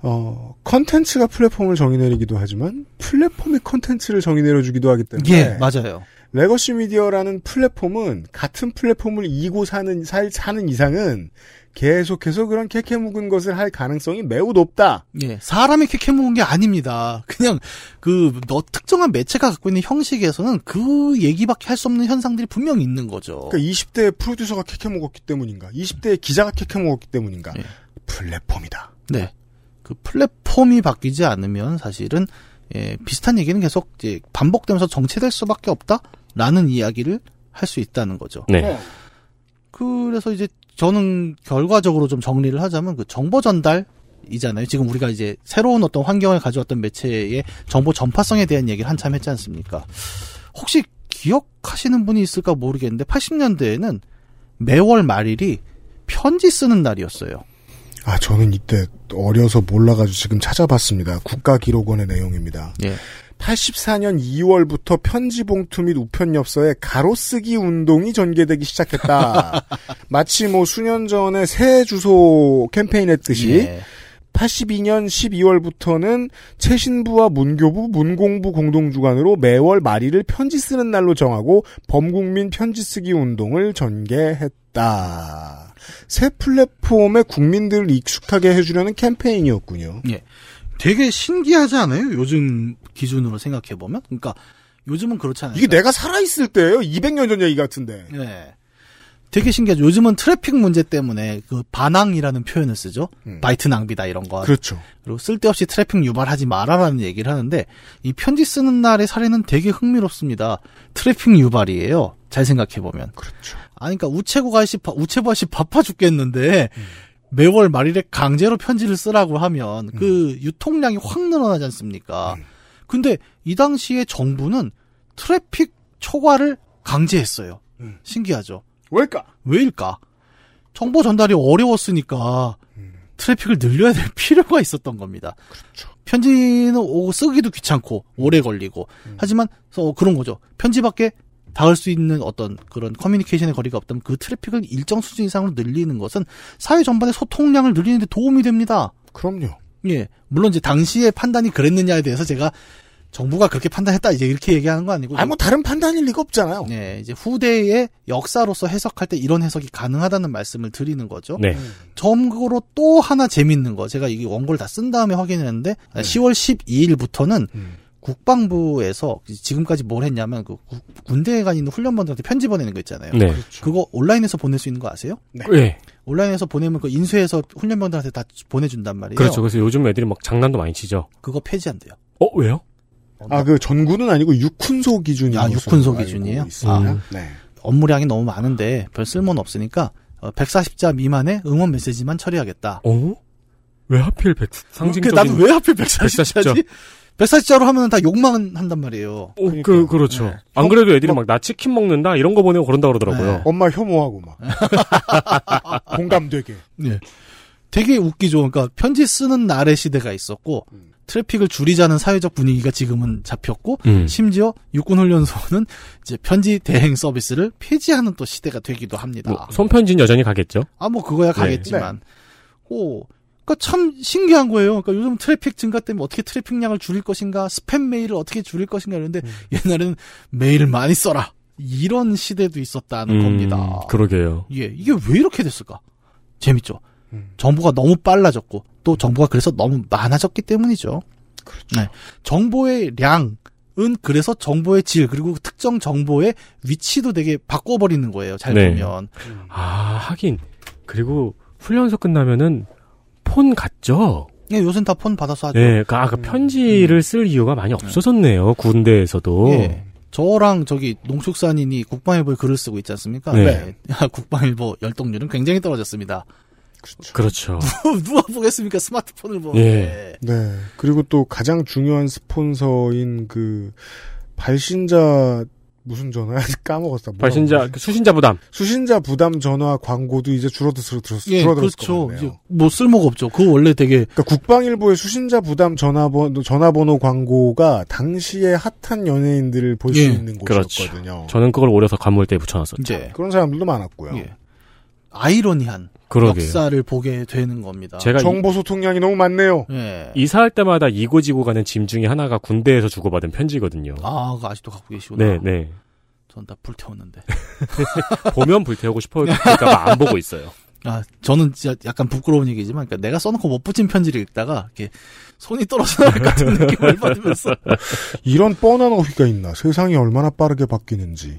어, 컨텐츠가 플랫폼을 정의 내리기도 하지만 플랫폼이 컨텐츠를 정의 내려주기도 하기 때문에 예, 맞아요. legacy media라는 플랫폼은 같은 플랫폼을 이고 사는 살 사는 이상은 계속해서 그런 캐캐 묵은 것을 할 가능성이 매우 높다. 예, 사람이 캐캐 모은 게 아닙니다. 그냥 그 너 특정한 매체가 갖고 있는 형식에서는 그 얘기밖에 할 수 없는 현상들이 분명히 있는 거죠. 그러니까 20대 프로듀서가 캐캐 먹었기 때문인가? 20대 기자가 캐캐 먹었기 때문인가? 예. 플랫폼이다. 네. 그 플랫폼이 바뀌지 않으면 사실은 예, 비슷한 얘기는 계속 이제 반복되면서 정체될 수밖에 없다라는 이야기를 할 수 있다는 거죠. 네. 그래서 이제 저는 결과적으로 좀 정리를 하자면 그 정보 전달 이잖아요. 지금 우리가 이제 새로운 어떤 환경을 가져왔던 매체의 정보 전파성에 대한 얘기를 한참 했지 않습니까? 혹시 기억하시는 분이 있을까 모르겠는데 80년대에는 매월 말일이 편지 쓰는 날이었어요. 아, 저는 이때 어려서 몰라가지고 지금 찾아봤습니다. 국가기록원의 내용입니다. 예. 84년 2월부터 편지 봉투 및 우편 엽서에 가로쓰기 운동이 전개되기 시작했다. 마치 뭐 수년 전에 새 주소 캠페인 했듯이 예. 82년 12월부터는 최신부와 문교부, 문공부 공동주관으로 매월 말일을 편지 쓰는 날로 정하고 범국민 편지 쓰기 운동을 전개했다. 새 플랫폼에 국민들을 익숙하게 해주려는 캠페인이었군요. 예. 되게 신기하지 않아요? 요즘 기준으로 생각해 보면. 그러니까 요즘은 그렇잖아요. 이게 내가 살아 있을 때예요. 200년 전 얘기 같은데. 예. 되게 신기하죠. 요즘은 트래픽 문제 때문에 그 바낭이라는 표현을 쓰죠. 음. 바이트 낭비다 이런 거. 그렇죠. 그리고 쓸데없이 트래픽 유발하지 마라라는 얘기를 하는데 이 편지 쓰는 날의 사례는 되게 흥미롭습니다. 트래픽 유발이에요. 잘 생각해 보면. 그렇죠. 아니 그러니까 우체국 아저씨 바- 우체부 아저씨 바빠 죽겠는데 매월 말일에 강제로 편지를 쓰라고 하면 그 유통량이 확 늘어나지 않습니까? 근데 이 당시에 정부는 트래픽 초과를 강제했어요. 음. 신기하죠. 왜일까? 왜일까? 정보 전달이 어려웠으니까 트래픽을 늘려야 될 필요가 있었던 겁니다. 편지는 오- 쓰기도 귀찮고 오래 걸리고 하지만 어, 그런 거죠. 편지밖에 닿을 수 있는 어떤 그런 커뮤니케이션의 거리가 없다면 그 트래픽을 일정 수준 이상으로 늘리는 것은 사회 전반의 소통량을 늘리는데 도움이 됩니다. 그럼요. 예. 물론 이제 당시의 판단이 그랬느냐에 대해서 제가 정부가 그렇게 판단했다 이제 이렇게 얘기하는 거 아니고 아, 뭐 다른 판단일 리가 없잖아요. 네, 이제 후대의 역사로서 해석할 때 이런 해석이 가능하다는 말씀을 드리는 거죠. 네. 참고로 또 하나 재밌는 거 제가 이게 원고를 다 쓴 다음에 확인했는데 10월 12일부터는 국방부에서 지금까지 뭘 했냐면 그 구- 군대에 가 있는 훈련반들한테 편지 보내는 거 있잖아요. 네. 그거 온라인에서 보낼 수 있는 거 아세요? 네. 온라인에서 보내면 그 인쇄해서 훈련병들한테 다 보내준단 말이에요. 그렇죠. 그래서 요즘 애들이 막 장난도 많이 치죠. 그거 폐지한대요. 어, 왜요? 아, 그 전구는 아니고 육훈소 기준이 아, 육훈소 기준이에요? 아. 네. 업무량이 너무 많은데 별 쓸모는 없으니까 140자 미만의 응원 메시지만 처리하겠다. 어? 왜 하필 백, 상징적인. 나도 왜 하필 140자지? 140자? 140자로 하면 다 욕만 한단 말이에요. 어, 그, 그렇죠. 네. 안 그래도 애들이 막 나 치킨 먹는다? 이런 거 보내고 그런다 그러더라고요. 엄마 혐오하고 막. 공감되게. 네. 되게 웃기죠. 그러니까 편지 쓰는 날의 시대가 있었고 트래픽을 줄이자는 사회적 분위기가 지금은 잡혔고 음. 심지어 육군훈련소는 이제 편지 대행 서비스를 폐지하는 또 시대가 되기도 합니다. 뭐, 손편지는 여전히 가겠죠? 아, 뭐, 그거야 네. 가겠지만. 오. 그니까 참 신기한 거예요. 그러니까 요즘 트래픽 증가 때문에 어떻게 트래픽량을 줄일 것인가, 스팸 메일을 어떻게 줄일 것인가 이러는데 음. 옛날에는 메일을 많이 써라. 이런 시대도 있었다는 음, 겁니다. 그러게요. 예, 이게 왜 이렇게 됐을까? 재밌죠? 음. 정보가 너무 빨라졌고, 또 정보가 그래서 너무 많아졌기 때문이죠. 네. 정보의 량 은 그래서 정보의 질, 그리고 특정 정보의 위치도 되게 바꿔버리는 거예요. 잘 네. 보면. 아, 하긴. 그리고 훈련소 끝나면은 폰 갔죠? 예, 요새는 다 폰 받아서 하죠. 네, 그, 아, 그 편지를 쓸 이유가 많이 없어졌네요. 군대에서도. 예. 저랑 저기 농축산인이 국방일보에 글을 쓰고 있지 않습니까? 네. 국방일보 열동률은 굉장히 떨어졌습니다. 그렇죠. 누가 보겠습니까? 스마트폰을 보는데. 예. 네. 그리고 또 가장 중요한 스폰서인 그 발신자 무슨 전화 까먹었어. 발신자? 그 수신자 부담. 수신자 부담 전화 광고도 이제 줄어들었 들었 예, 줄어들었을 그렇죠. 뭐 쓸모가 없죠. 그거 원래 되게 그러니까 국방일보의 수신자 부담 전화번호 전화번호 광고가 당시에 핫한 연예인들을 볼수 예. 있는 그렇죠. 곳이었거든요. 저는 그걸 오려서 간물대에 붙여놨었죠. 이제 그런 사람들도 많았고요. 예. 아이러니한 그러게요. 역사를 보게 되는 겁니다. 제가 이- 정보 소통량이 너무 많네요. 예. 이사할 때마다 이고지고 가는 짐 중에 하나가 군대에서 주고받은 편지거든요. 아, 그거 아직도 갖고 계시구나. 네, 네. 전 다 불태웠는데. 보면 불태우고 싶어요. 그러니까 안 보고 있어요. 아, 저는 진짜 약간 부끄러운 얘기지만, 그러니까 내가 써놓고 못 붙인 편지를 읽다가, 이렇게 손이 떨어져 나갈 것 같은 느낌을 받으면서. 이런 뻔한 어휘가 있나? 세상이 얼마나 빠르게 바뀌는지.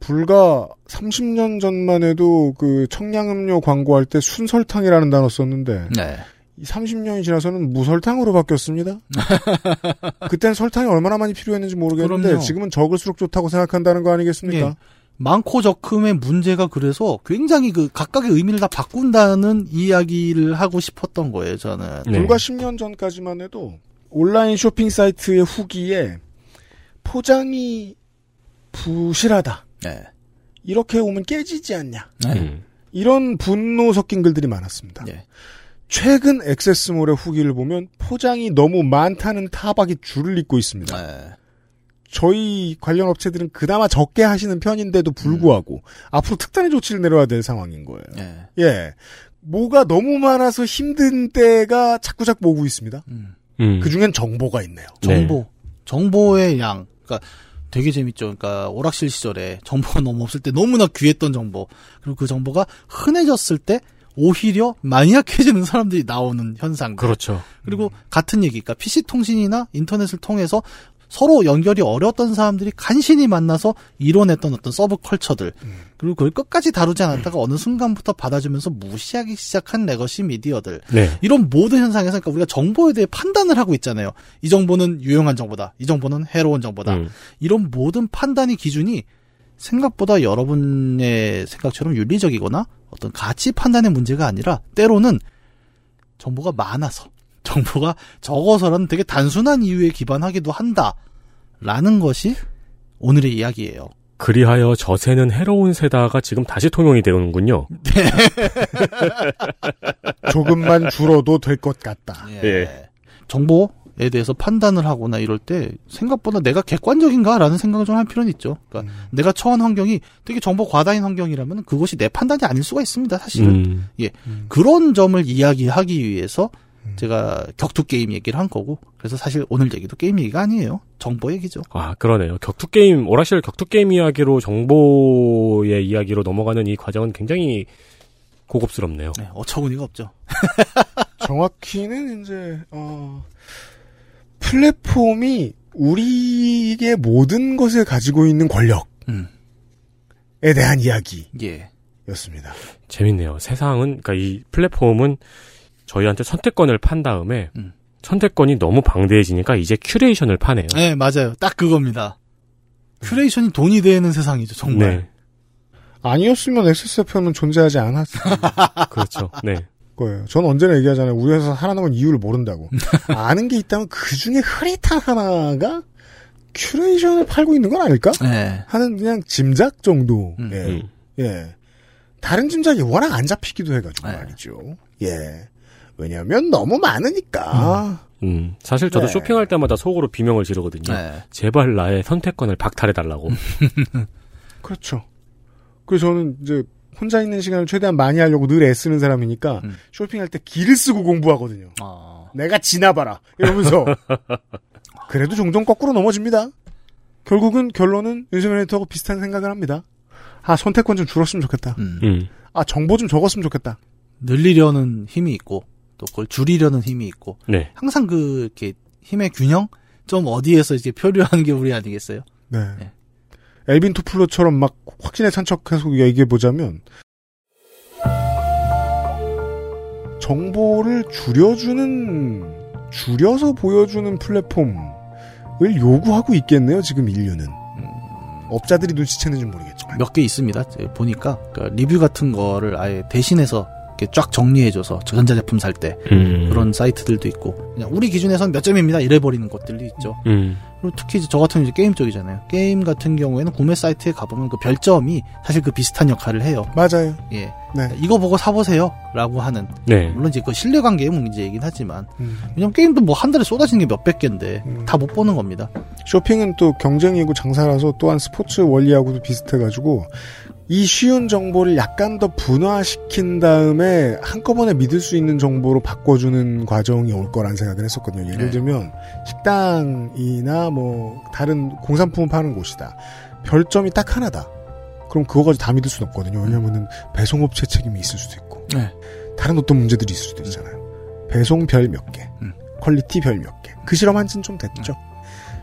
불과 30년 전만 해도 그 청량음료 광고할 때 순설탕이라는 단어 썼는데 네. 이 30년이 지나서는 무설탕으로 바뀌었습니다. 그땐 설탕이 얼마나 많이 필요했는지 모르겠는데 그럼요. 지금은 적을수록 좋다고 생각한다는 거 아니겠습니까? 예. 많고 적음의 문제가 그래서 굉장히 그 각각의 의미를 다 바꾼다는 이야기를 하고 싶었던 거예요, 저는. 네. 불과 10년 전까지만 해도 온라인 쇼핑 사이트의 후기에 포장이 부실하다. 네. 이렇게 오면 깨지지 않냐. 네. 음. 이런 분노 섞인 글들이 많았습니다. 네. 최근 액세스몰의 후기를 보면 포장이 너무 많다는 타박이 줄을 잇고 있습니다. 네. 저희 관련 업체들은 그나마 적게 하시는 편인데도 불구하고 앞으로 특단의 조치를 내려야 될 상황인 거예요. 네. 예. 뭐가 너무 많아서 힘든 때가 자꾸자꾸 오고 있습니다. 음. 음. 그 중엔 정보가 있네요. 정보. 정보의 양. 그러니까 되게 재밌죠. 그러니까 오락실 시절에 정보가 너무 없을 때 너무나 귀했던 정보. 그리고 그 정보가 흔해졌을 때 오히려 많이 약해지는 사람들이 나오는 현상. 그렇죠. 그리고 같은 얘기. 그러니까 PC 통신이나 인터넷을 통해서 서로 연결이 어려웠던 사람들이 간신히 만나서 이뤄냈던 어떤 서브 컬처들. 그리고 그걸 끝까지 다루지 않았다가 어느 순간부터 받아주면서 무시하기 시작한 legacy media들. 네. 이런 모든 현상에서 그러니까 우리가 정보에 대해 판단을 하고 있잖아요. 이 정보는 유용한 정보다. 이 정보는 해로운 정보다. 음. 이런 모든 판단의 기준이 생각보다 여러분의 생각처럼 윤리적이거나 어떤 가치 판단의 문제가 아니라 때로는 정보가 많아서 정보가 적어서라는 되게 단순한 이유에 기반하기도 한다. 라는 것이 오늘의 이야기예요. 그리하여 저 새는 해로운 새다가 지금 다시 통용이 되는군요. 조금만 줄어도 될 것 같다. 예. 정보에 대해서 판단을 하거나 이럴 때 생각보다 내가 객관적인가라는 생각을 좀 할 필요는 있죠. 그러니까 내가 처한 환경이 되게 정보 과다인 환경이라면 그것이 내 판단이 아닐 수가 있습니다. 사실은. 음. 예. 그런 점을 이야기하기 위해서 제가 격투 게임 얘기를 한 거고 그래서 사실 오늘 얘기도 게임 얘기가 아니에요. 정보 얘기죠. 아, 그러네요. 격투 게임, 오락실 격투 게임 이야기로 정보의 이야기로 넘어가는 이 과정은 굉장히 고급스럽네요. 네, 어처구니가 없죠. 정확히는 이제 어, 플랫폼이 우리의 모든 것을 가지고 있는 권력에 음. 대한 이야기였습니다. 예. 재밌네요. 세상은, 그러니까 이 플랫폼은 저희한테 선택권을 판 다음에 음. 선택권이 너무 방대해지니까 이제 curation을 파네요. 네, 맞아요. 딱 그겁니다. curation이 돈이 되는 세상이죠, 정말. 네. 아니었으면 XSFM은 존재하지 않았을 그렇죠. 네. 거예요. 전 언제나 얘기하잖아요. 우리 회사 살아남은 이유를 모른다고. 아는 게 있다면 그 중에 흐릿한 하나가 curation을 팔고 있는 건 아닐까? 네. 하는 그냥 짐작 정도. 음. 예. 음. 예. 다른 짐작이 워낙 안 잡히기도 해가지고 네. 말이죠. 예. 왜냐하면 너무 많으니까. 음. 사실 저도 네. 쇼핑할 때마다 속으로 비명을 지르거든요. 네. 제발 나의 선택권을 박탈해달라고. 그렇죠. 그래서 저는 이제 혼자 있는 시간을 최대한 많이 하려고 늘 애쓰는 사람이니까 음. 쇼핑할 때 길을 쓰고 공부하거든요. 어. 내가 지나봐라 이러면서 그래도 종종 거꾸로 넘어집니다. 결국은 결론은 윤세민 에디터하고 비슷한 생각을 합니다. 아 선택권 좀 줄었으면 좋겠다. 음. 음. 아 정보 좀 적었으면 좋겠다. 늘리려는 힘이 있고 또 그걸 줄이려는 힘이 있고 네. 항상 그 이렇게 힘의 균형 좀 어디에서 이제 표류하는 게 우리 아니겠어요? 네. 네. 엘빈 토플러처럼 막 확신에 찬 척해서 얘기해 보자면 정보를 줄여주는 줄여서 보여주는 플랫폼을 요구하고 있겠네요. 지금 인류는 업자들이 눈치채는지 모르겠지만 몇 개 있습니다. 보니까 그러니까 리뷰 같은 거를 아예 대신해서 이렇게 쫙 정리해줘서 전자제품 살때 음. 그런 사이트들도 있고 그냥 우리 기준에서는 몇 점입니다 이래버리는 것들도 있죠. 음. 그리고 특히 이제 저 같은 이제 게임 쪽이잖아요. 게임 같은 경우에는 구매 사이트에 가보면 그 별점이 사실 그 비슷한 역할을 해요. 맞아요. 예. 네. 이거 보고 사보세요. 라고 하는. 네. 물론 이제 그 신뢰 관계의 문제이긴 하지만. 음. 왜냐면 게임도 뭐 한 달에 쏟아지는 게 몇백 개인데 음. 다못 보는 겁니다. 쇼핑은 또 경쟁이고 장사라서 또한 스포츠 원리하고도 비슷해가지고 이 쉬운 정보를 약간 더 분화시킨 다음에 한꺼번에 믿을 수 있는 정보로 바꿔주는 과정이 올 거란 생각을 했었거든요. 예를 네. 들면 식당이나 뭐 다른 공산품을 파는 곳이다. 별점이 딱 하나다. 그럼 그거 가지고 다 믿을 수는 없거든요. 왜냐면은 배송업체 책임이 있을 수도 있고 네. 다른 어떤 문제들이 있을 수도 있잖아요. 배송 별 몇 개, 음. quality 별 몇 개. 그 실험한 지는 좀 됐죠.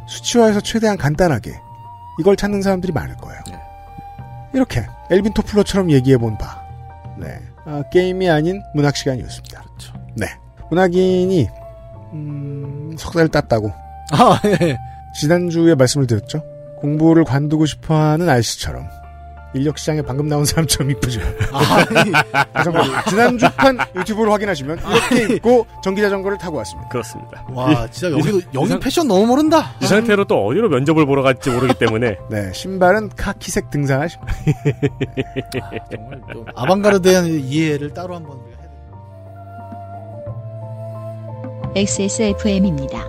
수치화해서 최대한 간단하게 이걸 찾는 사람들이 많을 거예요. 네. 이렇게 앨빈 토플러처럼 얘기해 본 바, 네 아, 게임이 아닌 문학 시간이었습니다. 그렇죠. 네 문학인이 음, 석사를 땄다고 아, 예. 지난주에 말씀을 드렸죠. 공부를 관두고 싶어 하는 알씨처럼 인력 시장에 방금 나온 사람처럼 이쁘죠. 아니, 자전거 지난주 판 유튜브를 확인하시면 이렇게 입고 전기자전거를 타고 왔습니다. 그렇습니다. 와, 진짜 여기도, 여기 이상- 패션 너무 모른다. 이 상태로 또 어디로 면접을 보러 갈지 모르기 때문에 네 신발은 카키색 등산화 신발. 정말 좀 아방가르드에 대한 이해를 따로 한번 해야 돼요. XSFM입니다.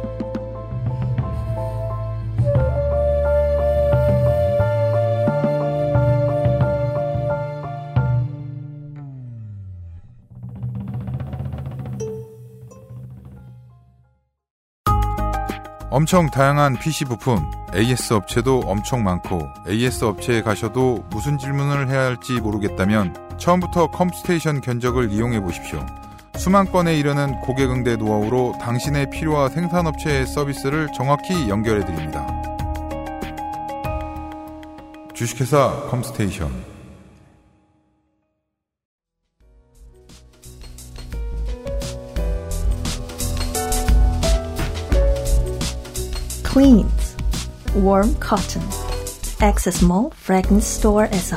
엄청 다양한 PC 부품, AS 업체도 엄청 많고 AS 업체에 가셔도 무슨 질문을 해야 할지 모르겠다면 처음부터 컴스테이션 견적을 이용해 보십시오. 수만 건에 이르는 고객 응대 노하우로 당신의 필요와 생산업체의 서비스를 정확히 연결해 드립니다. 주식회사 컴스테이션 Cleans. Warm cotton. Access Mall Fragrance Store에서.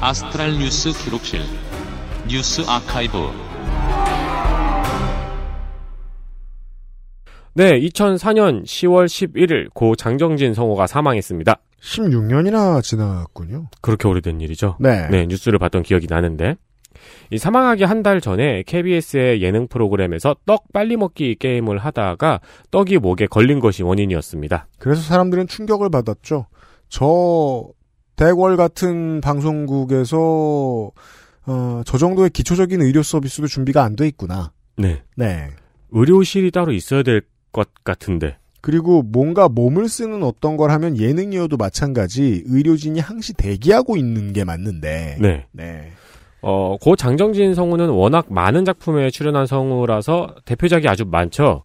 아스트랄 뉴스 기록실 뉴스 아카이브 네, 2004년 10월 11일 고 장정진 성우가 사망했습니다. 16년이나 지났군요. 그렇게 오래된 일이죠. 네. 네, 뉴스를 봤던 기억이 나는데. 이 사망하기 한 달 전에 KBS의 예능 프로그램에서 떡 빨리 먹기 게임을 하다가 떡이 목에 걸린 것이 원인이었습니다. 그래서 사람들은 충격을 받았죠. 저 대궐 같은 방송국에서 어, 저 정도의 기초적인 의료 서비스도 준비가 안 돼 있구나. 네. 네. 의료실이 따로 있어야 될 것 같은데. 그리고 뭔가 몸을 쓰는 어떤 걸 하면 예능이어도 마찬가지 의료진이 항시 대기하고 있는 게 맞는데. 네. 네. 어, 고 장정진 성우는 워낙 많은 작품에 출연한 성우라서 대표작이 아주 많죠.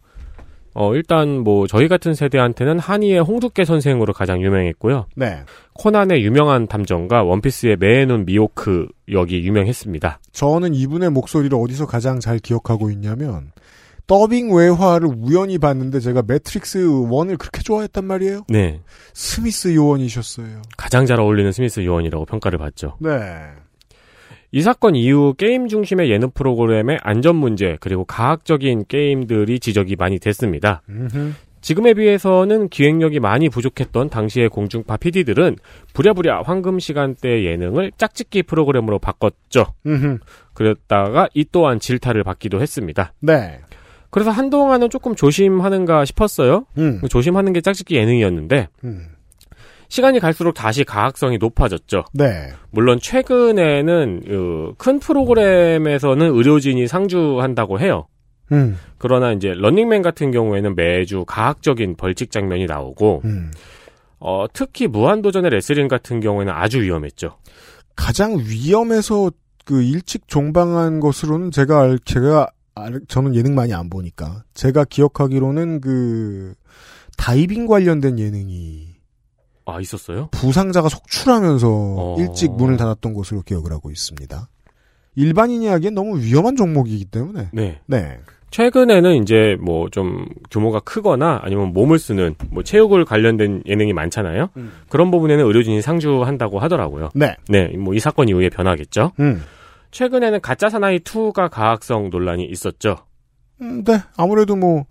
어, 일단 뭐 저희 같은 세대한테는 하니의 홍두깨 선생으로 가장 유명했고요. 네. 코난의 유명한 탐정과 원피스의 매의 눈 미호크 역이 유명했습니다. 저는 이분의 목소리를 어디서 가장 잘 기억하고 있냐면 더빙 외화를 우연히 봤는데 제가 매트릭스 1을 그렇게 좋아했단 말이에요. 네. 스미스 요원이셨어요. 가장 잘 어울리는 스미스 요원이라고 평가를 받죠. 네. 이 사건 이후 게임 중심의 예능 프로그램의 안전 문제 그리고 가학적인 게임들이 지적이 많이 됐습니다. 음흠. 지금에 비해서는 기획력이 많이 부족했던 당시의 공중파 PD들은 부랴부랴 황금 시간대 예능을 짝짓기 프로그램으로 바꿨죠. 음흠. 그랬다가 이 또한 질타를 받기도 했습니다. 네. 그래서 한동안은 조금 조심하는가 싶었어요. 음. 조심하는 게 짝짓기 예능이었는데 음. 시간이 갈수록 다시 가학성이 높아졌죠. 네. 물론 최근에는 어, 큰 프로그램에서는 의료진이 상주한다고 해요. 음. 그러나 이제 런닝맨 같은 경우에는 매주 가학적인 벌칙 장면이 나오고 음. 어, 특히 무한도전의 레슬링 같은 경우에는 아주 위험했죠. 가장 위험해서 그 일찍 종방한 것으로는 제가 알, 제가 알, 저는 예능 많이 안 보니까 제가 기억하기로는 그 다이빙 관련된 예능이 아 있었어요? 부상자가 속출하면서 어. 일찍 문을 닫았던 것으로 기억을 하고 있습니다. 일반인이 하기엔 너무 위험한 종목이기 때문에. 네. 네. 최근에는 이제 뭐 좀 규모가 크거나 아니면 몸을 쓰는 뭐 체육을 관련된 예능이 많잖아요. 음. 그런 부분에는 의료진이 상주한다고 하더라고요. 네. 네, 뭐 이 사건 이후에 변하겠죠. 음. 최근에는 가짜 사나이 2가 가학성 논란이 있었죠. 음, 네. 아무래도 뭐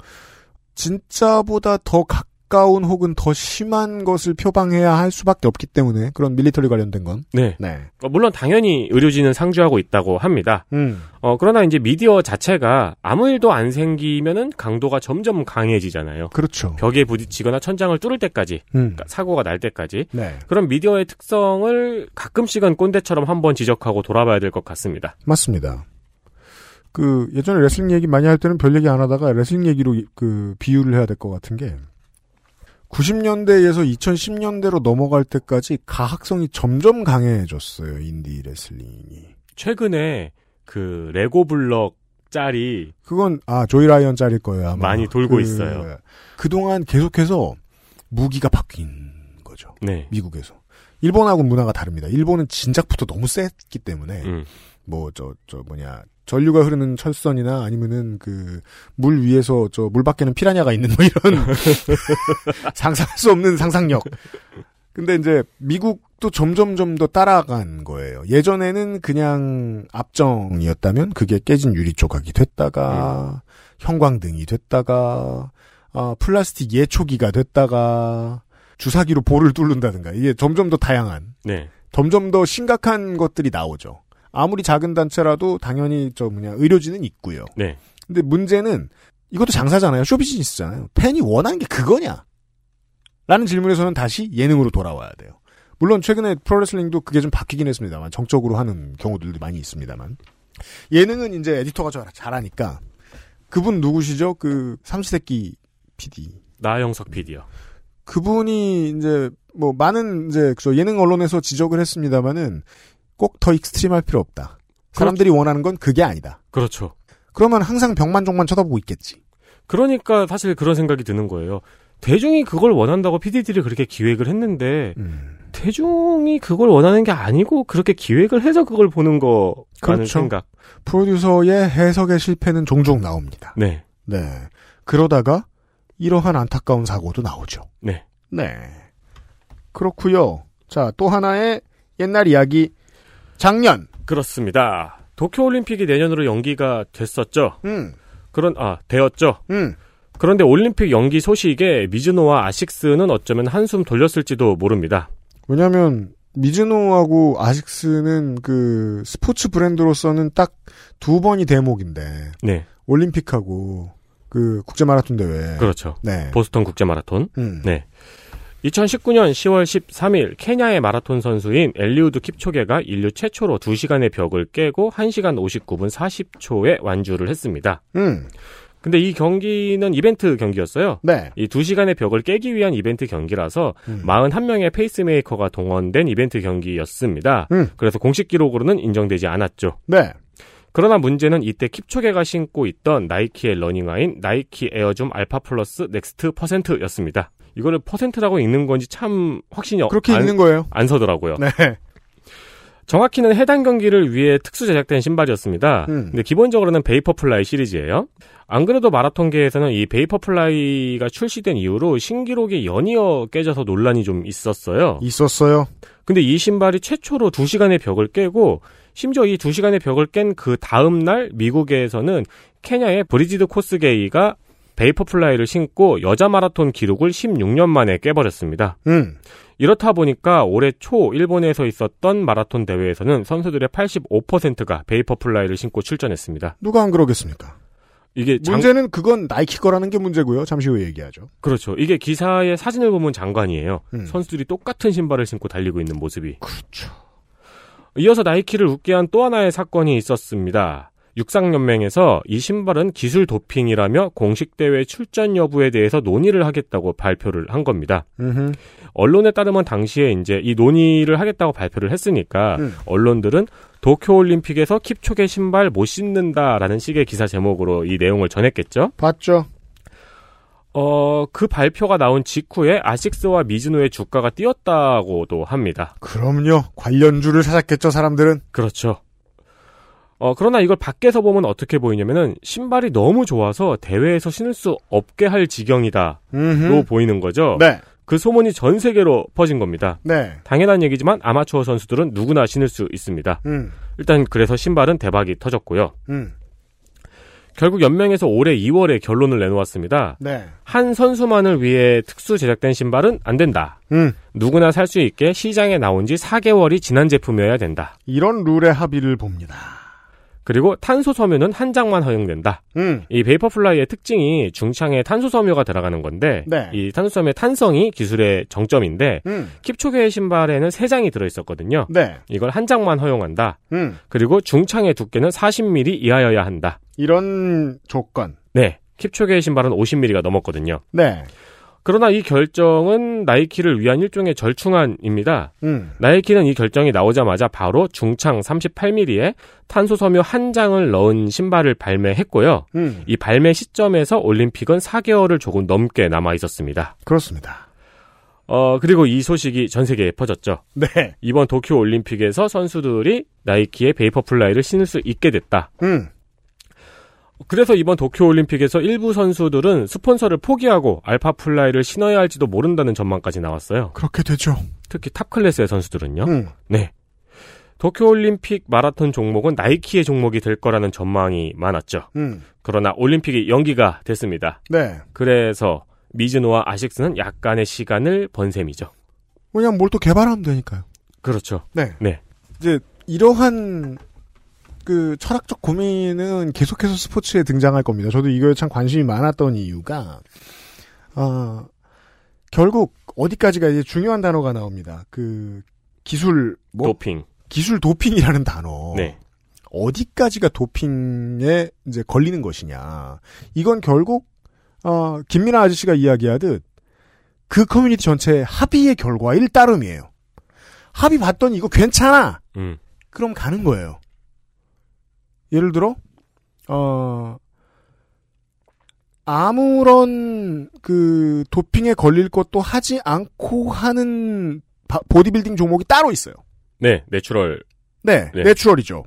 진짜보다 더 가까운 혹은 더 심한 것을 표방해야 할 수밖에 없기 때문에 그런 밀리터리 관련된 건. 네. 네. 어, 물론 당연히 의료진은 상주하고 있다고 합니다. 음. 어, 그러나 이제 미디어 자체가 아무 일도 안 생기면은 강도가 점점 강해지잖아요. 그렇죠. 벽에 부딪히거나 천장을 뚫을 때까지, 음. 그러니까 사고가 날 때까지. 네. 그런 미디어의 특성을 가끔씩은 꼰대처럼 한번 지적하고 돌아봐야 될 것 같습니다. 맞습니다. 그 예전에 레슬링 얘기 많이 할 때는 별 얘기 안 하다가 레슬링 얘기로 이- 그 비유를 해야 될 것 같은 게 90년대에서 2010년대로 넘어갈 때까지 가학성이 점점 강해졌어요. 인디 레슬링이. 최근에 그 레고 블럭 짤이 그건 아 조이 라이언 짤일 거예요. 아마. 많이 돌고 그, 있어요. 그동안 계속해서 무기가 바뀐 거죠. 네. 미국에서. 일본하고 문화가 다릅니다. 일본은 진작부터 너무 셌기 때문에 음. 뭐저저 뭐냐 전류가 흐르는 철선이나 아니면은 그 물 위에서 저 물 밖에는 피라냐가 있는 뭐 이런 상상할 수 없는 상상력. 근데 이제 미국도 점점 점 더 따라간 거예요. 예전에는 그냥 압정이었다면 그게 깨진 유리 조각이 됐다가 형광등이 됐다가 아, 플라스틱 예초기가 됐다가 주사기로 볼을 뚫는다든가 이게 점점 더 다양한 네. 점점 더 심각한 것들이 나오죠. 아무리 작은 단체라도 당연히 저 뭐냐 의료진은 있고요. 네. 근데 문제는 이것도 장사잖아요. 쇼비즈니스잖아요. 팬이 원하는 게 그거냐? 라는 질문에서는 다시 예능으로 돌아와야 돼요. 물론 최근에 프로레슬링도 그게 좀 바뀌긴 했습니다만 정적으로 하는 경우들도 많이 있습니다만 예능은 이제 에디터가 잘- 잘하니까 그분 누구시죠? 그 삼시세끼 PD 나영석 PD요. 그분이 이제 뭐 많은 이제 저 예능 언론에서 지적을 했습니다마는 꼭 더 extreme할 필요 없다. 사람들이 원하는 건 그게 아니다. 그렇죠. 그러면 항상 병만족만 쳐다보고 있겠지. 그러니까 사실 그런 생각이 드는 거예요. 대중이 그걸 원한다고 PD들이 그렇게 기획을 했는데 음. 대중이 그걸 원하는 게 아니고 그렇게 기획을 해서 그걸 보는 거라는 그렇죠. 생각. 프로듀서의 해석의 실패는 종종 나옵니다. 네. 네. 그러다가 이러한 안타까운 사고도 나오죠. 네. 네. 그렇고요. 자, 또 하나의 옛날 이야기. 작년. 그렇습니다. 도쿄올림픽이 내년으로 연기가 됐었죠. 음. 그런 아 되었죠. 음. 그런데 올림픽 연기 소식에 미즈노와 아식스는 어쩌면 한숨 돌렸을지도 모릅니다. 왜냐하면 미즈노하고 아식스는 그 스포츠 브랜드로서는 딱 두 번이 대목인데 네. 올림픽하고 그 국제 마라톤 대회. 그렇죠. 네. 보스턴 국제 마라톤. 음. 네. 2019년 10월 13일 케냐의 마라톤 선수인 엘리우드 킵초게가 인류 최초로 2시간의 벽을 깨고 1시간 59분 40초에 완주를 했습니다. 음. 근데 이 경기는 이벤트 경기였어요. 네. 이 2시간의 벽을 깨기 위한 이벤트 경기라서 41명의 페이스메이커가 동원된 이벤트 경기였습니다. 음. 그래서 공식 기록으로는 인정되지 않았죠. 네. 그러나 문제는 이때 킵초게가 신고 있던 나이키의 러닝화인 나이키 에어줌 알파 플라이 넥스트 퍼센트였습니다. 이거를 퍼센트라고 읽는 건지 참 확신이 그렇게 안, 읽는 거예요. 안 서더라고요. 네. 정확히는 해당 경기를 위해 특수 제작된 신발이었습니다. 음. 근데 기본적으로는 베이퍼플라이 시리즈예요. 안 그래도 마라톤계에서는 이 베이퍼플라이가 출시된 이후로 신기록이 연이어 깨져서 논란이 좀 있었어요. 있었어요. 근데 이 신발이 최초로 2시간의 벽을 깨고 심지어 이 2시간의 벽을 깬 그 다음 날 미국에서는 케냐의 브리지드 코스게이가 베이퍼플라이를 신고 여자 마라톤 기록을 16년 만에 깨버렸습니다. 음. 이렇다 보니까 올해 초 일본에서 있었던 마라톤 대회에서는 선수들의 85%가 베이퍼플라이를 신고 출전했습니다. 누가 안 그러겠습니까? 이게 장- 문제는 그건 나이키 거라는 게 문제고요. 잠시 후에 얘기하죠. 그렇죠. 이게 기사의 사진을 보면 장관이에요. 음. 선수들이 똑같은 신발을 신고 달리고 있는 모습이. 그렇죠. 이어서 나이키를 웃게 한 또 하나의 사건이 있었습니다. 육상연맹에서 이 신발은 기술 도핑이라며 공식 대회 출전 여부에 대해서 논의를 하겠다고 발표를 한 겁니다. 음흠. 언론에 따르면 당시에 이제 이 논의를 하겠다고 발표를 했으니까 음. 언론들은 도쿄올림픽에서 킵초게 신발 못 신는다라는 식의 기사 제목으로 이 내용을 전했겠죠. 봤죠. 어, 그 발표가 나온 직후에 아식스와 미즈노의 주가가 뛰었다고도 합니다. 그럼요. 관련주를 찾았겠죠, 사람들은. 그렇죠. 어, 그러나 이걸 밖에서 보면 어떻게 보이냐면은 신발이 너무 좋아서 대회에서 신을 수 없게 할 지경이다로 음흠. 보이는 거죠. 네. 그 소문이 전 세계로 퍼진 겁니다. 네. 당연한 얘기지만 아마추어 선수들은 누구나 신을 수 있습니다. 음. 일단 그래서 신발은 대박이 터졌고요. 음. 결국 연맹에서 올해 2월에 결론을 내놓았습니다. 네. 한 선수만을 위해 특수 제작된 신발은 안 된다. 음. 누구나 살 수 있게 시장에 나온 지 4개월이 지난 제품이어야 된다. 이런 룰의 합의를 봅니다. 그리고 탄소 섬유는 한 장만 허용된다. 음. 이 베이퍼 플라이의 특징이 중창에 탄소 섬유가 들어가는 건데 네. 이 탄소 섬유의 탄성이 기술의 정점인데 음. 킵초게의 신발에는 세 장이 들어 있었거든요. 네. 이걸 한 장만 허용한다. 음. 그리고 중창의 두께는 40mm 이하여야 한다. 이런 조건. 네. 킵초게의 신발은 50mm가 넘었거든요. 네. 그러나 이 결정은 나이키를 위한 일종의 절충안입니다. 음. 나이키는 이 결정이 나오자마자 바로 중창 38mm에 탄소 섬유 한 장을 넣은 신발을 발매했고요. 음. 이 발매 시점에서 올림픽은 4개월을 조금 넘게 남아 있었습니다. 그렇습니다. 어, 그리고 이 소식이 전 세계에 퍼졌죠. 네. 이번 도쿄 올림픽에서 선수들이 나이키의 베이퍼 플라이를 신을 수 있게 됐다. 음. 그래서 이번 도쿄 올림픽에서 일부 선수들은 스폰서를 포기하고 알파 플라이를 신어야 할지도 모른다는 전망까지 나왔어요. 그렇게 되죠. 특히 top class의 선수들은요. 음. 네. 도쿄 올림픽 마라톤 종목은 나이키의 종목이 될 거라는 전망이 많았죠. 음. 그러나 올림픽이 연기가 됐습니다. 네. 그래서 미즈노와 아식스는 약간의 시간을 번 셈이죠. 왜냐면 뭘 또 개발하면 되니까요. 그렇죠. 네. 네. 이제 이러한 그 철학적 고민은 계속해서 스포츠에 등장할 겁니다. 저도 이거에 참 관심이 많았던 이유가 어, 결국 어디까지가 이제 중요한 단어가 나옵니다. 그 기술 뭐 도핑. 기술 도핑이라는 단어. 네. 어디까지가 도핑에 이제 걸리는 것이냐. 이건 결국 어, 김민아 아저씨가 이야기하듯 그 커뮤니티 전체의 합의의 결과일 따름이에요. 합의 봤더니 이거 괜찮아. 음. 그럼 가는 거예요. 예를 들어 어 아무런 그 도핑에 걸릴 것도 하지 않고 하는 바- 보디빌딩 종목이 따로 있어요. 네, natural. 네, 네. natural이죠.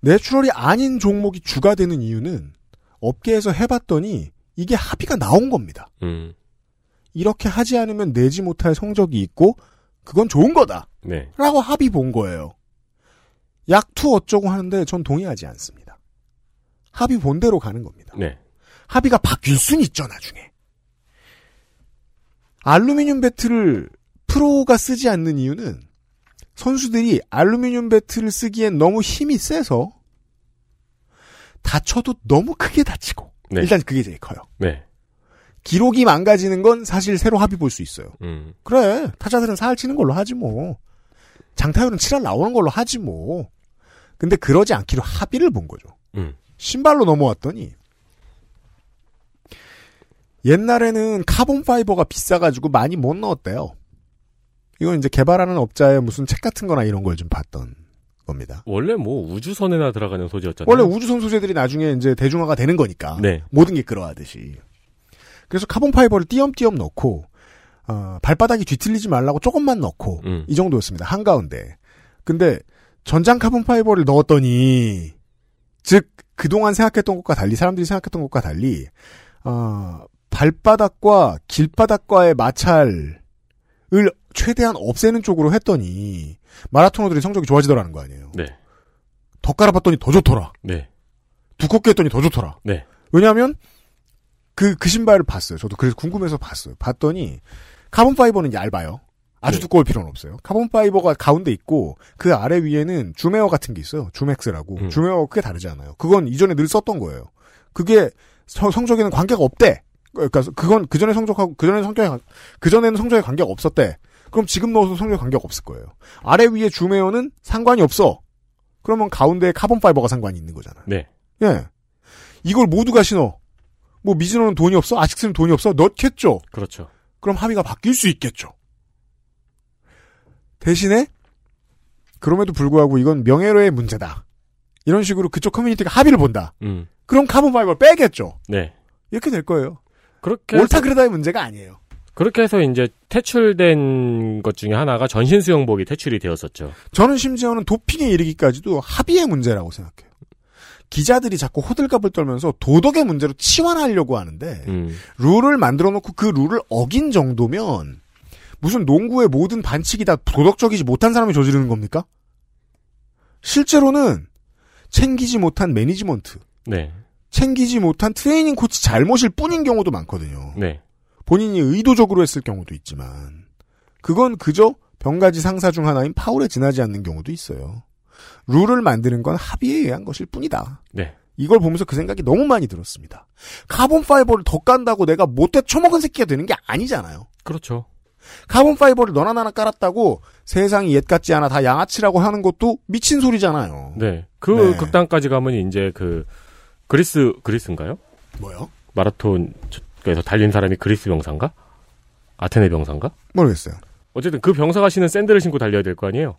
natural이 아닌 종목이 주가 되는 이유는 업계에서 해봤더니 이게 합의가 나온 겁니다. 음. 이렇게 하지 않으면 내지 못할 성적이 있고 그건 좋은 거다. 네. 라고 합의 본 거예요. 약투 어쩌고 하는데 전 동의하지 않습니다. 합의 본대로 가는 겁니다. 네. 합의가 바뀔 순 있죠, 나중에. 알루미늄 배트를 프로가 쓰지 않는 이유는 선수들이 알루미늄 배트를 쓰기엔 너무 힘이 세서 다쳐도 너무 크게 다치고 네. 일단 그게 제일 커요. 네. 기록이 망가지는 건 사실 새로 합의 볼 수 있어요. 음. 그래 타자들은 사할 치는 걸로 하지 뭐. 장타율은 7할 나오는 걸로 하지 뭐. 근데 그러지 않기로 합의를 본 거죠. 음. 신발로 넘어왔더니 옛날에는 carbon fiber가 비싸가지고 많이 못 넣었대요. 이건 이제 개발하는 업자의 무슨 책 같은 거나 이런 걸 좀 봤던 겁니다. 원래 뭐 우주선에나 들어가는 소재였잖아요. 원래 우주선 소재들이 나중에 이제 대중화가 되는 거니까. 네. 모든 게 그러하듯이. 그래서 carbon fiber를 띄엄띄엄 넣고, 어, 발바닥이 뒤틀리지 말라고 조금만 넣고, 음. 이 정도였습니다. 한가운데. 근데 전장 carbon fiber를 넣었더니, 즉, 그동안 생각했던 것과 달리, 사람들이 생각했던 것과 달리, 어, 발바닥과 길바닥과의 마찰을 최대한 없애는 쪽으로 했더니, 마라토너들이 성적이 좋아지더라는 거 아니에요. 네. 더 깔아봤더니 더 좋더라. 네. 두껍게 했더니 더 좋더라. 네. 왜냐하면 그, 그 신발을 봤어요. 저도 그래서 궁금해서 봤어요. 봤더니 carbon fiber는 얇아요. 아주 네. 두꺼울 필요는 없어요. carbon fiber가 가운데 있고 그 아래 위에는 줌에어 같은 게 있어요. 줌엑스라고. 음. 줌에어 크게 다르지 않아요. 그건 이전에 늘 썼던 거예요. 그게 서- 성적에는 관계가 없대. 그러니까 그건 그 전에 성적하고 그 전에 성적에 그 전에는 성적에 관계가 없었대. 그럼 지금 넣어서 성적에 관계가 없을 거예요. 아래 위에 줌에어는 상관이 없어. 그러면 가운데에 carbon fiber가 상관이 있는 거잖아. 네. 예. 이걸 모두가 신어. 뭐 미즈노는 돈이 없어? 아식스는 돈이 없어? 넣겠죠. 그렇죠. 그럼 합의가 바뀔 수 있겠죠. 대신에 그럼에도 불구하고 이건 명예로의 문제다. 이런 식으로 그쪽 커뮤니티가 합의를 본다. 음. 그럼 carbon fiber를 빼겠죠. 네. 이렇게 될 거예요. 그렇게 옳다 그러다의 문제가 아니에요. 그렇게 해서 이제 퇴출된 것 중에 하나가 전신 수영복이 퇴출이 되었었죠. 저는 심지어는 도핑에 이르기까지도 합의의 문제라고 생각해요. 기자들이 자꾸 호들갑을 떨면서 도덕의 문제로 치환하려고 하는데 음. 룰을 만들어 놓고 그 룰을 어긴 정도면 무슨 농구의 모든 반칙이 다 도덕적이지 못한 사람이 저지르는 겁니까? 실제로는 챙기지 못한 매니지먼트, 네. 챙기지 못한 트레이닝 코치 잘못일 뿐인 경우도 많거든요. 네. 본인이 의도적으로 했을 경우도 있지만 그건 그저 병가지 상사 중 하나인 파울에 지나지 않는 경우도 있어요. 룰을 만드는 건 합의에 의한 것일 뿐이다. 네. 이걸 보면서 그 생각이 너무 많이 들었습니다. carbon fiber를 더 깐다고 내가 못돼 처먹은 새끼가 되는 게 아니잖아요. 그렇죠. carbon fiber를 너나 나나 깔았다고 세상이 옛 같지 않아 다 양아치라고 하는 것도 미친 소리잖아요. 네. 그 네. 극단까지 가면 이제 그 그리스 그리스인가요? 뭐요? 마라톤에서 달린 사람이 그리스 병사인가? 아테네 병사인가? 모르겠어요. 어쨌든 그 병사가 신은 샌들을 신고 달려야 될 거 아니에요?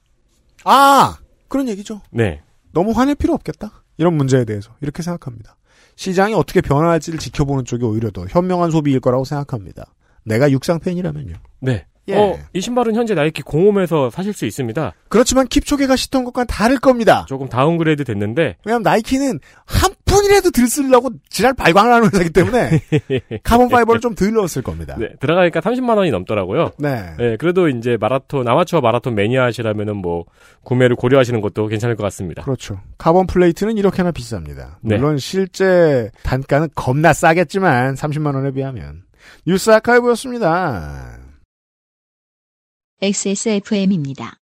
아 그런 얘기죠. 네. 너무 화낼 필요 없겠다. 이런 문제에 대해서 이렇게 생각합니다. 시장이 어떻게 변화할지를 지켜보는 쪽이 오히려 더 현명한 소비일 거라고 생각합니다. 내가 육상 팬이라면요. 네. 예. 어, 이 신발은 현재 나이키 공홈에서 사실 수 있습니다. 그렇지만 킵초게가 신던 것과는 다를 겁니다. 조금 downgrade 됐는데 왜냐하면 나이키는 한 푼이라도 덜 쓰려고 지랄 발광을 하는 회사기 때문에 carbon fiber를 좀 덜 넣었을 겁니다. 네, 들어가니까 30만 원이 넘더라고요. 네. 네, 그래도 이제 마라톤 아마추어 마라톤 매니아시라면은 뭐 구매를 고려하시는 것도 괜찮을 것 같습니다. 그렇죠. carbon plate는 이렇게나 비쌉니다. 네. 물론 실제 단가는 겁나 싸겠지만 30만 원에 비하면 뉴스 아카이브였습니다. XSFM입니다.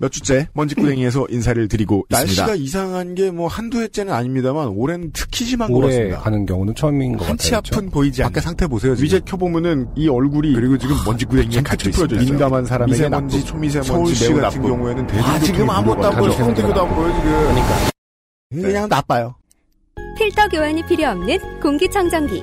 몇 주째 먼지구덩이에서 인사를 드리고 있습니다. 날씨가 이상한 게 뭐 한두 해째는 아닙니다만 올해는 특히 심한 것 같습니다. 가는 경우는 처음인 것 한치 같아요. 앞은 보이지 않게 상태 보세요. 위제 켜보면은 이 얼굴이 그리고 지금 먼지구덩이에 갇혀 있습니다. 민감한 사람에게 미세먼지, 초미세먼지 서울시 같은 나쁘고. 경우에는 아, 지금 아무것도 안 보여. 성대교도 안 보여 지금. 그러니까. 그냥 나빠요. 필터 교환이 필요 없는 공기청정기.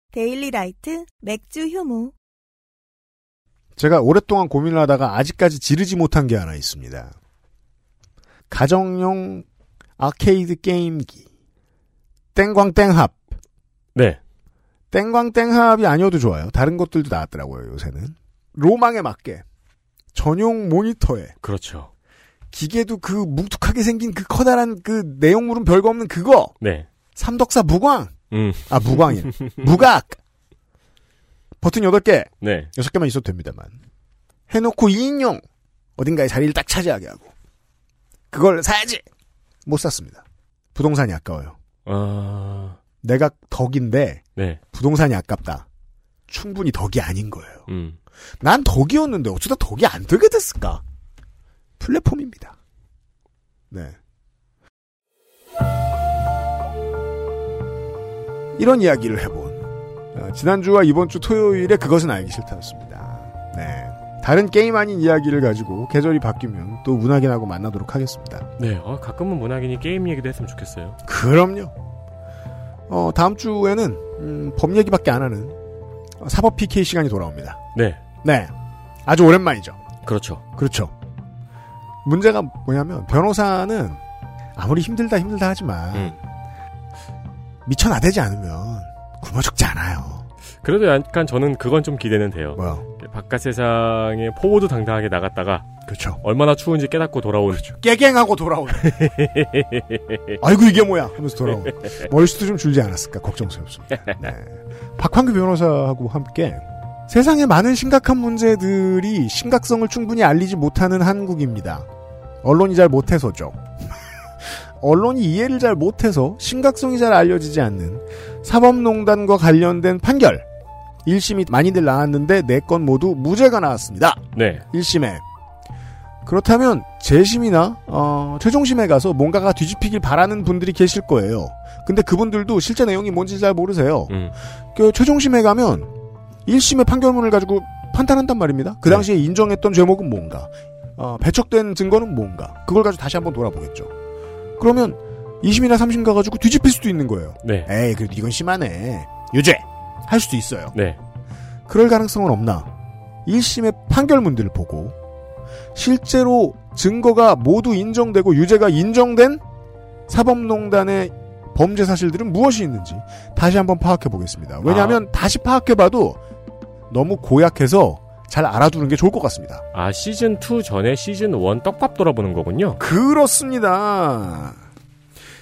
데일리 라이트 맥주 효모. 제가 오랫동안 고민을 하다가 아직까지 지르지 못한 게 하나 있습니다. 가정용 아케이드 게임기. 땡광땡합. 네. 땡광땡합이 아니어도 좋아요. 다른 것들도 나왔더라고요, 요새는. 로망에 맞게. 전용 모니터에. 그렇죠. 기계도 그 뭉툭하게 생긴 그 커다란 그 내용물은 별거 없는 그거. 네. 삼덕사 무광. 음. 아, 무광이. 무각. 버튼 8개. 네. 6개만 있어도 됩니다만. 해놓고 2인용. 어딘가에 자리를 딱 차지하게 하고. 그걸 사야지! 못 샀습니다. 부동산이 아까워요. 아, 내가 덕인데, 네. 부동산이 아깝다. 충분히 덕이 아닌 거예요. 음. 난 덕이었는데 어쩌다 덕이 안 되게 됐을까? 플랫폼입니다. 네. 이런 이야기를 해본 어, 지난주와 이번 주 토요일에 그것은 알기 싫다였습니다. 네. 다른 게임 아닌 이야기를 가지고 계절이 바뀌면 또 문학인하고 만나도록 하겠습니다. 네. 어, 가끔은 문학인이 게임 얘기도 했으면 좋겠어요. 그럼요. 어, 다음 주에는 음, 법 얘기밖에 안 하는 어, 사법 PK 시간이 돌아옵니다. 네. 네. 아주 오랜만이죠. 그렇죠. 그렇죠. 문제가 뭐냐면 변호사는 아무리 힘들다 힘들다 하지만 음. 미쳐 나대지 않으면 굶어 죽지 않아요. 그래도 약간 저는 그건 좀 기대는 돼요. 뭐요? 바깥 세상에 포부도 당당하게 나갔다가 그렇죠. 얼마나 추운지 깨닫고 돌아온 깨갱하고 돌아오는. 아이고 이게 뭐야 하면서 돌아오는. 머리수도 좀 줄지 않았을까 걱정스럽습니다. 네. 박환규 변호사하고 함께 세상에 많은 심각한 문제들이 심각성을 충분히 알리지 못하는 한국입니다. 언론이 잘 못해서죠. 언론이 이해를 잘 못해서 심각성이 잘 알려지지 않는 사법농단과 관련된 판결 1심이 많이들 나왔는데 4건 모두 무죄가 나왔습니다. 네. 1심에 그렇다면 재심이나 어, 최종심에 가서 뭔가가 뒤집히길 바라는 분들이 계실 거예요. 근데 그분들도 실제 내용이 뭔지 잘 모르세요. 음. 그 최종심에 가면 1심의 판결문을 가지고 판단한단 말입니다. 그 당시에 인정했던 죄목은 뭔가, 어, 배척된 증거는 뭔가, 그걸 가지고 다시 한번 돌아보겠죠. 그러면 2심이나 3심 가가지고 뒤집힐 수도 있는 거예요. 네. 에이, 그래도 이건 심하네. 유죄! 할 수도 있어요. 네. 그럴 가능성은 없나? 1심의 판결문들을 보고 실제로 증거가 모두 인정되고 유죄가 인정된 사법농단의 범죄 사실들은 무엇이 있는지 다시 한번 파악해 보겠습니다. 왜냐하면 다시 파악해 봐도 너무 고약해서 잘 알아두는 게 좋을 것 같습니다. 아, 시즌2 전에 시즌1 떡밥 돌아보는 거군요. 그렇습니다.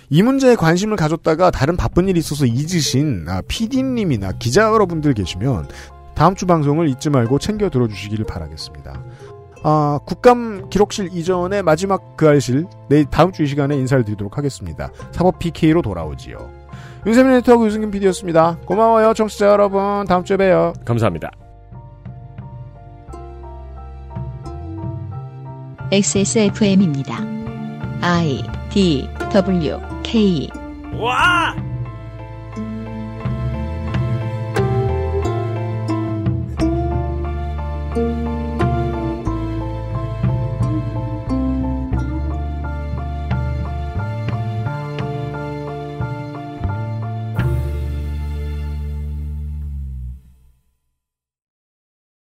이 문제에 관심을 가졌다가 다른 바쁜 일이 있어서 잊으신 아, PD님이나 기자 여러분들 계시면 다음 주 방송을 잊지 말고 챙겨 들어주시기를 바라겠습니다. 아, 국감 기록실 이전에 마지막 그 알실 내일 다음 주 이 시간에 인사를 드리도록 하겠습니다. 사법 PK로 돌아오지요. 윤세민 네트워크 유승균 PD였습니다. 고마워요, 청취자 여러분. 다음 주에 봬요. 감사합니다. XSFM입니다. I D W K 와!